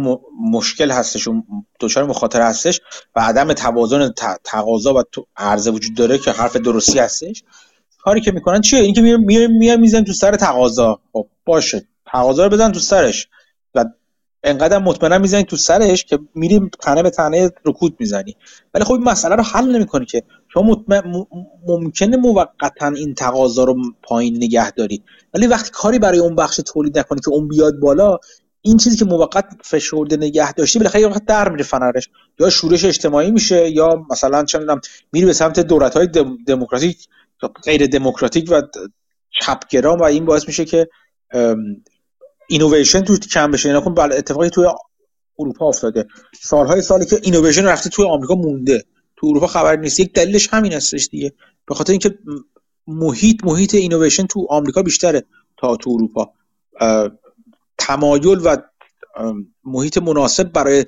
مشکل هستش و دچار مخاطره هستش و عدم توازن تقاضا و عرضه وجود داره که حرف درستی هستش. کاری که می‌کنن چیه؟ اینکه میان میان میزن تو سر تقاضا. خب باشه. تقاضا رو بزن تو سرش. و انقدر مطمئنا می‌زنی تو سرش که میری تنه به تنه رکود می‌زنی. ولی خب این مسئله رو حل نمی‌کنی که شما ممکنه موقتا این تقاضا رو پایین نگه داری. ولی وقتی کاری برای اون بخش تولید نکنی که اون بیاد بالا این چیزی که موقت فشرده نگه داشتی بالاخره یه وقت در میره فنرش. یا شورش اجتماعی میشه یا مثلا چه میری به سمت دولت های دموکراتیک غیر دموکراتیک و چپگرا و این باعث میشه که اینویشن تو کم بشه. اینا کن بله اتفاقی توی اروپا افتاده. سالهای سالی که اینویشن رفته توی آمریکا مونده. تو اروپا خبر نیست. یک دلیلش همین هستش دیگه. به خاطر اینکه محیط محیط اینویشن تو آمریکا بیشتره تا تو اروپا. تمایل و محیط مناسب برای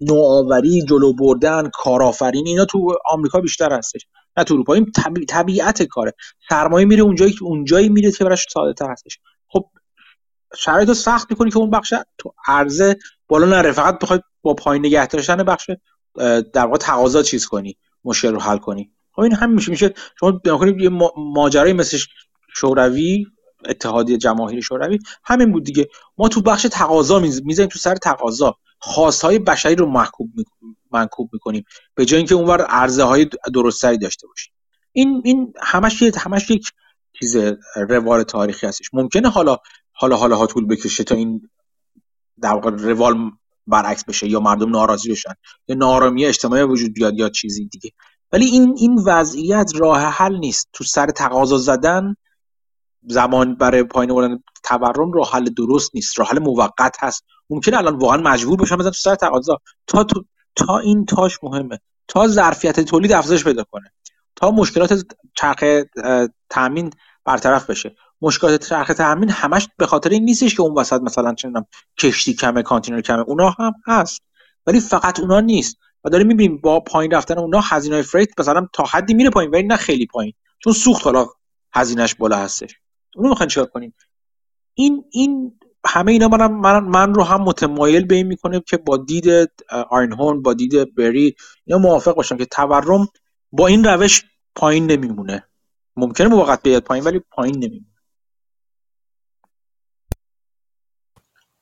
نوآوری جلو بردن کارآفرین اینا تو آمریکا بیشتر هستش. نه تو اروپا این طبیعت کاره. سرمایه میره اونجایی که اونجایی میره که براش ساده تر هستش. خب شرایط رو سخت می‌کنی که اون بخش تو عرضه بالا نره. فقط بخوای با پایین نگه داشتن بخش در واقع تقاضا چیز کنی مشکل رو حل کنی. خب این هم میشه میشه. شما بکنید یه ماجرای مثل شوروی اتحادیه جماهیر شوروی همین بود دیگه. ما تو بخش تقاضا می‌زنیم تو سر تقاضا. خواستهای بشری رو محکوب منکوب می‌کنیم. به جای اینکه اونور عرضه های درستری داشته باشیم. این این همش همش یک چیز روال تاریخی هستش. ممکنه حالا حالا حالا ها طول بکشه تا این در واقع روال برعکس بشه یا مردم ناراضی بشن. یا نارامی اجتماعی وجود بیاد یا چیزی دیگه. ولی این این وضعیت راه حل نیست. تو سر تقاضا زدن زمان برای پایین بردن تورم راه حل درست نیست راه حل موقت هست. ممکنه الان واقعا مجبور بشن بزن تو سر تقاضا تا تو تا این تاش مهمه. تا ظرفیت تولید افزایش پیدا کنه. تا مشکلات چرخ تامین برطرف بشه. مشکلات چرخ تامین همش به خاطر این نیستش که اون وسط مثلا چه کشتی کمه کانتینر کمه اونا هم هست. ولی فقط اونا نیست. و داریم می‌بینیم با پایین رفتن اونا هزینه فریت مثلا تا حدی میره پایین ولی نه خیلی پایین. چون سوخت حالا هزینهش بالا هستش. اونو می‌خواین چیکار کنیم؟ این این همه اینا من, من, من رو هم متمایل به این می‌کنه که با دید آرنهورن با دید بری اینا موافق باشم که تورم با این روش پایین نمیمونه. ممکنه موقت بیاد پایین ولی پایین نمیمونه.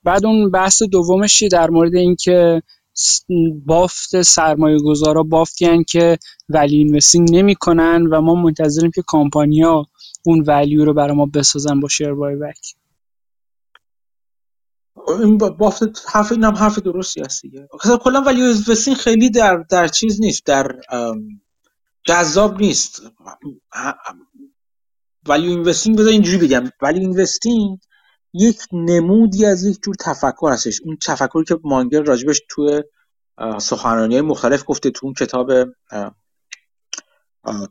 بعد اون بحث دومش در مورد اینکه بافت سرمایه گذارا بافتی که ولی اینوستینگ نمی کنن و ما منتظریم که کامپانیا اون ولیو رو برای ما بسازن با شیر بای بک این بافت حرف اینم حرف درستی هست دیگه. کلا value investing خیلی در در چیز نیست. در جذاب نیست. value investing بذار اینجوری بگم. value investing یک نمودی از یک جور تفکر هستش. اون تفکری که مانگر راجبش توی سخنرانی مختلف گفته تو اون کتاب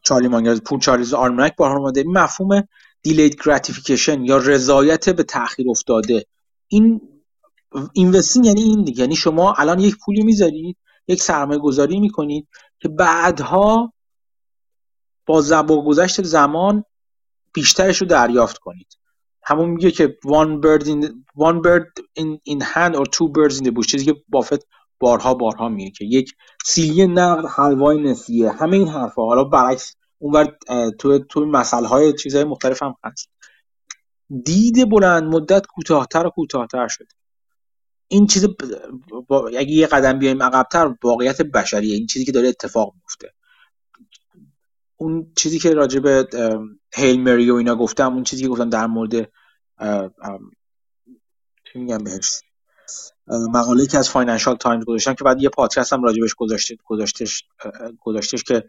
چارلی مانگر Poor Charlie's Almanack بارها اومده. مفهوم delayed gratification یا رضایت به تاخیر افتاده. این اینوستینگ یعنی این دیگه. یعنی شما الان یک پولی می‌ذارید یک سرمایه گذاری می‌کنید که بعدها با با گذشت زمان بیشترش رو دریافت کنید. همون میگه که one bird in, one bird in, in hand or two birds in the bush. چیزی که بافت بارها بارها میگه که یک سیلی نقد حلوای نسیه همه این حرفها حالا برعکس اونور تو تو مسئله های چیزهای مختلف هم هست. دید بلند مدت کوتاهتر و کوتاهتر شده این چیز با... اگه یه قدم بیایم عقبتر واقعیت بشریه. این چیزی که داره اتفاق میفته اون چیزی که راجع به Hail Mary و اینا گفتم اون چیزی که گفتم در مورد چی میگم بهش؟ مقاله که از Financial Times گذاشتم که بعد یه پادکست هم راجبش گذاشته گذاشتش گذاشتش که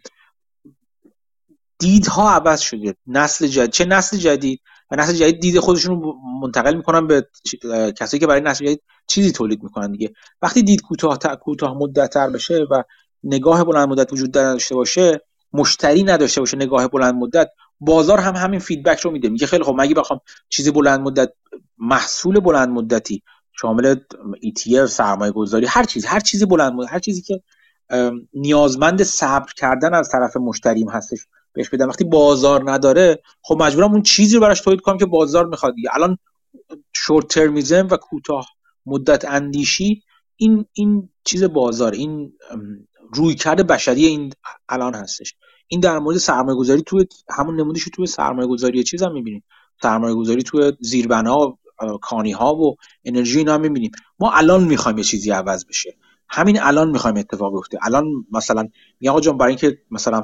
دیدها عوض شده. نسل جدید چه نسل جدید؟ و نسل جدید دید خودشون رو منتقل می‌کنن به کسایی که برای نسل جدید چیزی تولید می‌کنن دیگه. وقتی دید کوتاه کوتاه مدت تر بشه و نگاه بلند مدت وجود داشته باشه مشتری نداشته باشه نگاه بلند مدت بازار هم همین فیدبک رو میده. میگه خیلی خب مگه بخوام چیزی بلند مدت محصول بلند مدتی شامل ETF سرمایه گذاری هر چیز هر چیزی بلند هر چیزی که نیازمند صبر کردن از طرف مشتریم هستش بهش بدم وقتی بازار نداره خب مجبورم اون چیزی رو براش تولید کنم که بازار می‌خواد دیگه. الان شورت ترمیزم و کوتاه مدت اندیشی این این چیز بازار این روی کرده بشری این الان هستش. این در مورد سرمایه گذاری توی همون نمودش توی سرمایه گذاری چیز هم می‌بینیم. سرمایه گذاری توی زیربنا کانی ها و انرژی اینا می‌بینیم. ما الان می‌خوایم یه چیزی عوض بشه. همین الان می‌خوایم اتفاق بیفته. الان مثلا میگم آقا برای اینکه مثلا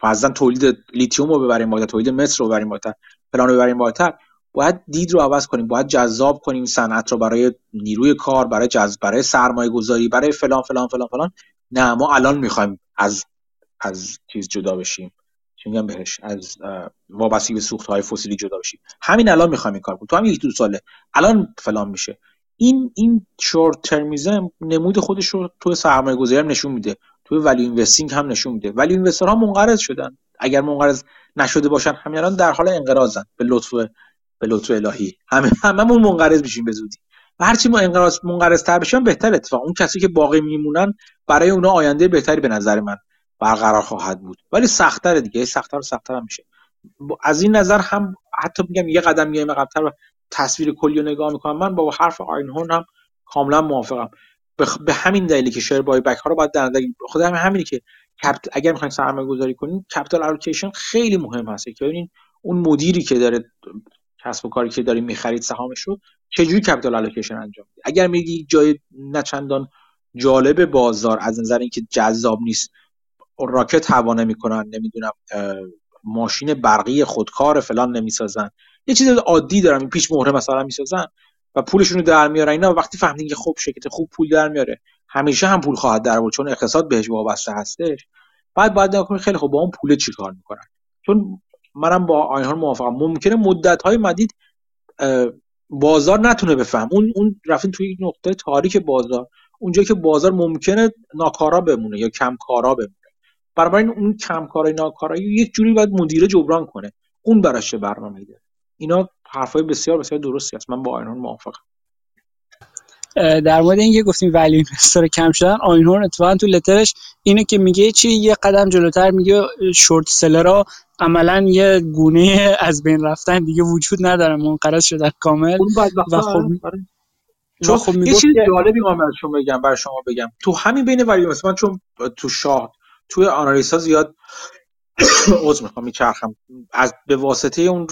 فرضاً تولید لیتیوم رو ببریم بالاتر تولید مصر رو ببریم بالاتر فلان رو ببریم بالاتر باید دید رو عوض کنیم باید جذاب کنیم صنعت رو برای نیروی کار برای جذب برای سرمایه گذاری برای فلان فلان فلان فلان. نه ما الان می‌خوایم از از چیز جدا بشیم. چی میگم بهش از وابستگی به سوخت های فسیلی جدا بشیم همین الان می‌خوایم این کار کنیم تو همین یک دو ساله. الان فلان میشه. این این شورت ترمیزم نمود خودش رو تو سرمایه گذاری هم نشون میده. تو ولی اینوستینگ هم نشون میده. ولی اینوسترها منقرض شدن. اگر منقرض نشده باشن همین الان در حال انقراضن. به لطف به لطف الهی. همه هممون منقرض میشیم به زودی. و هرچی ما انقراض منقرض تر بشیم بهتر اتفاق اون کسی که باقی میمونن برای اونا آینده بهتری به نظر من. برقرار خواهد بود. ولی سختتر دیگه. سختتر و سختتر هم میشه. از این نظر هم حتی میگم یه قدم میایم عقب‌تر و تصویر کلی رو نگاه می‌کنم. من با حرف آینهورن هم کاملا موافقم. به همین دلیلی که share buyback ها رو باید در نظر خود هم همینی که اگر می‌خواین سرمایه گذاری کنین capital allocation خیلی مهم هست. که ببینین اون مدیری که داره کسب و کاری که داریم می‌خرید سهامش رو چجوری capital allocation انجام میده؟ اگر میگی جای نچندان جالب بازار از نظر اینکه جذاب نیست راکت هوا نمی‌کنن نمی‌دونم ماشین برقی خودکار فلان نمی‌سازن. یه چیز عادی دارن پیش مهره مثلا می‌سازن و پولشون رو در میارن اینا. وقتی فهمیدین که خب شرکت خوب پول در میاره همیشه هم پول خواهد در چون اقتصاد بهش وابسته هستش. بعد باید نگاه خیلی خوب با اون پول چیکار می‌کنن؟ چون منم با آینهان موافقم. ممکنه مدت های مدید بازار نتونه بفهم. اون اون رفتین توی نقطه تاریک بازار. اونجا که بازار ممکنه ناکارا بمونه یا کمکارا بمونه. برای اون کمکارای ناکارایی یک جوری باید مدیره جبران کنه. اون براش برنامه میده. اینا حرفای بسیار بسیار درستی است من با آینهورن موافقم. در مورد اینکه گفتیم ولی اینوستر کم شدن آینهورن اتفاقا تو لترش اینه که میگه چی؟ یه قدم جلوتر میگه شورت سلرها عملا یه گونه از بین رفتن دیگه وجود نداره منقرض شدن کامل. و خب آره. چون خب یه چیز جالبی من براتون بگم بر شما بگم. تو همین بین ولی من چون تو شاه توی آنالیز ها زیاد عذر می‌خوام میچرخم از به واسطه اون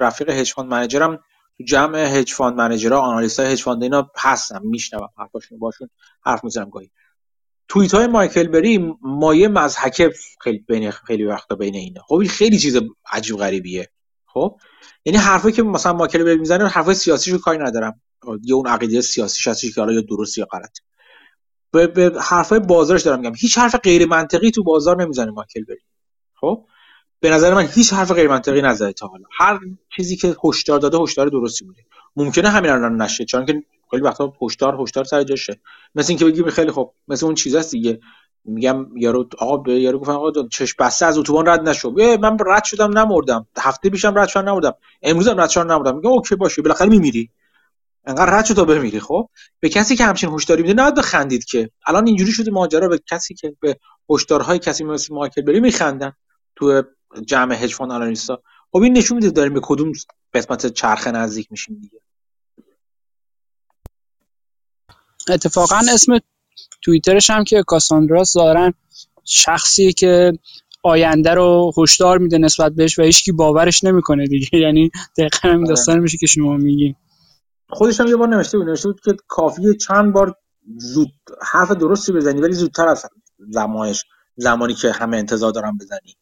رفیق hedge fund manager م تو جمع hedge fund manager ها analyst های hedge fund اینا هستم میشنوم حرفاشون باشون حرف می‌زنم گاهی. توییت های مایکل بری مایه مضحکه خیلی بین خیلی وقتا بین اینا. خب این خیلی چیز عجیب غریبیه. خب؟ یعنی حرفی که مثلا مایکل بری می‌زنه حرفای سیاسیشو کاری ندارم. یه اون عقیده سیاسی هستش که حالا یا درست یا غلط. به, به حرفای بازارش دارم میگم. هیچ حرف غیر منطقی تو بازار نمی‌زنه مایکل بری خب؟ به نظر من هیچ حرف غیر منطقی نزده تا حالا. هر چیزی که هشدار داده هشدار درستی بوده. ممکنه همین الان نشه چون که خیلی وقتا هشدار هشدار سر جاشه مثل اینکه بگیم خیلی خوب مثل اون چیزاست دیگه. میگم یارو آقا یارو گفتن آقا چش بسته از اتوبان رد نشو. من رد شدم نمردم. هفته پیشم رد شدم نمردم. امروزم رد شدم نمردم. میگه okay باشه. بالاخره میمیری. انقدر رد شد تا بمیری خب؟ به کسی که همچین هشداری میده نباید بخندید که. الان اینجوری شده ماجرا به کسی که به هشدارهای کسی مثل مایکل بری میخندن تو جمع hedge fund analyst ا. خب این نشون میده داریم به کدوم قسمت چرخه نزدیک میشیم دیگه. اتفاقا اسم توییترش هم که کاساندرا زارن شخصی که آینده رو هشدار میده نسبت بهش و هیچکی باورش نمی‌کنه دیگه. یعنی دقیقا همین آره. داستان میشه که شما میگی خودش هم یه بار نوشته بود نوشته بود که کافیه چند بار زود حرف درستی بزنی ولی زودتر از زمانش زمانی که همه انتظار دارن بزنی.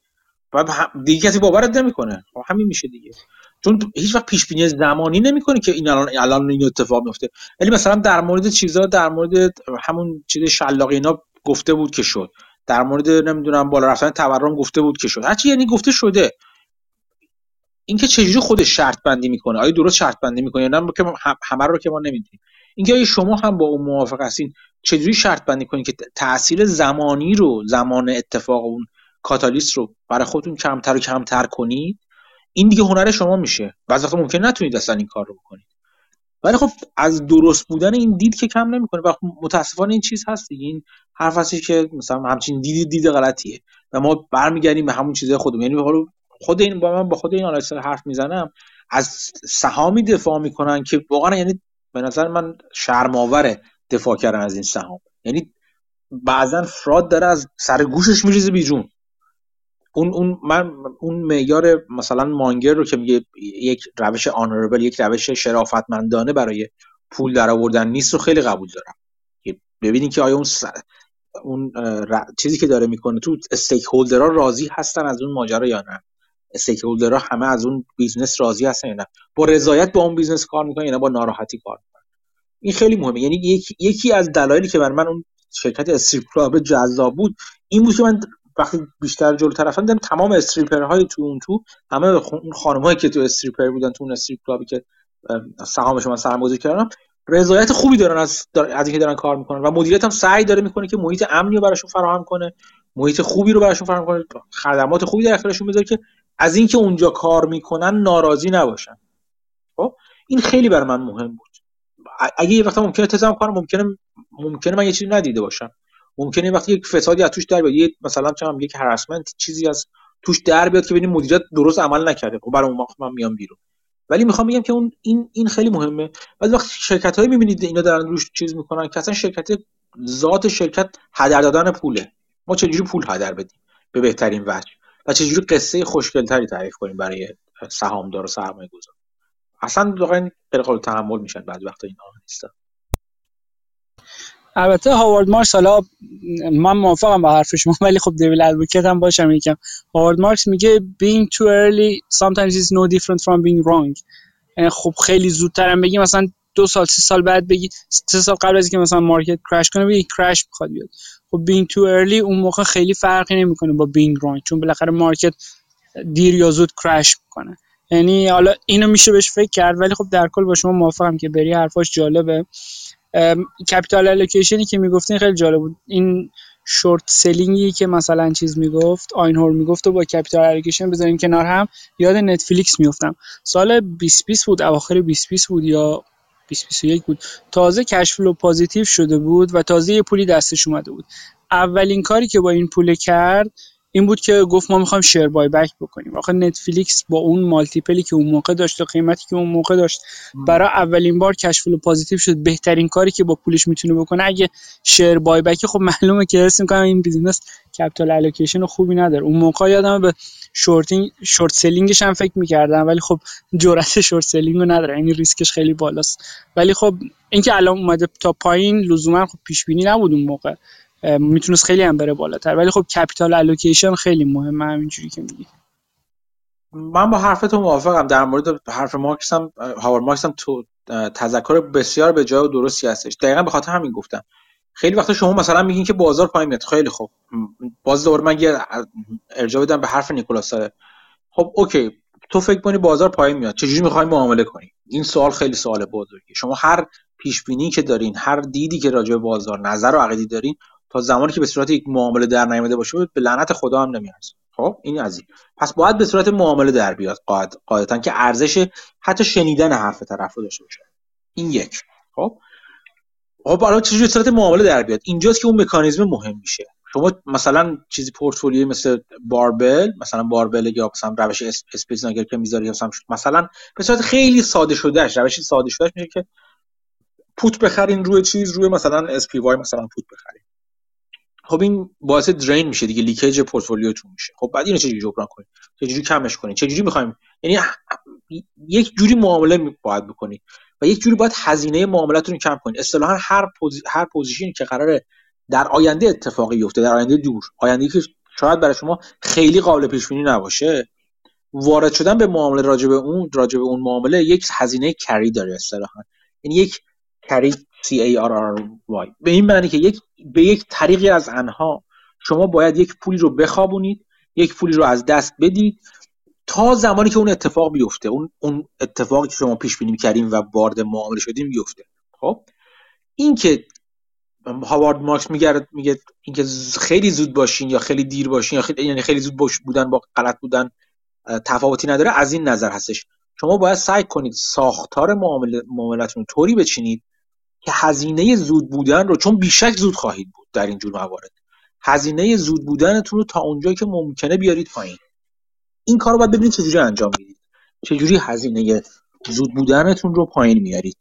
و دیگه کسی باورت نمی‌کنه. خب همین میشه دیگه. چون هیچ وقت پیش بینی زمانی نمی‌کنه که این الان الان این اتفاق میفته ولی مثلا در مورد چیزا در مورد همون چیز شلاقی اینا گفته بود که شد. در مورد نمی‌دونم بالا رفتن تورم گفته بود که شد. هرچی یعنی گفته شده. اینکه چجوری خودش شرط بندی می‌کنه. آیا درست شرط بندی می‌کنه یا نه که همه رو که ما نمی‌دونیم. اینکه آیا شما هم با اون موافق هستین چجوری شرط بندی کنید که تاثیر زمانی رو زمان اتفاق اون کاتالیست رو برای خودتون کمتر و کمتر کنید؟ این دیگه هنر شما میشه. بعضی وقتا ممکن نتونید اصلا این کار رو بکنید. ولی خب از درست بودن این دید که کم نمی‌کنه و متاسفانه این چیز هست دیگه. این حرف هستی که مثلا همچین دید دید غلطیه. و ما برمیگردیم به همون چیزای خودمون. یعنی حالا خود این با من با خود این آنالیست حرف می‌زنم. از سهامی دفاع می‌کنن که واقعا یعنی به نظر من شرماوره دفاع کردن از این سهام. یعنی بعضا فراد داره از سر گوشش میریزه بیرون اون اون من اون معیار مثلا مانگر رو که میگه یک روش آنربل یک روش شرافتمندانه برای پول در آوردن نیست رو خیلی قبول دارم. ببینید که آیا اون اون چیزی که داره می‌کنه تو stakeholder ها راضی هستن از اون ماجرا یا نه. stakeholder ها همه از اون business راضی هستن یا نه؟ با رضایت با اون business کار می‌کنن یا با ناراحتی کار می‌کنن؟ این خیلی مهمه. یعنی یکی, یکی از دلایلی که بر من اون شرکت strip club جذاب بود این بود که من وقتی بیشتر جلو رفتم دیدم تمام stripper های تو اون تو همه اون خانم هایی که تو stripper بودن تو اون strip club ی که سهامش من سرمایه‌گذاری کردم رضایت خوبی دارن از از اینکه دارن کار می‌کنن و مدیریت هم سعی داره می‌کنه که محیط امنی رو براشون فراهم کنه محیط خوبی رو براشون فراهم کنه خدمات خوبی در اختیارشون بذاره که از اینکه اونجا کار می‌کنن ناراضی نباشن. خب؟ این خیلی برای من مهم بود. اگه یه وقتا ممکنه تزم کنم ممکنه ممکنه من یه چیزی ندیده باشم. ممکنه وقتی یک فسادی از توش در بیاد. یک مثلا چم یک هراسمنت چیزی از توش در بیاد که ببینیم مدیریت درست عمل نکرده. خب برای اون وقت من میام بیرون. ولی می‌خوام بگم که اون این این خیلی مهمه. بعضی وقت شرکت هایی می‌بینید اینا دارن روش چیز می‌کنن که اصلا شرکت ذات شرکت هدر دادن پوله. ما چجوری پول هدر بدیم به بهترین وجه؟ و چجوری قصه خوشگلتری تعریف کنیم برای سهامدار و سرمایه گذار اصلا واقعا غیر قابل تحمل میشن بعضی وقتا اینا نیستن. البته هاوارد مارکس حالا من موافقم با حرف شما ولی خب دیویل ادوکیت هم باشم یکم. هاوارد مارکس میگه being too early sometimes is no different from being wrong. خب خیلی زودتر هم بگی مثلا دو سال سه سال بعد بگی سه سال قبل از اینکه مثلا market crash کنه بگی crash می‌خواد بیاد. خب being too early اون موقع خیلی فرقی نمی‌کنه با being wrong چون بالاخره market دیر یا زود crash می‌کنه. یعنی حالا اینو میشه بهش فکر کرد ولی خب در کل با شما موافقم که بری حرفاش جالبه. capital allocation ی که می‌گفتین خیلی جالب بود. این short selling ی که مثلا چیز می‌گفت آینهورن می‌گفت و با capital allocation بذاریم کنار هم یاد نتفلیکس میفتم سال 2020 بود اواخر 2020 بود یا 2021 بود. تازه cash flow positive شده بود و تازه یه پولی دستش اومده بود. اولین کاری که با این پول کرد این بود که گفت ما می‌خوایم share buyback بکنیم. آخه نتفلیکس با اون multiple ی که اون موقع داشت و قیمتی که اون موقع داشت برای اولین بار cash flow positive شد. بهترین کاری که با پولش می‌تونه بکنه اگه share buyback خب معلومه که حس می‌کنم این business capital allocation خوبی نداره. اون موقع یادم به shorting short selling ش هم فکر می‌کردم ولی خب جرأت short selling رو نداره. یعنی ریسکش خیلی بالاست. ولی خب اینکه الان اومده تا پایین لزوما خب پیش بینی نبود اون موقع. می‌تونست خیلی هم بره بالاتر. ولی خب capital allocation خیلی مهمه همینجوری که میگی. من با حرفتون موافقم. در مورد حرف مارکس هم هاوارد مارکس هم تو تذکر بسیار به جای و درستی هستش. دقیقا به خاطر همین گفتم. خیلی وقتا شما مثلا میگین که بازار پایین میاد. خیلی خوب. باز دوباره من یه ارجاع بدم به حرف نیکولاس خب اوکی. تو فکر کنی بازار پایین میاد. چجوری می‌خوای معامله کنی؟ این سوال خیلی سوال بزرگی شما هر پیش بینی که دارین هر دیدی که راجع به بازار نظر و عقیدی دارین تا زمانی که به صورت یک معامله در نیامده باشه به لعنت خدا هم نمیارزه. خب این از این. پس باید به صورت معامله در بیاد قاعدتا که ارزش حتی شنیدن حرف طرف رو داشته باشه. این یک. خب؟ خب حالا چجوری صورت معامله در بیاد؟ اینجاست که اون مکانیزم مهم میشه. شما مثلا چیزی پورتفولیوی مثل barbell مثلا barbell یا مثلا روش اسپیس که می‌ذاری مثلا مثلا به صورت خیلی ساده شدهش روش ساده شدهش میشه که put بخرین روی چیز روی مثلا SPY مثلا put بخرین. خب این باعث drain میشه دیگه leakage portfolio تون میشه. خب بعد اینو چجوری جبران کنید چجوری کمش کنید چجوری می‌خوایم؟ یعنی یک جوری معامله باید بکنید و یک جوری باید هزینه معاملتون رو کم کنید. اصطلاحا هر posi... هر position ی که قراره در آینده اتفاقی بیفته در آینده دور آینده که شاید برای شما خیلی قابل پیش بینی نباشه وارد شدن به معامله راجع به اون راجع به اون معامله یک هزینه carry داره اصطلاحا. یعنی یک carry C A R R Y. به این معنی که یک به یک طریقی از انها شما باید یک پولی رو بخوابونید یک پولی رو از دست بدید تا زمانی که اون اتفاق بیفته. اون اون اتفاقی که شما پیش بینی کردیم و وارد معامله شدیم بیفته. خب؟ این که هاوارد مارکس میگه میگه اینکه خیلی زود باشین یا خیلی دیر باشین یا خیلی یعنی خیلی زود باش بودن با غلط بودن تفاوتی نداره از این نظر هستش. شما باید سعی کنید ساختار معامله معاملتون طوری بچینید که هزینه زود بودن رو چون بیشک زود خواهید بود در این جور موارد. هزینه زود بودنتون رو تا اونجایی که ممکنه بیارید پایین. این کار رو باید ببینید چجوری انجام می‌دید. چجوری هزینه زود بودنتون رو پایین میارید.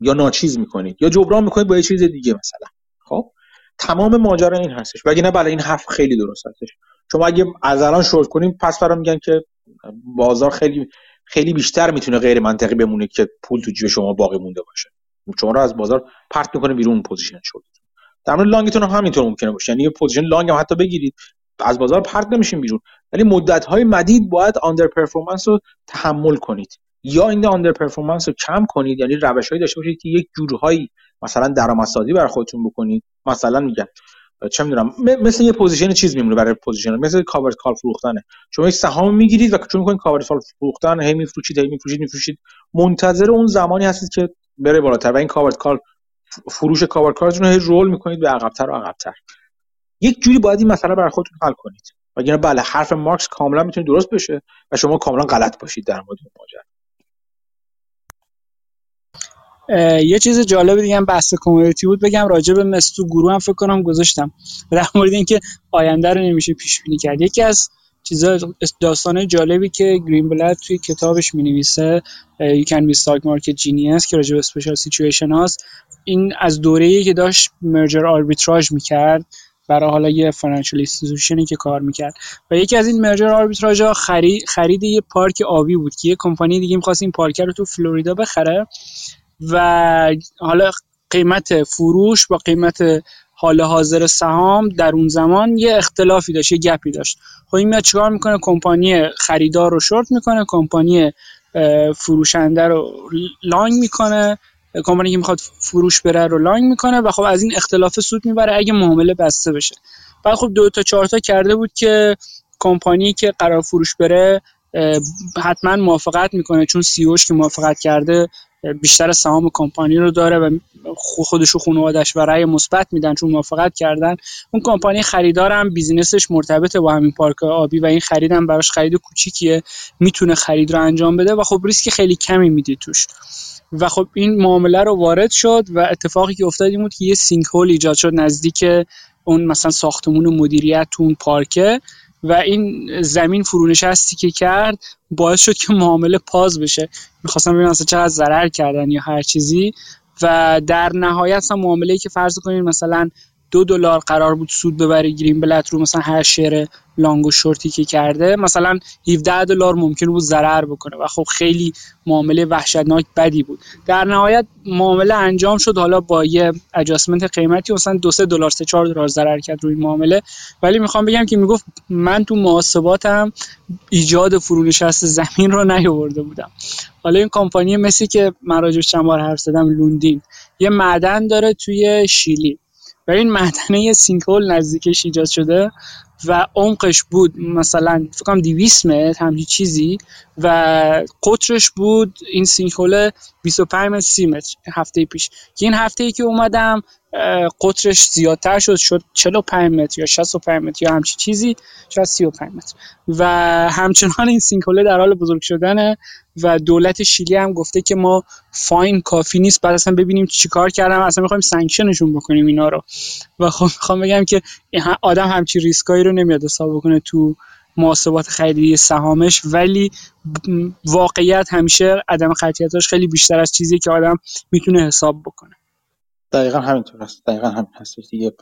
یا ناچیز می‌کنید. یا جبران می‌کنید با یه چیز دیگه مثلا. خب؟ تمام ماجرا این هستش. نه بله این حرف خیلی درست هستش. شما اگه از الان شورت کنیم پس برام میگن که بازار خیلی خیلی بیشتر می‌تونه غیر منطقی بمونه که پول تو جیب شما باقی مونده باشه. شما رو از بازار پرت می‌کنه بیرون position short. در مورد long تون هم همینطور ممکنه باشه. یعنی position long هم حتی بگیرید از بازار پرت نمیشین بیرون. ولی مدت های مدید باید underperformance رو تحمل کنید. یا این underperformance رو کم کنید. یعنی روشهایی داشته باشید که یک جورهایی مثلا درآمدسازی برای خودتون بکنید. مثلا میگم چه می‌دونم مثل یه position چیز میمونه برای position مثل covered call فروختنه. شما یک سهام می‌گیرید و شروع می‌کنید covered call فروختن هی میفروشید هی میفروشید میفروشید. منتظر اون زمانی هستید که بره بالاتر و این covered call فروش covered call تون رو هی roll می‌کنید به عقبتر و عقبتر. یک جوری باید این مسئله برای خودتون حل کنید. وگرنه بله حرف مارکس کاملا می‌تونه درست بشه و شما کاملا غلط باشید در مورد ماجرا. یه چیز جالب دیگه هم بحث community بود. بگم راجع بهش تو گروه هم فکر کنم گذاشتم. در مورد اینکه آینده رو نمیشه پیش بینی کرد. یکی از چیزا داستان جالبی که گرینبلت توی کتابش می‌نویسه You Can Be Stock Market Genius که راجع به special situation هاست این از دوره‌ای که داشت merger arbitrage می‌کرد برای حالا یه financial institution ی که کار می‌کرد. و یکی از این merger arbitrage ها خرید, خرید یه پارک آبی بود که یه کمپانی دیگه می‌خواست این پارک رو تو فلوریدا بخره. و حالا قیمت فروش با قیمت حال حاضر سهام در اون زمان یه اختلافی داشت یه گپی داشت. خب این میاد چیکار می‌کنه؟ کمپانی خریدار رو شورت می‌کنه کمپانی فروشنده رو لانگ می‌کنه کمپانی که می‌خواد فروش بره رو لانگ می‌کنه و خب از این اختلاف سود می‌بره اگه معامله بسته بشه. بعد خب دو تا چهار تا کرده بود که کمپانی که قرار فروش بره حتما موافقت می‌کنه چون سیوش که موافقت کرده بیشتر سهام کمپانی رو داره و خودش و خانوادش و مثبت میدن چون موافقت کردن. اون کمپانی خریدارم business ش مرتبطه با همین پارک آبی و این خریدم براش خرید کوچیکیه می‌تونه خرید رو انجام بده و خب ریسک خیلی کمی میدی توش. و خب این معامله رو وارد شد و اتفاقی که افتاد این بود که یه sinkhole ایجاد شد نزدیک اون مثلا ساختمون مدیریت تو اون پارکه. و این زمین فرونشستی که کرد باعث شد که معامله پاز بشه. می‌خواستم ببینم اصلا چقدر ضرر کردن یا هر چیزی. و در نهایت هم معامله که فرض کنید مثلا دو دلار قرار بود سود ببره گرین بلت رو مثلا هر شیر لانگ و شورتی که کرده مثلا 17 دلار ممکن بود ضرر بکنه. و خب خیلی معامله وحشتناک بدی بود. در نهایت معامله انجام شد. حالا با یه اجاسمنت قیمتی مثلا دو سه دلار سه چهار دلار ضرر کرد روی معامله. ولی می‌خوام بگم که می‌گفت من تو محاسباتم ایجاد فرونشست زمین رو نیاورده بودم. حالا این کمپانی مسی که من راجعش چند بار حرف زدم لوندین. یه معدن داره توی شیلی. و این معدنه سینکول نزدیکش ایجاد شده و عمقش بود مثلا فکر کنم 200 متر همچین چیزی و قطرش بود این سینکول 25 متر 30 متر هفته پیش. که این هفته ای که اومدم قطرش زیادتر شد شد 45 متر یا 65 متر یا همچی چیزی شاید 35 متر. و همچنان این سینکوله در حال بزرگ شدنه و دولت شیلی هم گفته که ما فاین کافی نیست. بعد اصلا ببینیم چیکار کردم اصلا می‌خوایم سانکشنشون بکنیم اینا رو. و خب می‌خوام بگم که آدم همچی ریسکایی رو نمیاد حساب بکنه تو محاسبات خریدی سهامش. ولی واقعیت همیشه عدم قطعیتاش خیلی بیشتر از چیزی که آدم می‌تونه حساب بکنه. دقیقا همینطور است دقیقا همین هست دیگه.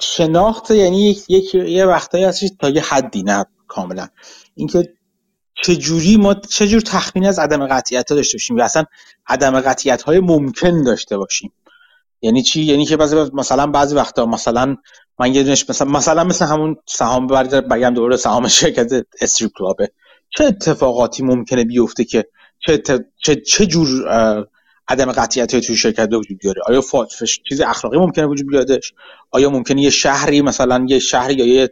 شناخت یعنی یک, یه وقتایی هستش تا یه حدی نه کاملا. اینکه چجوری ما چجور تخمین از عدم قطعیت ها داشته باشیم یا اصلا عدم قطعیت های ممکن داشته باشیم. یعنی چی؟ یعنی که بعضی مثلا بعضی وقتا مثلا من یه دونش مثلا مثلا مثل همون سهام بگم دوره سهام شرکت استریپ کلابه. چه اتفاقاتی ممکنه بیفته که چه چه, چه جور عدم قطعیت توی شرکت وجود بیاره. آیا چیز اخلاقی ممکنه وجود بیادش آیا ممکنه یه شهری مثلا یه شهری یا یه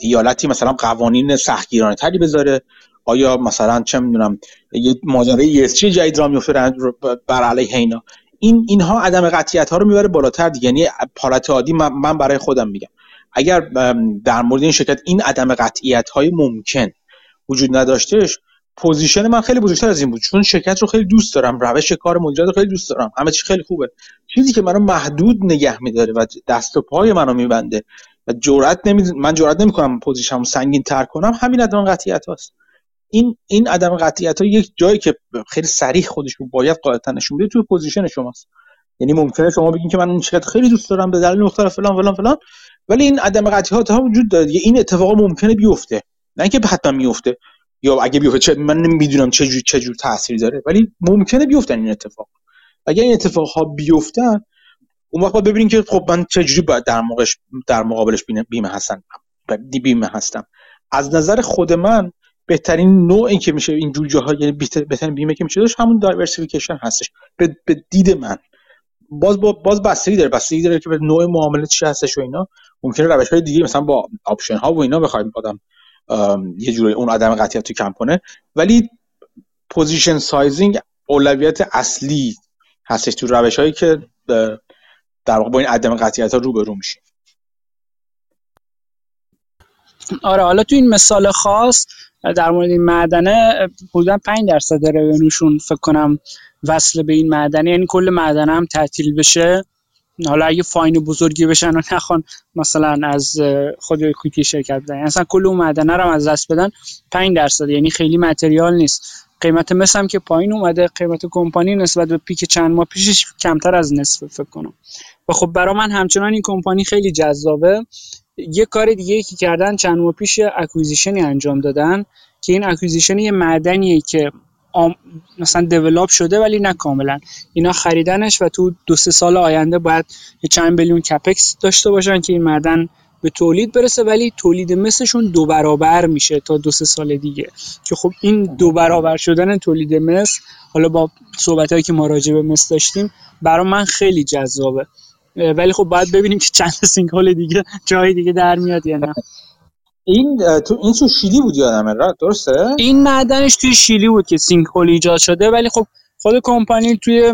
ایالتی مثلا قوانین سختگیرانه تری بذاره؟ آیا مثلا چه می‌دونم یه ماجرای ESG جدید را میفته بر علیه اینا؟ این اینها عدم قطعیت ها رو می‌بره بالاتر دیگه. یعنی حالت عادی من برای خودم میگم. اگر در مورد این شرکت این عدم قطعیت های ممکن وجود نداشتهش position من خیلی بزرگتر از این بود. چون شرکت رو خیلی دوست دارم روش کار مدیریت رو خیلی دوست دارم. همه چی خیلی خوبه. چیزی که منو محدود نگه میداره و دست و پای منو میبنده و جرأت نمی من جرأت نمی‌کنم position مو سنگین تر کنم همین عدم قطعیت هاست. این این عدم قطعیت ها یک جایی که خیلی صریح خودش رو باید قاعدتا نشون بده توی position شماست. یعنی ممکنه شما بگین که من این شرکت خیلی دوست دارم به دلیل مختلف فلان فلان فلان ولی این عدم قطعیت ها وجود داره. این اتفاق ممکنه بیفته. نه اینکه حتما میفته یا اگه بیفته چه من نمی‌دونم چه جور چه جور تاثیر داره ولی ممکنه بیفتن این اتفاق. اگر این اتفاق ها بیفتن اون وقت باید ببینیم که خب من چه جوری باید در موقعش در مقابلش بیمه هستم. بیمه هستم. از نظر خود من بهترین نوعی که میشه این جور جاها یعنی بهترین بیمه که میشه داشت همون diversification هستش. به, به دید من. باز با باز بستگی داره. بستگی داره که به نوع معامله چی هستش و اینا. ممکنه روش های دیگه مثلا با option ها و اینا بخوایم آدم یه جوری اون عدم قطعیت تو کم کنه. ولی position sizing اولویت اصلی هستش تو روش هایی که در واقع با این عدم قطعیت ها روبرو میشیم. آره حالا تو این مثال خاص در مورد این معدنه حدودا 5 درصد رونوشون فکر کنم وصل به این معدنه یعنی کل معدنه هم تعطیل بشه. حالا اگه فاین بزرگی بشن و نخوان مثلا از خود کویتی شرکت بدن. یعنی اصلا کل اون معدنه رو از دست بدن 5 درصد. یعنی خیلی متریال نیست. قیمت مس هم که پایین اومده قیمت کمپانی نسبت به پیک چند ماه پیشش کمتر از نصف فکر کنم. و خب برای من همچنان این کمپانی خیلی جذابه. یه کار دیگه که کردن چند ماه پیش acquisition ی انجام دادن که این acquisition یه معدنیه که آم... مثلا develop شده ولی نه کاملا. اینا خریدنش و تو دو سه سال آینده باید چند میلیون capex داشته باشن که این معدن به تولید برسه ولی تولید مسشون دو برابر میشه تا دو سه سال دیگه. که خب این دو برابر شدن تولید مس حالا با صحبت هایی که ما راجع به مس داشتیم برای من خیلی جذابه. ولی خب باید ببینیم که چند sinkhole دیگه جای دیگه در میاد یا نه. این تو این تو شیلی بود یادمه درسته؟ این معدنش توی شیلی بود که sinkhole ایجاد شده ولی خب خود کمپانی توی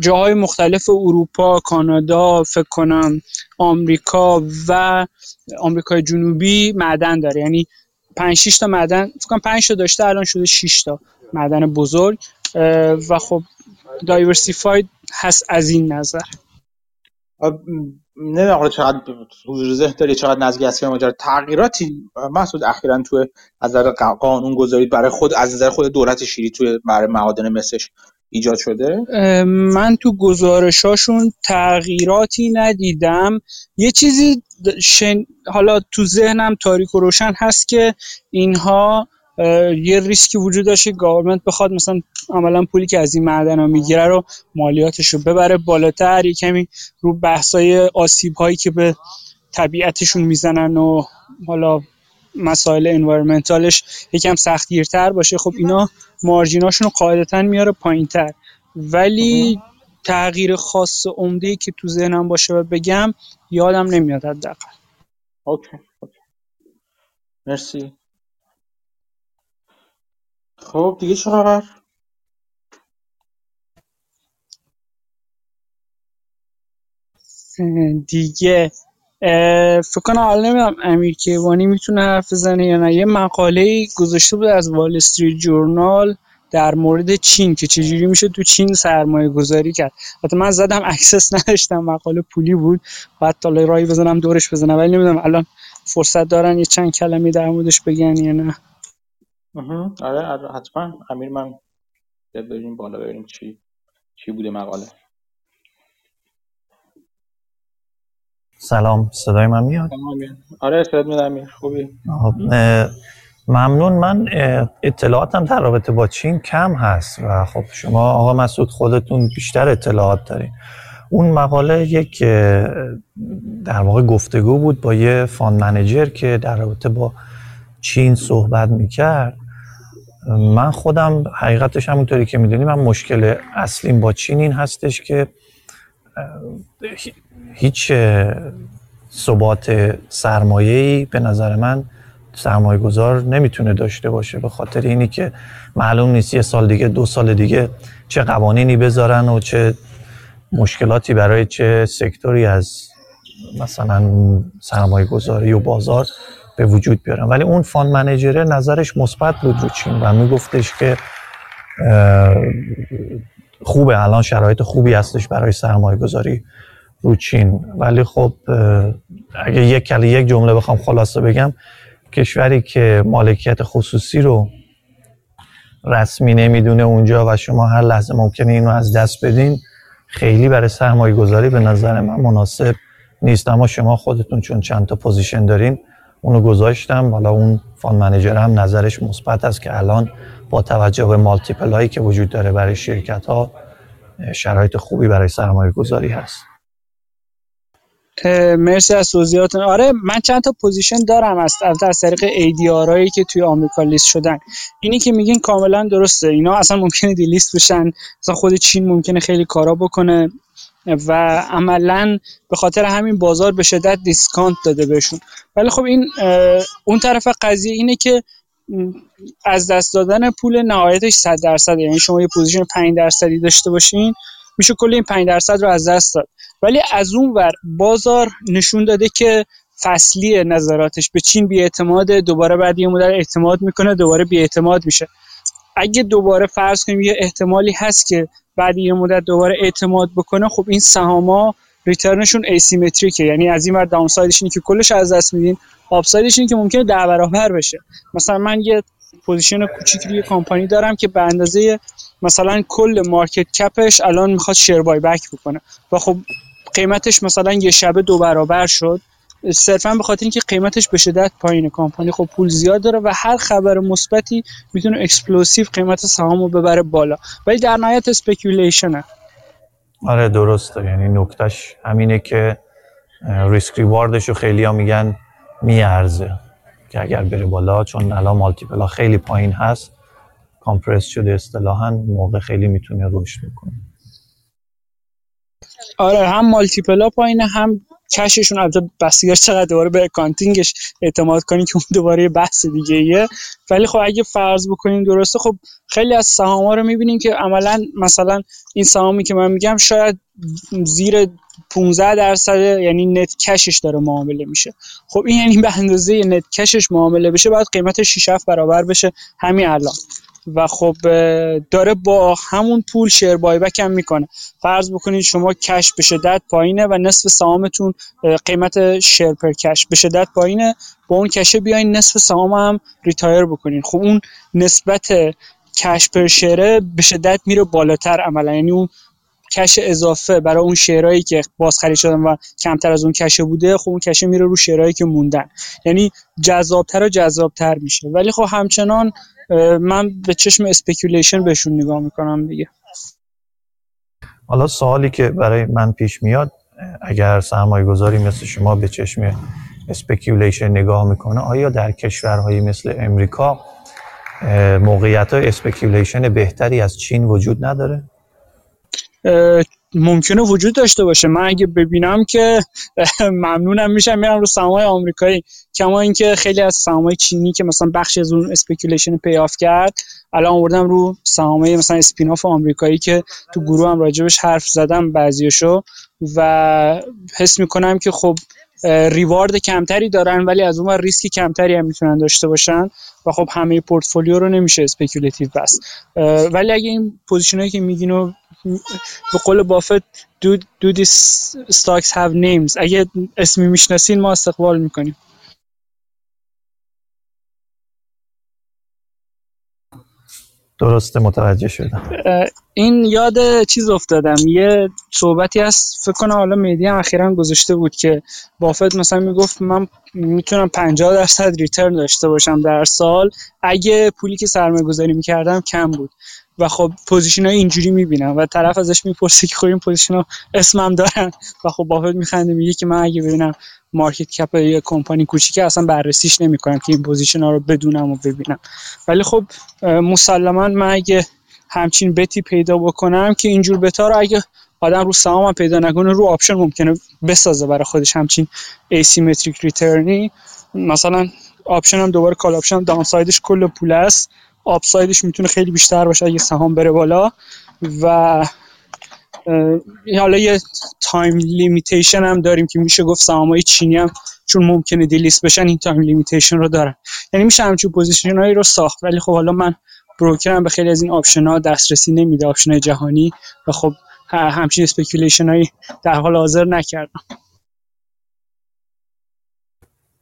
جاهای مختلف اروپا کانادا فکر کنم آمریکا و آمریکای جنوبی معدن داره. یعنی 5 6 تا معدن فکر کنم 5 تا داشته الان شده 6 تا معدن بزرگ و خب دایورسیفاید هست از این نظر. نمی‌دونم حالا چقدر حضور ذهن داری چقدر نزدیک هستی ماجرا. تغییراتی محسود اخیرا تو نظر قانون گذارید برای خود از نظر خود دولت شیری توی برای معادن مسش ایجاد شده؟ من تو گزارشاشون تغییراتی ندیدم. یه چیزی شن... حالا تو ذهنم تاریک و روشن هست که اینها یه ریسکی وجود داشته government بخواد مثلا عملا پولی که از این معدن ها می‌گیره رو مالیاتش رو ببره بالاتر. یه کمی رو بحثای آسیب هایی که به طبیعتشون می‌زنن و حالا مسائل environmental ش یکم سختگیرتر باشه خب اینا margin اشون رو قاعدتا میاره پایین تر ولی تغییر خاص عمده که تو ذهنم باشه و بگم یادم نمیاد حداقل. اوکی. مرسی. خب دیگه چه خبر؟ دیگه فکر کنم حالا نمی‌دونم امیر کیوانی می‌تونه حرف بزنه یا نه. یه مقاله گذاشته بود از وال استریت جورنال در مورد چین که چجوری میشه تو چین سرمایه گذاری کرد. حتی من زدم access نداشتم مقاله پولی بود. بعد try بزنم دورش بزنم ولی نمی‌دونم الان فرصت دارن یه چند کلمه در موردش بگن یا نه. آره, آره، حتما. امیر من بریم بالا ببینیم چی چی بوده مقاله. سلام صدای من میاد؟ آره صدای میاد امیر. خوبی؟ ممنون. من اطلاعاتم در رابطه با چین کم هست و خب شما آقا مسعود خودتون بیشتر اطلاعات دارین. اون مقاله یک در واقع گفتگو بود با یه فان منیجر که در رابطه با چین صحبت می‌کرد. من خودم حقیقتش همونطوری که می‌دونی من مشکل اصلیم با چین این هستش که هیچ ثبات سرمایه‌ای به نظر من سرمایه گذار نمی‌تونه داشته باشه به خاطر اینی که معلوم نیست یه سال دیگه دو سال دیگه چه قوانینی بذارن و چه مشکلاتی برای چه sector ی از مثلا سرمایه گذاری و بازار به وجود بیارن ولی اون fund manager ه نظرش مثبت بود رو چین و میگفتش که خوبه الان شرایط خوبی هستش برای سرمایه گذاری رو چین. ولی خب اگه یک کلی یک جمله بخوام خلاصه بگم کشوری که مالکیت خصوصی رو رسمی نمی‌دونه اونجا و شما هر لحظه ممکنه اینو از دست بدین خیلی برای سرمایه گذاری به نظر من مناسب نیست. اما شما خودتون چون چند تا position دارین اونو گذاشتم. حالا اون fund manager هم نظرش مثبت است که الان با توجه به multiple هایی که وجود داره برای شرکت ها شرایط خوبی برای سرمایه گذاری هست مرسی از توضیحاتون آره من چند تا position دارم از از طریق ADR ایی که توی آمریکا لیست شدن. اینی که میگین کاملا درسته. اینا اصلا ممکنه delist بشن. مثلا خود چین ممکنه خیلی کارا بکنه. و عملا به خاطر همین بازار به شدت discount داده بهشون. ولی خب این اون طرف قضیه اینه که از دست دادن پول نهایتش 100 درصد یعنی شما یه position 5 درصدی داشته باشین میشه کل این 5 درصد رو از دست داد. ولی از اون ور بازار نشون داده که فصلی نظراتش به چین بی‌اعتماد دوباره بعد یه مدت اعتماد می‌کنه دوباره بی‌اعتماد میشه. اگه دوباره فرض کنیم یه احتمالی هست که بعد یه مدت دوباره اعتماد بکنه خب این سهاما return شون asymmetric ه یعنی از این ور down اینه که کلش از دست میدین up اینه که ممکنه ده برابر بشه. مثلا من یه position کوچیکی روی کمپانی دارم که به اندازه مثلا کل market cap ش الان می‌خواد share buyback بکنه. و خب قیمتش مثلا یه شبه دو برابر شد. صرفا به خاطر اینکه قیمتش به شدت پایینه. کمپانی خب پول زیاد داره و هر خبر مثبتی می‌تونه explosive قیمت سهام رو ببره بالا. ولی در نهایت speculation ه آره درسته. یعنی نکتهش همینه که risk reward ش رو خیلی ها میگن میارزه که اگر بره بالا چون الان multiple خیلی پایین هست. compress شده اصطلاحا موقع خیلی می‌تونه رشد بکنه آره هم multiple ا پایینه هم cash شون البته بستگیش چقدر دوباره به accounting ش اعتماد کنین که اون دوباره بحث دیگه ایه ولی خب اگه فرض بکنیم درسته خب خیلی از سهام رو می‌بینیم که عملا مثلا این سهامی که من میگم شاید زیر 15 درصد یعنی net cash ش داره معامله میشه. خب این یعنی به اندازه net cash ش معامله بشه باید قیمتش 6 برابر بشه. همین الان. و خب داره با همون پول share buyback هم می‌کنه. فرض بکنید شما cash به شدت پایینه و نصف سهامتون قیمت share per cash به شدت پایینه با اون cash ه بیاین نصف سهام هم retire بکنین. خب اون نسبت cash per share ه به شدت میره بالاتر عملا. یعنی اون cash اضافه برای اون share هایی که بازخرید شدن و کمتر از اون cash ه بوده خب اون cash ه میره رو share هایی که موندن. یعنی جذابتر و جذابتر میشه. ولی خب همچنان من به چشم speculation بهشون نگاه می‌کنم دیگه. حالا سوالی که برای من پیش میاد اگر سرمایه گذاری مثل شما به چشم speculation نگاه می‌کنه آیا در کشورهایی مثل امریکا موقعیت های بهتری از چین وجود نداره؟ ممکنه وجود داشته باشه. من اگه ببینم که ممنونم میشم میرم رو سهام آمریکایی. کما اینکه خیلی از سهام چینی که مثلا بخشی از اون speculation pay off کرد الان آوردم رو سهام مثلا spin-off آمریکایی که تو گروه هم راجبش حرف زدم بعضیشو و حس می‌کنم که خب reward کمتری دارن ولی از اون ریسک کمتری هم می‌تونن داشته باشن و خب همه پورتفولیو رو نمیشه speculative بست. ولی اگه این position هایی که میگین و به قول بافت do these stocks have names اگه اسمی می‌شناسین ما استقبال می‌کنیم. درسته متوجه شدم. این یاد چیز افتادم. یه صحبتی هست فکر کنم حالا میدی هم اخیرا گذاشته بود که بافت مثلا می‌گفت من می‌تونم 50 درصد return داشته باشم در سال. اگه پولی که سرمایه گذاری می‌کردم کم بود. و خب position های اینجوری می‌بینم و طرف ازش می‌پرسه که خب این position ها اسمم دارن و خب بافت میخنده میگه که من اگه ببینم market cap یه کمپانی کوچیکه اصلا بررسیش نمی‌کنم که این position ها رو بدونم و ببینم. ولی خب مسلما من اگه همچین bet ی پیدا بکنم که اینجور bet ا رو اگه آدم رو سهام پیدا نکنه رو option ممکنه بسازه برای خودش همچین asymmetric return ی مثلا option هم دوباره call option downside ش کل پول است. upside ش می‌تونه خیلی بیشتر باشه اگه سهام بره بالا. و حالا یه time limitation هم داریم که میشه گفت های چینی هم چون ممکنه delist بشن این time limitation رو دارن. یعنی میشه همچون position هایی رو ساخت. ولی خب حالا من broker م به خیلی از این option ها دسترسی نمیده option جهانی. و خب همچین speculation هایی در حال حاضر نکردم.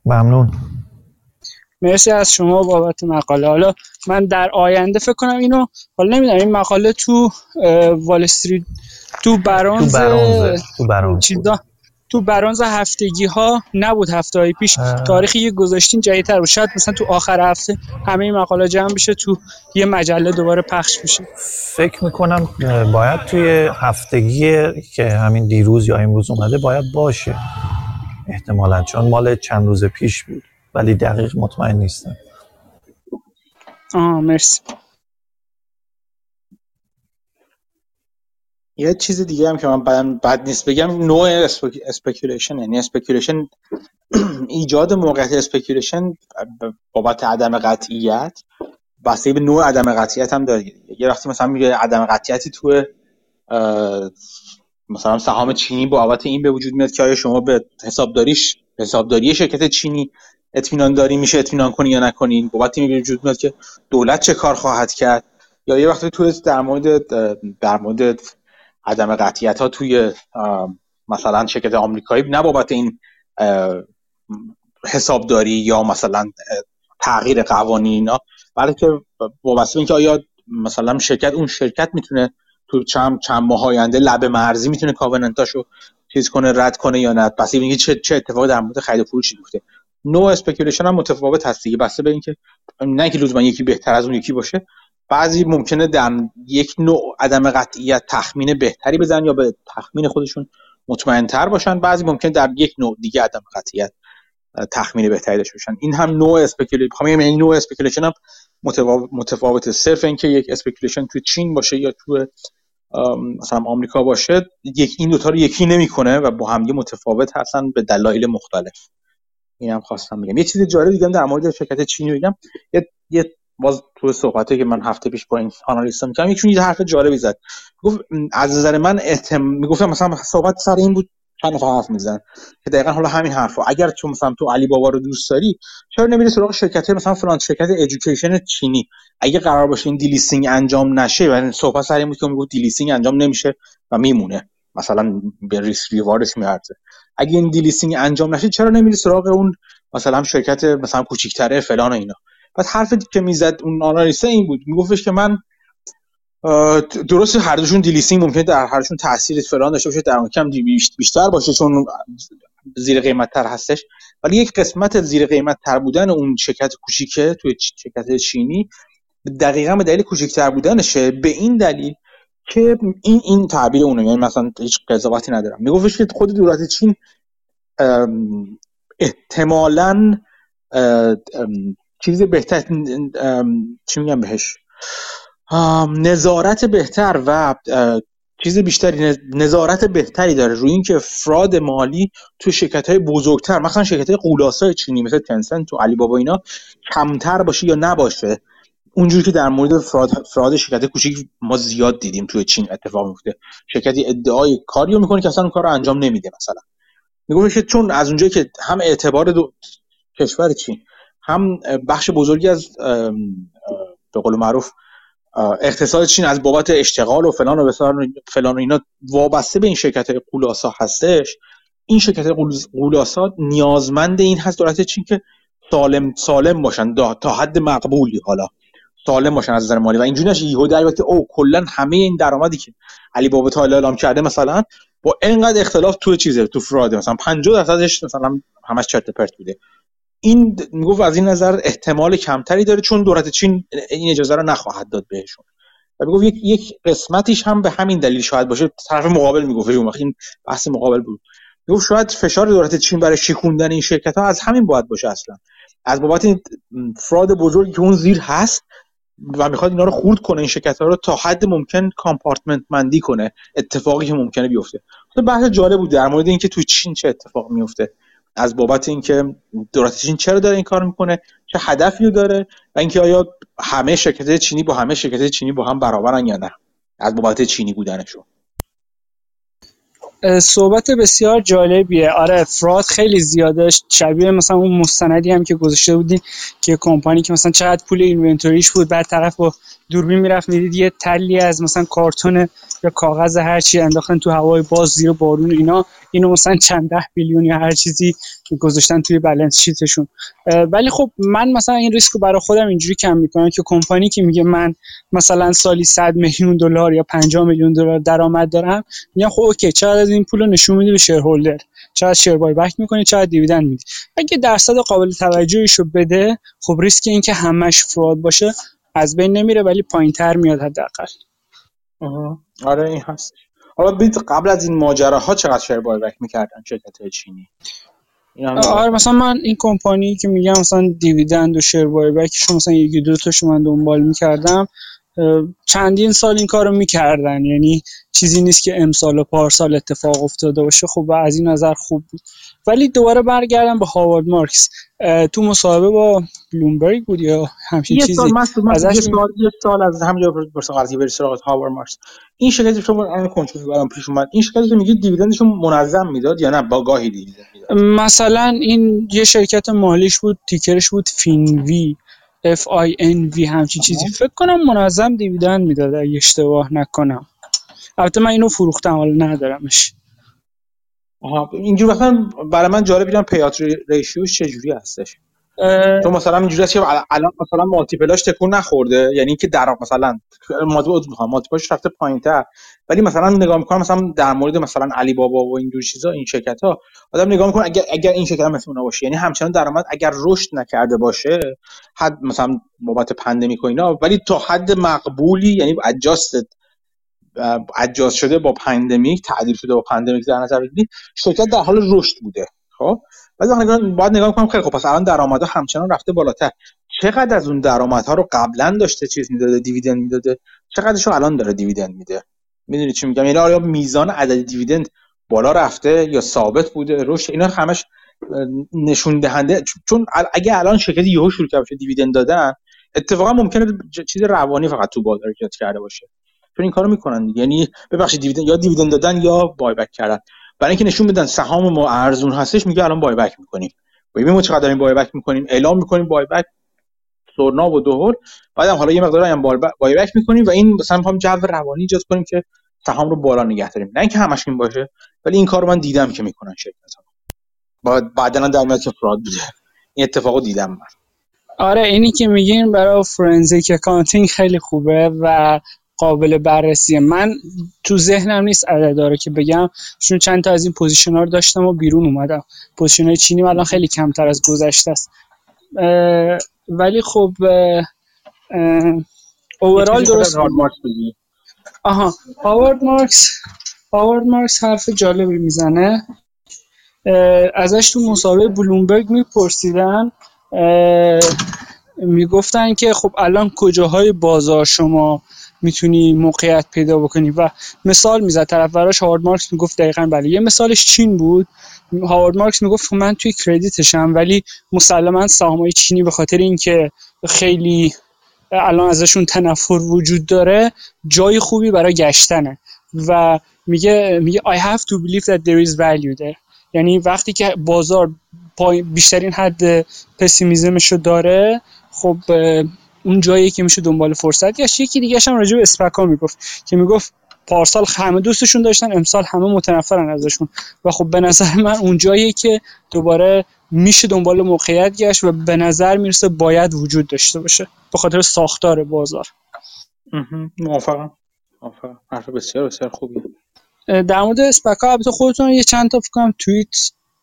ممنون. مرسی از شما بابت مقاله. حالا من در آینده فکر کنم اینو حالا نمی‌دونم این مقاله تو وال استریت تو برانز تو برانز تو تو برانز هفتگی ها نبود هفته های پیش تاریخی یه گذاشتین جدیدتر بود. شاید مثلا تو آخر هفته همه این مقاله جمع بشه تو یه مجله دوباره پخش بشه. فکر می‌کنم باید توی هفتگی که همین دیروز یا امروز اومده باید باشه. احتمالا چون مال چند روز پیش بود. ولی دقیق مطمئن نیستم. آه مرسی. یه چیز دیگه هم که من بد نیست بگم نوع speculation یعنی speculation ایجاد موقعیت speculation بابت عدم قطعیت بسته به نوع عدم قطعیت هم داره. یه وقتی مثلا میگه عدم قطعیتی تو مثلا سهام چینی بابت این به وجود میاد که آیا شما به حسابداریش حسابداری شرکت چینی اطمینان داری میشه اطمینان کنی یا نکنی؟ این وجود میاد که دولت چه کار خواهد کرد؟ یا یه وقتی تو در مورد در مورد عدم قطعیت ها توی مثلا شرکت آمریکایی نه بابت این حسابداری یا مثلا تغییر قوانین بلکه وابسته اینکه آیا مثلا شرکت اون شرکت می‌تونه تو چند چند ماه آینده لب مرزی می‌تونه کاوننتاشو چیز کنه رد کنه یا نه؟ پس اینکه چه چه اتفاقی در مورد خرید و فروش میفته نوع speculation هم متفاوت هست دیگه بسته به اینکه نه که لزوما یکی بهتر از اون یکی باشه. بعضی ممکنه در یک نوع عدم قطعیت تخمین بهتری بزنن یا به تخمین خودشون مطمئن تر باشن. بعضی ممکن در یک نوع دیگه عدم قطعیت تخمین بهتری داشته باشن. این هم نوع speculation می‌خوام این نوع speculation هم متفاوت صرف اینکه یک speculation تو چین باشه یا تو مثلا آمریکا باشه یک این دوتا رو یکی نمی‌کنه و با هم متفاوت هستن به دلایل مختلف. اینم خواستم بگم. یه چیز جالب دیگه در مورد شرکت چینی بگم. یه یه باز تو صحبتی که من هفته پیش با این analyst می‌کردم یکیشون یه حرف جالبی زد. گفت از نظر من احتم می‌گفتم مثلا صحبت سر این بود چند نفر حرف میزن که دقیقا حالا همین حرفا. اگر تو مثلا تو علی بابا رو دوست داری چرا نمیری سراغ شرکت مثلا فلان شرکت education چینی؟ اگه قرار باشه این delisting انجام نشه و صحبت سر این بود که می‌گفت delisting انجام نمیشه و میمونه. مثلا به risk reward ش میارزه. اگه این delisting انجام نشه چرا نمیری سراغ اون مثلا شرکت مثلا کوچیک‌تره فلان و اینا؟ بعد حرفی که می‌زد اون analyst این بود. میگفتش که من درست هر دوشون delisting ممکنه رو هردوشون تاثیر فلان داشته باشه در کم بیشتر باشه چون زیر قیمت تر هستش. ولی یک قسمت زیر قیمت تر بودن اون شرکت کوچیکه توی شرکت چینی دقیقا به دلیل کوچکتر بودنشه. به این دلیل که این این تعبیر اونه. یعنی مثلا هیچ قضاوتی ندارم. میگفتش که خود دولت چین احتمالا چیز بهتر چی میگم بهش؟ نظارت بهتر و چیز بیشتری نظارت بهتری داره. روی اینکه فراد مالی تو شرکت های بزرگتر مثلا شرکت های قولاسای چینی مثل تنسن تو علی بابا اینا کمتر باشه یا نباشه. اونجوری که در مورد فراد, فراد شرکت کوچیک ما زیاد دیدیم توی چین اتفاق میفته. شرکتی ادعای کاریو می‌کنه که اصلا اون کار رو انجام نمیده مثلا. میگه که چون از اونجایی که هم اعتبار دو کشور چین هم بخش بزرگی از به قول معروف اقتصاد چین از بابت اشتغال و فلان و فلان و اینا وابسته به این شرکت قولاسا هستش. این شرکت قولاسا نیازمند این هست دولت چین که سالم سالم باشن تا حد مقبولی حالا. سالم باشن از نظر مالی. و اینجوری نشه. یهو در او کلا همه این درآمدی که علی بابا تا اعلام کرده مثلا با اینقدر اختلاف تو چیزه تو فراده. مثلا 50 درصدش مثلا همش چرت پرت بوده. این می‌گفت از این نظر احتمال کمتری داره چون دولت چین این اجازه رو نخواهد داد بهشون. و می‌گفت یک یک قسمتیش هم به همین دلیل شاید باشه. طرف مقابل می‌گفت. اون این بحث مقابل بود. می‌گفت شاید فشار دولت چین برای شیکوندن این شرکت ها از همین باید باشه اصلا. از بابت این فراد بزرگی که اون زیر هست و می‌خواد اینا رو خورد کنه این شرکت ها رو تا حد ممکن کامپارتمنت مندی کنه اتفاقی که ممکنه بیفته. بحث جالب بود در مورد اینکه توی چین چه اتفاق میفته. از بابت اینکه دولت چین چرا داره این کار می‌کنه چه هدفی رو داره و اینکه آیا همه شرکت چینی با همه شرکت چینی با هم برابرن یا نه. از بابت چینی بودنشون. صحبت بسیار جالبیه. آره فراد خیلی زیاده شبیه مثلا اون مستندی هم که گذاشته بودی که کمپانی که مثلا چقدر پول اینونتوریش بود بعد طرف با دوربین می‌رفت می‌دید یه تلی از مثلا کارتون یا کاغذ هر چی انداختن تو هوای باز زیر بارون اینا. اینو مثلا چند ده بیلیون یا هر چیزی گذاشتن توی بالانس شیتشون ولی خب من مثلا این ریسک رو برای خودم اینجوری کم می‌کنم که کمپانی که میگه من مثلا سالی 100 میلیون دلار یا 50 میلیون دلار درآمد دارم میگم خب اوکی چقدر از این پول رو نشون میدی به شیرهولدر چقدر شیر بای بک می‌کنی؟ چقدر دیویدند میدی؟ اگه درصد قابل توجهیش رو بده خب ریسک این که همش فراد باشه از بین نمیره ولی پایینتر میاد حداقل. آره این هست. حالا بیت قبل از این ماجراها چقدر شیر بای بک می‌کردن شرکت چینی؟ آره مثلا من این کمپانی که میگم مثلا دیویدند و شیر بای بکش مثلا یکی دو تاشو من دنبال می‌کردم چندین سال این کارو می‌کردن. یعنی چیزی نیست که امسال و پارسال اتفاق افتاده باشه. خب از این نظر خوب بود. ولی دوباره برگردم به هاوارد مارکس. تو مصاحبه با بلومبرگ بود یا همچین یه چیزی؟ سال ازش سال یه سال از همینجا برسه قضیه بری سراغ هاوارد مارکس. این شرکتی شما الان کنترل برام پیش اومد. این شرکتی که میگه دیویدندشون منظم می‌داد یا نه؟ با گاهی دیویدند مثلا این یه شرکت مالیش بود تیکرش بود فینوی. F I N V همچین چیزی. فکر کنم منظم دیویدند می‌داد اگه اشتباه نکنم. البته من اینو فروختم حالا ندارمش. آها اینجور مثلا برای من جالب دیدم پیات ریشیوش چجوری هستش؟ تو مثلا اینجوری هست که الان مثلا مالتیپلاش تکون نخورده. یعنی اینکه در مثلا مالتیپلاش رفته پایینتر. ولی مثلا نگاه می‌کنم مثلا در مورد مثلا علی بابا و اینجور چیزا این شرکت ها آدم نگاه می‌کنه اگر اگر این شرکت مثل اونا باشه. یعنی همچنان درآمد اگر رشد نکرده باشه حد مثلا بابت pandemic و اینا ولی تا حد مقبولی یعنی adjusted adjust شده با pandemic تعدیل شده با pandemic در نظر بگیرید شرکت در حال رشد بوده. خب؟ بعد باید نگاه کنم خیلی خب پس الان درآمدها همچنان رفته بالاتر. چقدر از اون درآمدها رو قبلا داشته چیز می‌داده dividend می‌داده؟ چقدرشو الان داره dividend میده؟ می‌دونید چی میگم؟ یعنی آیا میزان عدد dividend بالا رفته یا ثابت بوده؟ رشد اینا همش نشون دهنده چون اگه الان شرکت یهو شروع کرده دیویدند دادن اتفاقا ممکنه چیز روانی فقط تو بازار ایجاد کرده باشه. چون این کارو می‌کنن یعنی ببخشید دیویدند یا دیویدند دادن یا بای بک کردن. برای اینکه نشون بدن سهام ما ارزون هستش میگه الان بای بک می‌کنیم. ببین ما چقدر داریم بای بک می‌کنیم. اعلام می‌کنیم بای بک سرنا و دهور بعدم حالا یه مقدار هم بای بک می‌کنیم و این مثلا می‌خوام جو روانی ایجاد کنیم که سهام رو بالا نگه داریم. نه اینکه همش این باشه ولی این کارو من دیدم که می‌کنن شرکت ها. بعد بعدا در میاد که fraud بوده. این اتفاقو دیدم من. آره اینی که میگین برای forensic accounting خیلی خوبه و قابل بررسیه من تو ذهنم نیست عدد داره که بگم. چون چند تا از این position ها رو داشتم و بیرون اومدم. position های چینی الان خیلی کمتر از گذشته است. ولی خب overall درست آها هاوارد مارکس هاوارد مارکس حرف جالبی می‌زنه. ازش تو مسابقه بلومبرگ میپرسیدن. می‌گفتن که خب الان کجاهای بازار شما؟ می‌تونی موقعیت پیدا بکنی. و مثال می‌زد طرف براش هاوارد مارکس می‌گفت دقیقا بله. یه مثالش چین بود. هاوارد مارکس می‌گفت خب من توی کردیتشم ولی مسلما سهامای چینی به خاطر اینکه خیلی الان ازشون تنفر وجود داره جای خوبی برای گشتنه. و میگه میگه I have to believe that there is value there. یعنی وقتی که بازار بیشترین حد پسیمیزمش داره خب اون جایی که میشه دنبال فرصت گشت. یکی دیگه هم راجع به اسپکا می‌گفت که می‌گفت پارسال همه دوستشون داشتن امسال همه متنفرن ازشون. و خب به نظر من اون جایی که دوباره میشه دنبال موقعیت گشت و به نظر می‌رسه باید وجود داشته باشه. به خاطر ساختار بازار. موافقم. موافقم. حرف بسیار بسیار خوبی. در مورد اسپکا البته خودتون یه چند تا فکر توییت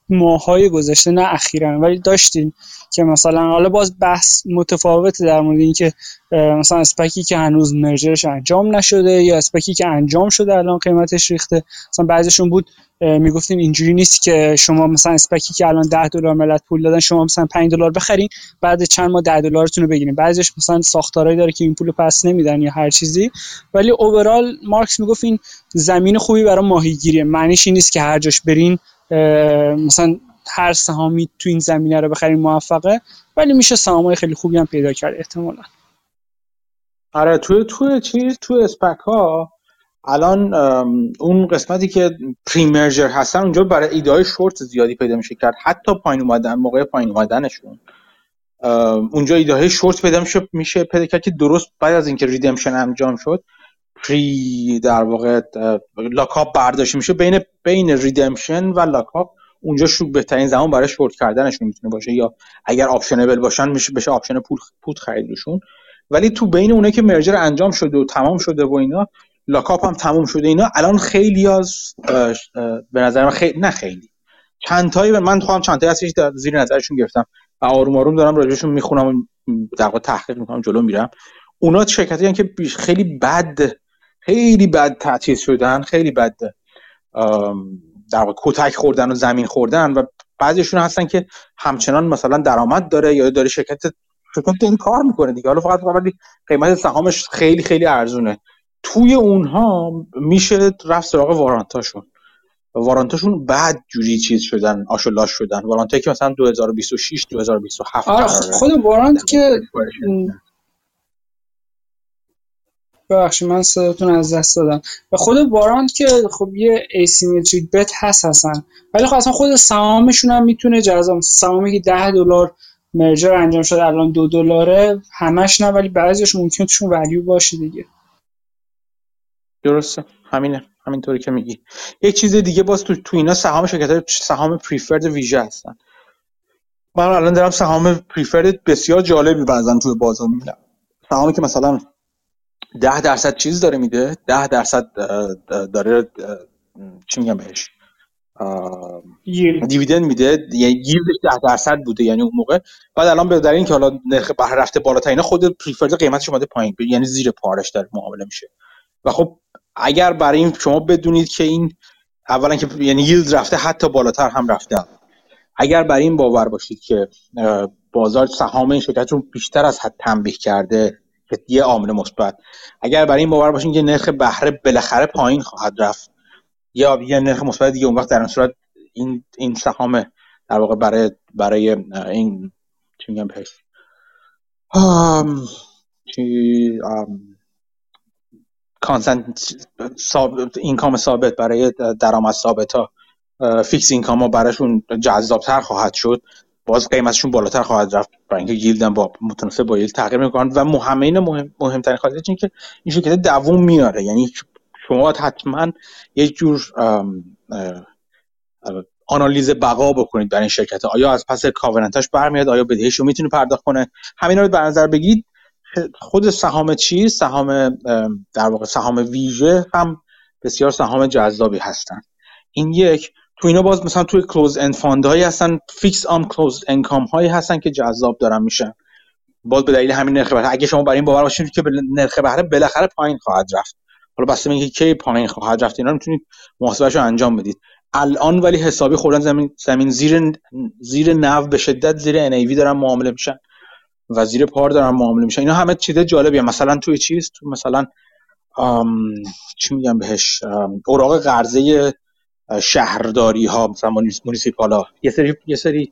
ماهای گذشته نه اخیرا. ولی داشتین که مثلا حالا باز بحث متفاوته در مورد اینکه مثلا اسپکی که هنوز مرجرش انجام نشده یا اسپکی که انجام شده الان قیمتش ریخته. مثلا بعضیشون بود می‌گفتین اینجوری نیست که شما مثلا اسپکی که الان 10 دلار ملت پول دادن شما مثلا 5 دلار بخرین بعد چند ماه 10 دلارتون رو بگیرین. بعضیش مثلا ساختارایی داره که این پول پس نمیدن یا هر چیزی. ولی اوورال مارکس می‌گفت این زمین خوبی برای ماهیگیریه. معنیش این نیست که هر جاش برین مثلا هر سهامی تو این زمینه رو بخرین موفقه ولی میشه سهامای خیلی خوبی هم پیدا کرد احتمالا. آره تو تو چیز تو SPAC ها الان اون قسمتی که pre-merger هستن اونجا برای ایده های شورت زیادی پیدا میشه کرد. حتی پایین اومدن موقع پایین اومدنشون. اونجا ایده های شورت پیدا میشه میشه پیدا کرد که درست بعد از اینکه redemption انجام شد pre در واقع lockup برداشته میشه بین بین redemption و lockup اونجا شو بهترین زمان برای شورت کردنشون می‌تونه باشه یا اگر optionable باشن میشه بشه option پول put خریدشون. ولی تو بین اونه که merger انجام شده و تمام شده و اینا lockup هم تمام شده اینا الان خیلی از به نظر من خیلی نه خیلی. چند تایی من خواهم چند تایی هستش زیر نظرشون گرفتم و آروم آروم دارم راجعشون می‌خونم و در واقع تحقیق می‌کنم جلو میرم. اونا شرکتی که خیلی بد خیلی بد تعطیل شدن خیلی بد در واقع کتک خوردن و زمین خوردن و بعضیشون هستن که همچنان مثلا درآمد داره یا داره شرکت شرکت این کار می‌کنه دیگه. حالا فقط فقط قیمت سهامش خیلی خیلی ارزونه. توی اونها میشه رفت سراغ وارانتاشون. وارانتاشون بعد جوری چیز شدن آشولاش شدن. وارانتا که مثلا 2026 2027 آره خود وارانت که ببخشید من صداتون از دست دادم. و خود warrant که خب یه asymmetric bet هست هستن ولی خب اصلا خود سهامشون هم می‌تونه جذاب سهامی که 10 دلار merger انجام شده الان دو دلاره همش نه ولی بعضیش ممکنه توشون value باشه دیگه. درسته. همینه. همینطوری که میگی. یک چیز دیگه باز تو, تو اینا سهام شرکت سهام preferred ویژه هستن. من الان دارم سهام preferred بسیار جالبی بعضا توی بازار می‌بینم. سهامی که مثلا ده درصد چیز داره میده ده درصد داره چی میگم بهش؟ دیویدند میده یعنی ییلدش ده درصد بوده یعنی اون موقع. بعد الان به در این که حالا نرخ بهره رفته بالاتر اینا خود پریفرد قیمتش اومده پایین یعنی زیر پارش داره معامله میشه. و خب اگر برای این شما بدونید که این اولا که یعنی ییلد رفته حتی بالاتر هم رفته. اگر برای این باور باشید که بازار سهام این شرکت رو بیشتر از حد تنبیه کرده که یه عامل مثبت. اگر برای این باور باشین که نرخ بهره بالاخره پایین خواهد رفت. یا یه نرخ مثبت دیگه اون وقت در این صورت این این سهام در واقع برای برای این چی میگم پیش چی؟ کانسنت ثابت اینکام ثابت برای درآمد ثابت ها fixed income ها براشون جذابتر خواهد شد. باز قیمتشون بالاتر خواهد رفت برای اینکه yieldان با متناسب با yield تغییر می‌کنن. و مهمه مهم مهمترین خاطرش این که این شرکت دووم میاره. یعنی شما حتما یک جور آنالیز بقا بکنید برای این شرکت. آیا از پس covenant هاش برمیاد؟ آیا بدهیش رو می‌تونه پرداخت کنه؟ همین رو در نظر بگیرید خود سهام چیز سهام در واقع سهام ویژه هم بسیار سهام جذابی هستن. این یک. تو اینا باز مثلا توی closed-end fund هایی هستن fixed income closed income هایی هستن که جذاب دارن میشن باز به دلیل همین نرخ بهره اگه شما برای این باور باشید که نرخ بهره بالاخره پایین خواهد رفت. حالا بسته اینکه کی پایین خواهد رفت اینا می‌تونید محاسبهش رو انجام بدید. الان ولی حسابی خوردن زمین زمین زیر زیر NAV به شدت زیر NAV دارن معامله میشن و زیر پار دارن معامله میشن. اینا همه چیز جالبیه. مثلا توی چیز تو مثلا چی میگم بهش؟ اوراق قرضه شهرداری ها مثلا municipal ها یه سری یه سری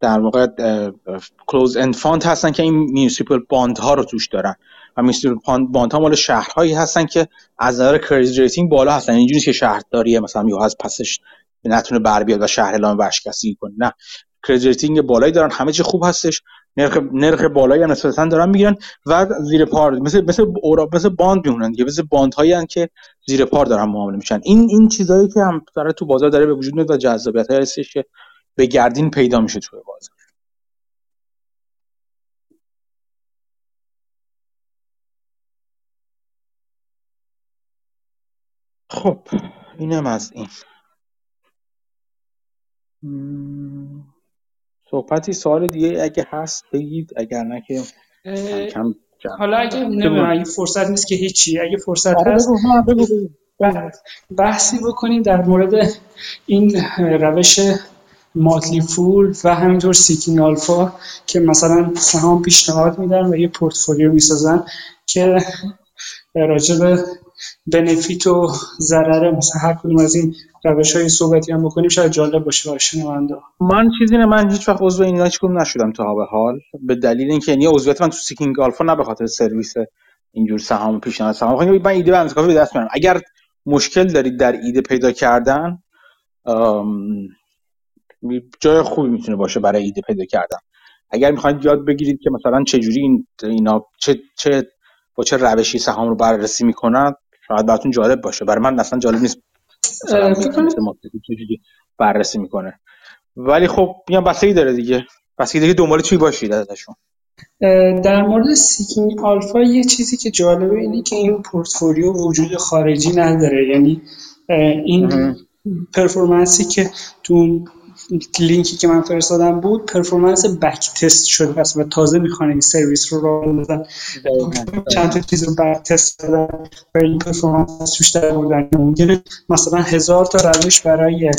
در واقع closed-end fund هستن که این municipal bond ها رو توش دارن. و municipal bond ها مال شهرهایی هستن که از نظر credit rating بالا هستن. اینجوری که شهرداریه مثلا یه از پسش نتونه بر بیاد و شهر اعلام ورشکستگی کنه. نه. credit rating بالایی دارن همه چی خوب هستش نرخ نرخ بالایی هم نسبتا دارن می‌گیرن و زیر پار مثل مثل اورا مثل باند میمونن دیگه مثل باند هایی که زیر پار دارن معامله میشن. این این چیزایی که هم داره تو بازار داره به وجود میاد و جذابیت هستش که به گردین پیدا میشه تو بازار. خب اینم از این. صحبتی سوال دیگه اگه هست بگید اگر نه که کم حالا اگه نمی‌دونم اگه فرصت نیست که هیچی. اگه فرصت آره، هست بحثی بکنیم در مورد این روش Motley Fool و همینطور Seeking Alpha که مثلا سهام پیشنهاد میدن و یه پورتفولیو می‌سازن که راجع به benefit و ضرر مثلا هر کدوم از این روش های صحبتی هم بکنیم شاید جالب باشه برای شنونده. من چیزی نه من هیچ وقت عضو اینا هیچ نشدم تا به حال. به دلیل اینکه یعنی عضویت من تو Seeking Alpha نه به خاطر سرویس اینجور سهام پیشنهاد سهام. خب من ایده بنز به دست میارم. اگر مشکل دارید در ایده پیدا کردن جای خوبی می‌تونه باشه برای ایده پیدا کردن. اگر می‌خواید یاد بگیرید که مثلا چه جوری این اینا چه چه با چه روشی سهام رو بررسی می‌کنن شاید براتون جالب باشه. برای من اصلا جالب نیست. بررسی می‌کنه. ولی خب میگم بسیاری داره دیگه. بسیاری دیگه دنبال چی باشید ازشون. در مورد Seeking Alpha یه چیزی که جالبه اینه که این پورتفولیو وجود خارجی نداره. یعنی این performance ی که تو لینکی که من فرستادم بود performance back test شده پس و تازه می‌خوان این سرویس رو راه بندازن چند تا چیز رو بک تست دادن و این پرفورمنس توش در بودن ممکنه مثلا هزار تا روش برای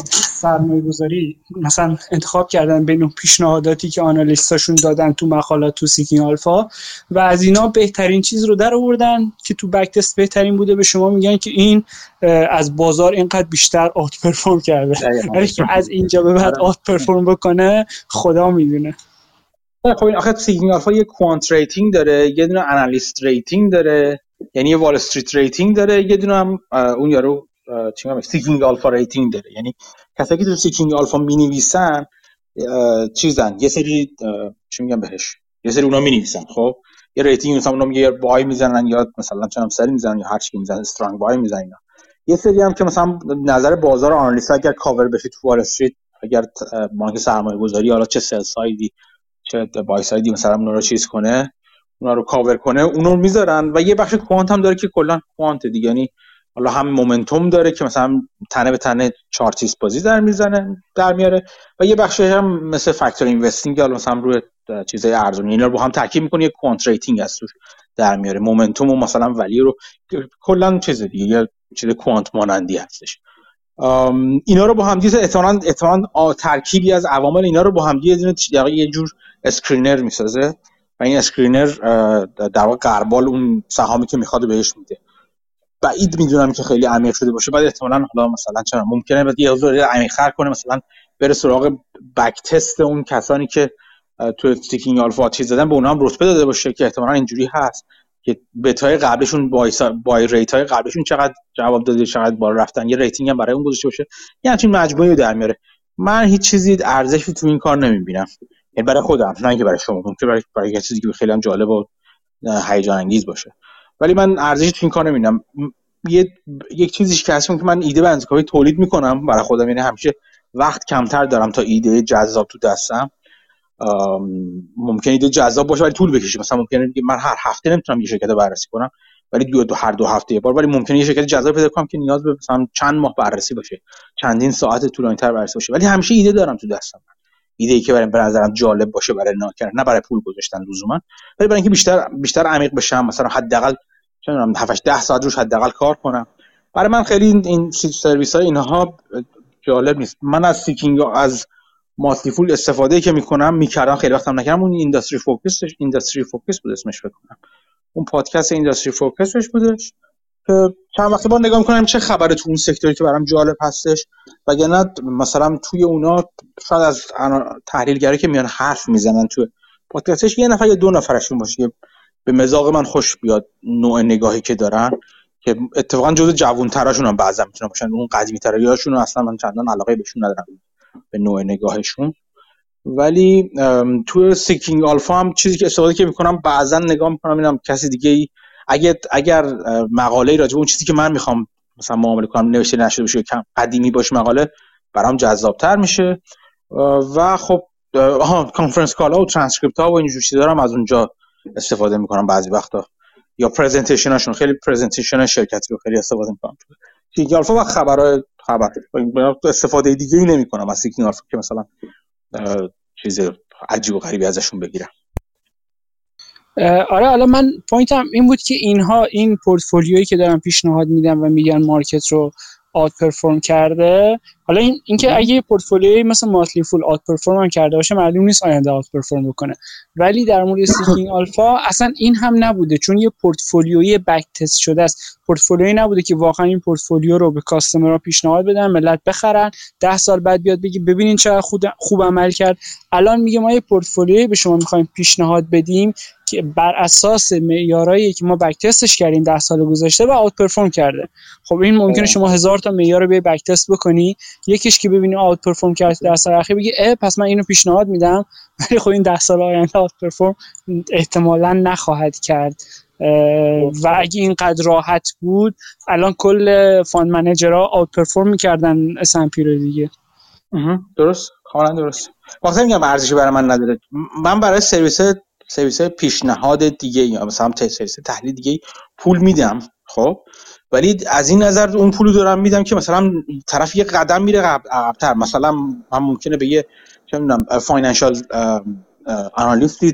سرمایه گذاری مثلا انتخاب کردن بین اون پیشنهاداتی که آنالیستاشون دادن تو مقالات تو سیکین آلفا و از اینا بهترین چیز رو در آوردن که تو بک تست بهترین بوده. به شما میگن که این از بازار اینقدر بیشتر آت پرفورم کرده. ولی که از اینجا به بعد آت پرفورم بکنه خدا می‌دونه. خب این آخه Seeking Alpha یه quant rating داره یه دونه analyst rating داره یعنی یه Wall Street rating داره یه دونه هم اون یارو چی میگم Seeking Alpha rating داره. یعنی کسایی که تو Seeking Alpha می‌نویسن چیزن یه سری چی میگم بهش یه سری اونا می‌نویسن خب؟ یه rating مثلا اونا میگه buy می‌زنن یا مثلا چند sell می‌زنن یا هر چی می‌زنن strong buy می‌زنن یه سری هم که مثلا نظر بازار analyst اگر کاور بشه تو Wall Street اگر بانک سرمایه گذاری حالا چه sell side ی چه buy side ی مثلا اونا رو چیز کنه اونا رو کاور کنه اونو می‌ذارن و یه بخش quant هم داره که کلا quant دیگه. یعنی حالا هم momentum داره که مثلا تنه به تنه چارتیست بازی در می‌زنه در میاره و یه بخش هم مثل factor investing حالا مثلا روی چیزای ارزونی اینا رو با هم ترکیب می‌کنه یه quant rating هست در میاره momentum و مثلا ولی رو کلا چیز دیگه یه چیز quant مانندی هستش. اینا رو با هم دیگه احتمالاً ترکیبی از عوامل اینا رو با هم دیگه یه جور screener می‌سازه و این screener در واقع غربال اون سهامی که می‌خواد بهش میده. بعید می‌دونم که خیلی عمیق شده باشه بعد احتمالاً حالا مثلا چرا ممکنه بعد یه حضور عمیق‌تر کنه مثلا بره سراغ back test اون کسانی که تو Seeking Alpha چیز زدن به اونها هم رتبه داده باشه که احتمالاً اینجوری هست. که buy های قبلشون buy, buy rate های قبلشون چقدر جواب داده چقدر بالا رفتن. یه rating هم برای اون گذاشته باشه. یه همچین مجموعه در میاره. من هیچ چیزی ارزشی تو این کار نمی‌بینم. یعنی برای خودم نه اینکه برای شما. ممکنه برای برای کسی که خیلی هم جالب و هیجان انگیز باشه. ولی من ارزشی تو این کار نمی‌بینم. یه یک چیزیش که هست که من ایده بنزکاوی تولید می‌کنم. برای خودم. یعنی همیشه وقت کمتر دارم تا ایده جذاب تو دستم. ممکنه ایده جذاب باشه ولی طول بکشه. مثلا ممکنه من هر هفته نمی‌تونم یه شرکت بررسی کنم ولی دو, دو هر دو هفته یه بار. ولی ممکنه یه شرکت جذاب پیدا کنم که نیاز به مثلا چند ماه بررسی باشه چندین ساعت طولانی‌تر بررسی باشه. ولی همیشه ایده دارم تو دستم. ایده ای که برای به نظرم جالب باشه برای کار نه برای پول گذاشتن لزوما. ولی برای اینکه بیشتر بیشتر عمیق بشم مثلا حداقل چه می‌دونم 7 10 ساعت روش حداقل کار کنم. برای من خیلی این سرویس های اینها جالب نیست. من از Seeking از Motley Fool استفاده که می‌کنم می‌کردم خیلی وقتم نکردم. اون Industry Focus Industry Focus بود اسمش بکنم اون پادکست Industry Focus ش بودش که چند وقت بعد نگاه می‌کنم چه خبره تو اون sector ی که برام جالب هستش. وگرنه مثلا توی اونا شاید از تحلیلگری که میان حرف می‌زنن تو پادکستش یه نفر یا دو نفرشون باشه به مزاق من خوش بیاد نوع نگاهی که دارن که اتفاقا جزء جوون تراشون هم بعضا می‌تونن باشن. اون قدیمی تریاشون اصلا من چندان علاقه بهشون ندارم. به نوع نگاهشون. ولی تو Seeking Alpha هم چیزی که استفاده که می‌کنم بعضا نگاه می‌کنم اینم کسی دیگه ای اگر اگر مقاله راجع اون چیزی که من می‌خوام مثلا معامله کنم نوشته نشده باشه کم قدیمی باشه مقاله برام جذابتر میشه. و خب آها conference call ا و ترانسکریپت ها و اینجور چیزا دارم از اونجا استفاده می‌کنم بعضی وقتا. یا presentation هاشون خیلی presentation شرکتی رو خیلی استفاده می‌کنم. Seeking Alpha و خبرهای خبر. استفاده دیگه ای نمی‌کنم از Seeking Alpha که مثلا چیز عجیب و غریبی ازشون بگیرم. آره حالا من point م این بود که اینها این پورتفولیویی که دارم پیشنهاد میدم و میگن market رو outperform کرده حالا این اینکه اگه پورتفولیوی مثل Motley Fool outperform کرده باشه معلوم نیست آینده outperform بکنه. ولی در مورد Seeking Alpha اصلا این هم نبوده. چون یه portfolio ی back test شده است. پورتفولیوی نبوده که واقعا این پورتفولیو رو به customer ها پیشنهاد بدن ملت بخرن. ده سال بعد بیاد بگی ببینین چقدر خوب عمل کرد. الان میگه ما یه پورتفولیوی به شما می‌خوایم پیشنهاد بدیم که بر اساس معیارایی که ما بک تستش کردیم ده سال گذشته و آوت پرفورم کرده. خب این ممکنه شما هزار تا معیار رو به بک تست بکنی. یکیش که ببینی آوت پرفورم کرد در سال اخیر بگی اه پس من اینو پیشنهاد میدم. ولی خب این ده سال آینده آوت پرفورم احتمالا نخواهد کرد. و اگه اینقدر راحت بود الان کل fund manager ها outperform می‌کردن S&P رو دیگه. درست. کاملا درست. وقتی میگم ارزشی برای من نداره. من برای سرویس سرویس پیشنهاد دیگه یا مثلا سرویس تحلیل دیگه پول میدم خب؟ ولی از این نظر اون پولو دارم میدم که مثلا طرف یه قدم میره عقبتر. مثلا من ممکنه به یه چه می‌دونم financial analyst ی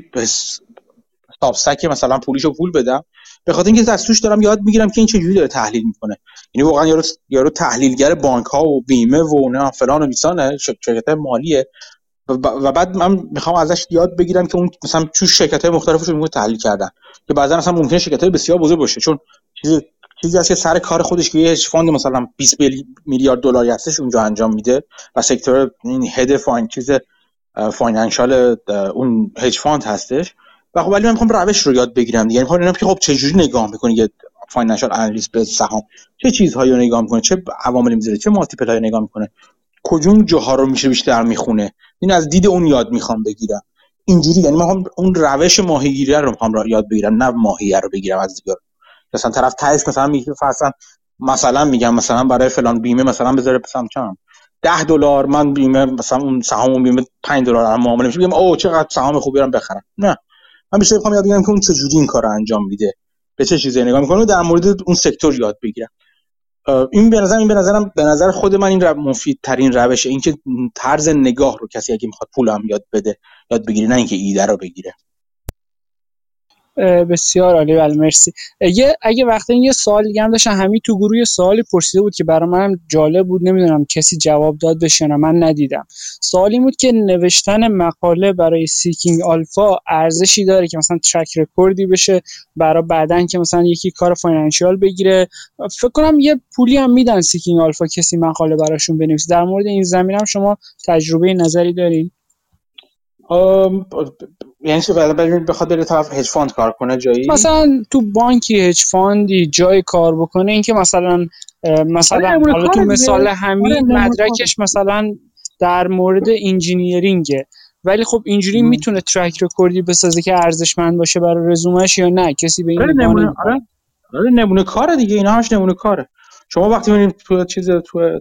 Substack مثلا پولیشو پول بدم. به خاطر اینکه از توش دارم یاد می‌گیرم که این چه جوری داره تحلیل می‌کنه. یعنی واقعا یارو یارو تحلیلگر بانک ها و بیمه و نه فلان و میسانه شرکت مالیه. و بعد من می‌خوام ازش یاد بگیرم که اون مثلا چه شرکت های مختلفش رو تحلیل کردن. که بعضا مثلا ممکنه شرکت های بسیار بزرگ باشه. چون چیزی چیزی هست که سر کار خودش که یه hedge fund مثلا 20 میلیارد دلاری هستش اونجا انجام میده و sector این hedge fund چیز financial اون hedge fund هستش. و خب ولی من می‌خوام روش رو یاد بگیرم دیگه. می‌خوام که خب چه جوری نگاه می‌کنه یه financial analyst به سهام؟ چه چیزهایی رو نگاه می‌کنه؟ چه عواملی می‌ذاره چه multiple هایی نگاه می‌کنه؟ کدوم جاها رو میشه بیشتر می‌خونه؟ این از دید اون یاد می‌خوام بگیرم. اینجوری یعنی من اون روش ماهیگیری رو می‌خوام یاد بگیرم نه ماهیه رو بگیرم از دیگه. مثلا طرف تایش مثلا میگه مثلا مثلا میگم مثلا برای فلان بیمه مثلا بذاره مثلا چم 10 دلار من بیمه مثلا اون سهام بیمه 5 دلار معامله میشه میگم اوه چقدر سهام خوبی رو بخرم. نه. من بیشتر می‌خوام یاد بگیرم که اون چجوری این کار رو انجام میده به چه چیزی نگاه می‌کنه در مورد اون سکتور یاد بگیرم. این به نظر این به نظرم به نظر خود من این مفید ترین روشه. اینکه طرز نگاه رو کسی اگه می‌خواد پولم یاد بده یاد بگیره نه اینکه ایده رو بگیره. بسیار عالی بله مرسی. یه اگه وقتی یه سوال دیگه هم داشتن همین تو گروه سوالی پرسیده بود که برای منم جالب بود. نمی‌دونم کسی جواب داد بشه نه من ندیدم. سوالی بود که نوشتن مقاله برای Seeking Alpha ارزشی داره که مثلا track record ی بشه برای بعدن که مثلا یکی کار financial بگیره. فکر کنم یه پولی هم میدن Seeking Alpha کسی مقاله براشون بنویسه. در مورد این زمینه هم شما تجربه نظری دارین؟ یعنی چه بخواد بره طرف hedge fund کار کنه جایی؟ مثلا تو بانکی hedge fund ی جای کار بکنه اینکه مثلا مثلا آره، حالا تو مثال همین آره، مدرکش مثلا در مورد engineering ـه. ولی خب اینجوری می‌تونه track record ی بسازه که ارزشمند باشه برای رزومش یا نه. کسی به این آره نمونه آره. آره نمونه کاره دیگه. اینا همش نمونه کاره. شما وقتی می‌بینید تو چیز تو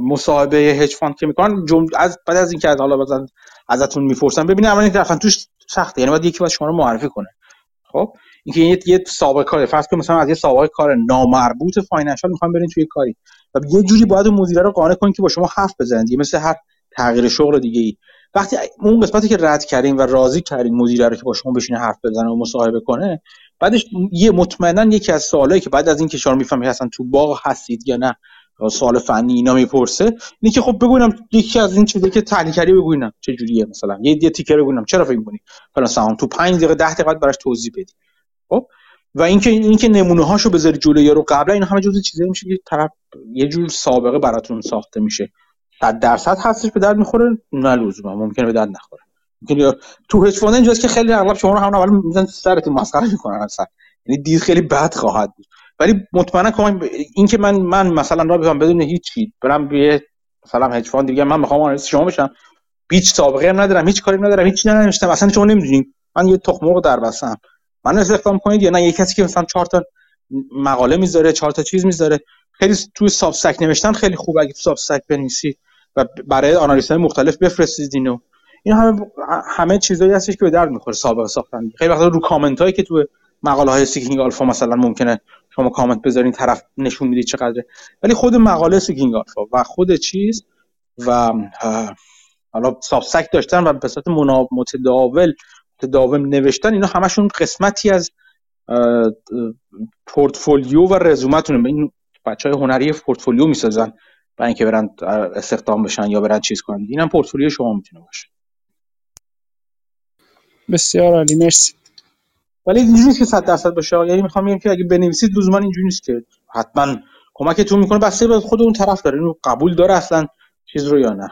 مصاحبه hedge fund که می‌کنن جمله از بعد از اینکه از حالا مثلا ازتون می‌پرسن ببینید اینکه رفتن توش سخته. یعنی باید یکی باید شما رو معرفی کنه. خب؟ اینکه یه یه سابقه کار فرض کنید مثلا از یه سابقه کار نامربوط financial می‌خوام برین توی کاری. و یه جوری باید اون مدیر رو قانع کنید که با شما حرف بزنید. یه مثل هر تغییر شغل دیگه ای وقتی اون قسمتی که رد کردین و راضی کردین مدیر رو که با شما بشینه حرف بزنه و مصاحبه کنه بعدش یه مطمئنا یکی از سوالایی که بعد از اینکه شما می‌فهمید اصلا تو باغ هستید یا نه سوال فنی اینا می‌پرسه. اینه که خب بگو ببینم یکی از این چیزایی که تحلیل کردی بگو ببینم چه جوریه مثلا. یه یه ticker بگو ببینم چرا فکر می‌کنی؟ فلان سهام. تو 5 دقیقه 10 دقیقه براش توضیح بدی. خب؟ و اینکه اینکه نمونه هاشو بذاری جلوی رو قبلا اینا همه جزء چیزایی میشه که طرف یه جور سابقه براتون ساخته میشه. 100 درصد هستش به درد می‌خوره نه لزوما. ممکنه به درد نخوره. ممکنه تو hedge fund اینجاست که خیلی اغلب شما رو همون اول میزن سرتون مسخره می‌کنن اصلا. یعنی دید خیلی بد خواهد بود. ولی مطمئنا کمک این که من من مثلا را بگم بدون هیچی برم به مثلا hedge fund دیگه من می‌خوام analyst شما بشم. هیچ سابقه هم ندارم هیچ کاری ندارم هیچ ننوشتم. اصلا شما نمی‌دونید من یه تخم مرغ در بستم من استخدام کنید یا نه؟ یه کسی که مثلا چهار تا مقاله می‌ذاره چهار تا چیز می‌ذاره. خیلی توی Substack نوشتن خیلی خوب اگه Substack بنویسید و برای analyst های مختلف بفرستید اینو. این همه همه چیزایی هستش که به درد می‌خوره سابقه ساختن. خیلی وقتا رو کامنت هایی که تو مقاله های Seeking Alpha مثلا ممکنه شما کامنت بذارین طرف نشون می‌دید چقدره. ولی خود مقاله Seeking Alpha و خود چیز و حالا Substack داشتن و به صورت متداول متداوم نوشتن اینا همشون قسمتی از پورتفولیو و رزومتونه. این بچه های هنری پورتفولیو می‌سازن برای اینکه برن استخدام بشن یا برن چیز کنن. اینم پورتفولیو شما می‌تونه باشه. بسیار عالی مرسی. ولی اینجوری نیست که 100 درصد باشه. یعنی می‌خوام بگم که اگه بنویسید لزوما اینجوری نیست که حتما کمکتون می‌کنه بسته به خود اون طرف داره. اینو قبول داره اصلا چیز رو یا نه.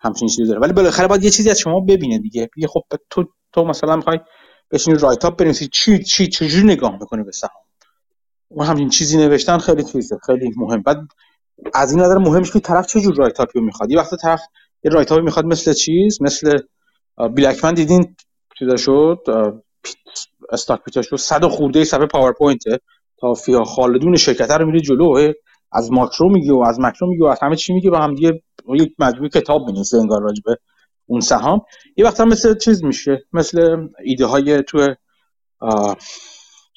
همچین چیزی داره. ولی بالاخره باید یه چیزی از شما ببینه دیگه. بگه خب تو تو مثلا می‌خوای بشین رایت اپ بنویسی چی چی چجوری نگاه می‌کنه به سهام؟ اون همین چیزی نوشتن خیلی چیزه خیلی مهم. بعد از این نظر مهمش که طرف چه جور رایت اپی می‌خواد. یه وقت طرف یه رایت می‌خواد مثل چیز؟ مثل بلکمن دیدین چیزا شد؟ استاک پیتا شد صد خورده صفحه پاورپوینت تا فیا خالدون شرکت رو میره جلو. از ماکرو میگه و از ماکرو میگه و از همه چی میگه و هم دیگه یک مجموعه کتاب بنویسه انگار راجبه اون سهام. یه وقت هم مثل چیز میشه مثل ایده های تو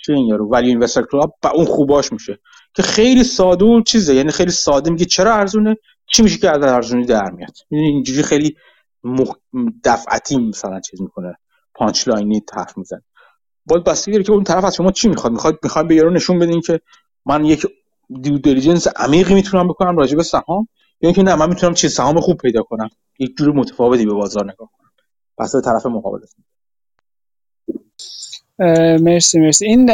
چی این یارو ولی کلاب با اون خوباش میشه که خیلی ساده و چیزه. یعنی خیلی ساده میگه چرا ارزونه چی میشه که از ارزونی در میاد. اینجوری خیلی مخ... دفعتی مثلا چیز می‌کنه. punch line ی طرف می‌زنه. باید بستگی که اون طرف از شما چی می‌خواد. می‌خواد می‌خواد به یارو نشون بدین که من یک due diligence عمیقی می‌تونم بکنم راجع به سهام یا اینکه نه من می‌تونم چیز سهام خوب پیدا کنم. یک جور متفاوتی به بازار نگاه کنم. پس طرف مقابل مرسی مرسی. این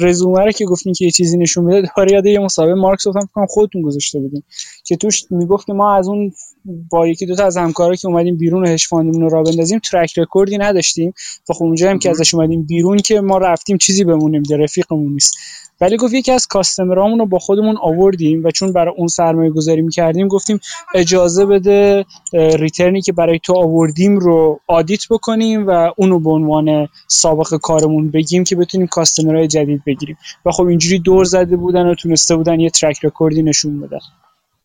رزومه رو که گفتین که یه چیزی نشون میده داره یاد یه مصاحبه مارکس گفتم فکر خودتون گذاشته بودین که توش می‌گفت که ما از اون با یکی دو تا از همکارا که اومدیم بیرون hedge fund مون رو را بندازیم track record ی نداشتیم. و خب اونجا هم که ازش اومدیم بیرون که ما رفتیم چیزی بمونه نمیده رفیقمون نیست. ولی گفت یکی از customer امون رو با خودمون آوردیم و چون برای اون سرمایه گذاری می‌کردیم گفتیم اجازه بده return ی که برای تو آوردیم رو audit بکنیم و اونو به عنوان سابقه کارمون بگیم که بتونیم customer های جدید بگیریم. و خب اینجوری دور زده بودن و تونسته بودن یه track record ی نشون بدن.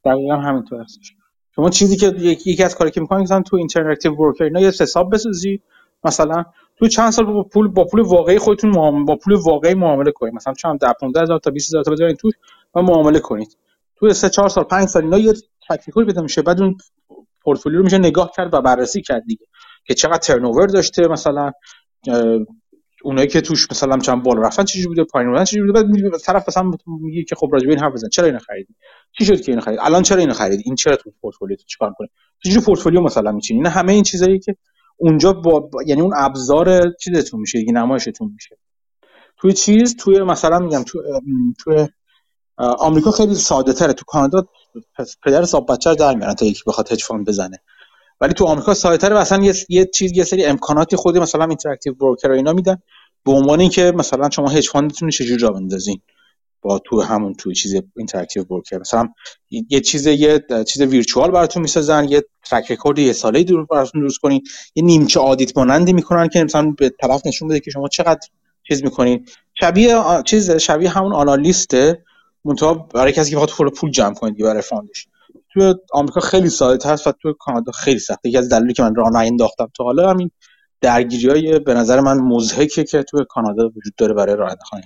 دقیقا همینطور هستش. شما چیزی که یکی از کاری که می‌کنید مثلا تو Interactive Brokers اینا یه حساب بسازی مثلا تو چند سال با پول با پول واقعی خودتون با پول واقعی معامله کنید. مثلا چند 10 15 هزار تا 20 هزار تا بذارید توش و معامله کنید. تو 3 4 سال 5 سال اینا یه تکنیکال بده میشه. بعد اون پورتفولیو رو میشه نگاه کرد و بررسی کرد دیگه. که چقدر turnover داشته مثلا اونایی که توش مثلا چند بالا رفتن چه بوده پایین رفتن چه بوده بعد طرف مثلا میگه که خب راجع به این حرف بزن چرا اینو خریدی؟ چی شد که اینو خرید الان چرا اینو خرید این چرا تو پورتفولیو چیکار کنه چجوری پورتفولیو مثلا میچینی؟ نه همه این چیزایی که اونجا با یعنی اون ابزار چیزتون میشه دیگه نمایشتون میشه. توی چیز توی مثلا میگم تو توی آمریکا خیلی ساده تره تو کانادا پدر صاحب بچه در میارن تا یکی بخواد hedge fund بزنه. ولی تو آمریکا ساده تره مثلا یه, یه چیز یه سری امکاناتی خود مثلا Interactive Broker اینا میدن. به عنوان اینکه مثلا شما hedge fund تون چجوری جا بندازین. با تو همون توی چیز Interactive Broker مثلا یه چیز یه چیز virtual براتون می‌سازن یه track record یه ساله دور براتون درست کنین. یه نیمچه audit مانندی می‌کنن که مثلا به طرف نشون بده که شما چقدر چیز می‌کنین. شبیه چیز شبیه همون analyst ـه منتها برای کسی که بخواد پول جمع کنه دیگه برای fund ش. تو آمریکا خیلی ساده هست و تو کانادا خیلی سخته. یکی از دلایلی که من راه نانداختم تا حالا همین درگیری های به نظر من مزهکه که تو کانادا وجود داره برای راه انداختن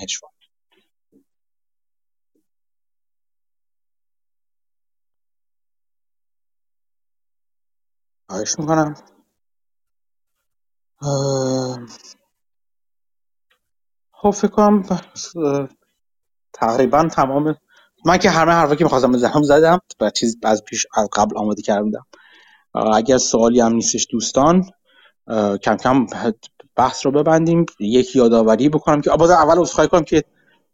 خواهش می‌کنم. خب فکر کنم تقریبا تمام. من که همه حرفا که می‌خواستم بزنم زدم و چیز از پیش از قبل آماده کردم. اگر سوالی هم نیستش دوستان کم کم بحث رو ببندیم. یک یادآوری بکنم که باز اول عذرخواهی کنم که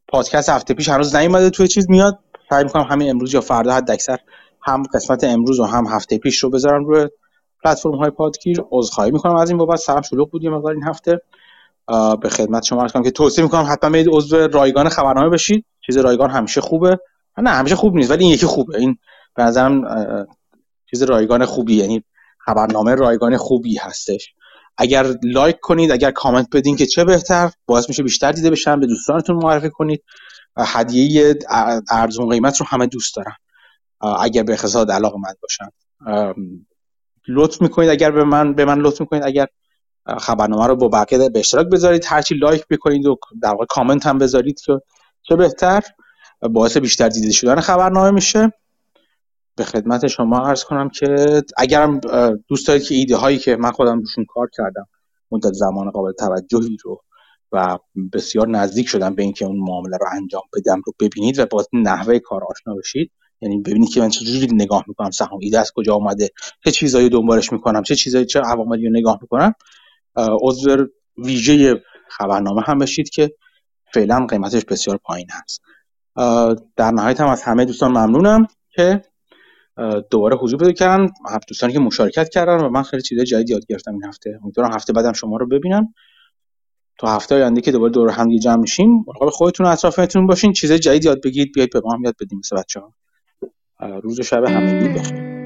پادکست هفته پیش هنوز نیومده توی چیز میاد. سعی می‌کنم همین امروز یا فردا حد اکثر هم قسمت امروز و هم هفته پیش رو بذارم روی پلتفرم های پادگیر عذرخواهی می‌کنم. از این بابت سرم شلوغ بود یه مقدار این هفته. به خدمت شما عرض کنم که توصیه می‌کنم حتما برید عضو رایگان خبرنامه بشید. چیز رایگان همیشه خوبه. نه همیشه خوب نیست ولی این یکی خوبه. این به نظرم چیز رایگان خوبی یعنی خبرنامه رایگان خوبی هستش. اگر لایک کنید اگر کامنت بدین که چه بهتر باعث میشه بیشتر دیده بشن به دوستانتون معرفی کنید. هدیه ارزون قیمت رو همه دوست دارن. اگر به اقتصاد علاقه مند باشن لطف می‌کنید اگر به من به من لطف می‌کنید اگر خبرنامه رو با بقیه به اشتراک بذارید هرچی لایک بکنید و در واقع کامنت هم بذارید که چه بهتر. باعث بیشتر دیده شدن خبرنامه میشه. به خدمت شما عرض کنم که اگرم دوست دارید که ایده هایی که من خودم روشون کار کردم مدت زمان قابل توجهی رو و بسیار نزدیک شدم به اینکه اون معامله رو انجام بدم رو ببینید و با نحوه کار آشنا بشید یعنی ببینید که من چجوری نگاه می‌کنم سهام ایده از کجا آمده چه چیزایی دنبالش می‌کنم چه چیزایی چه عواملی رو نگاه می‌کنم. عضو ویژه خبرنامه هم بشید که فعلا قیمتش بسیار پایین هست. در نهایت هم از همه دوستان ممنونم که دوباره حضور پیدا کردن. دوستانی که مشارکت کردن و من خیلی چیزای جدید یاد گرفتم این هفته. امیدوارم هفته بعدم شما رو ببینم. تا هفته آینده که دوباره دور هم جمع میشیم مراقب خودتون و اطرافتون باشین. چیزای جدید یاد بگیرید بیاید به ما هم یاد بدیم مثل بچه‌ها. روز و شب همگی بخیر.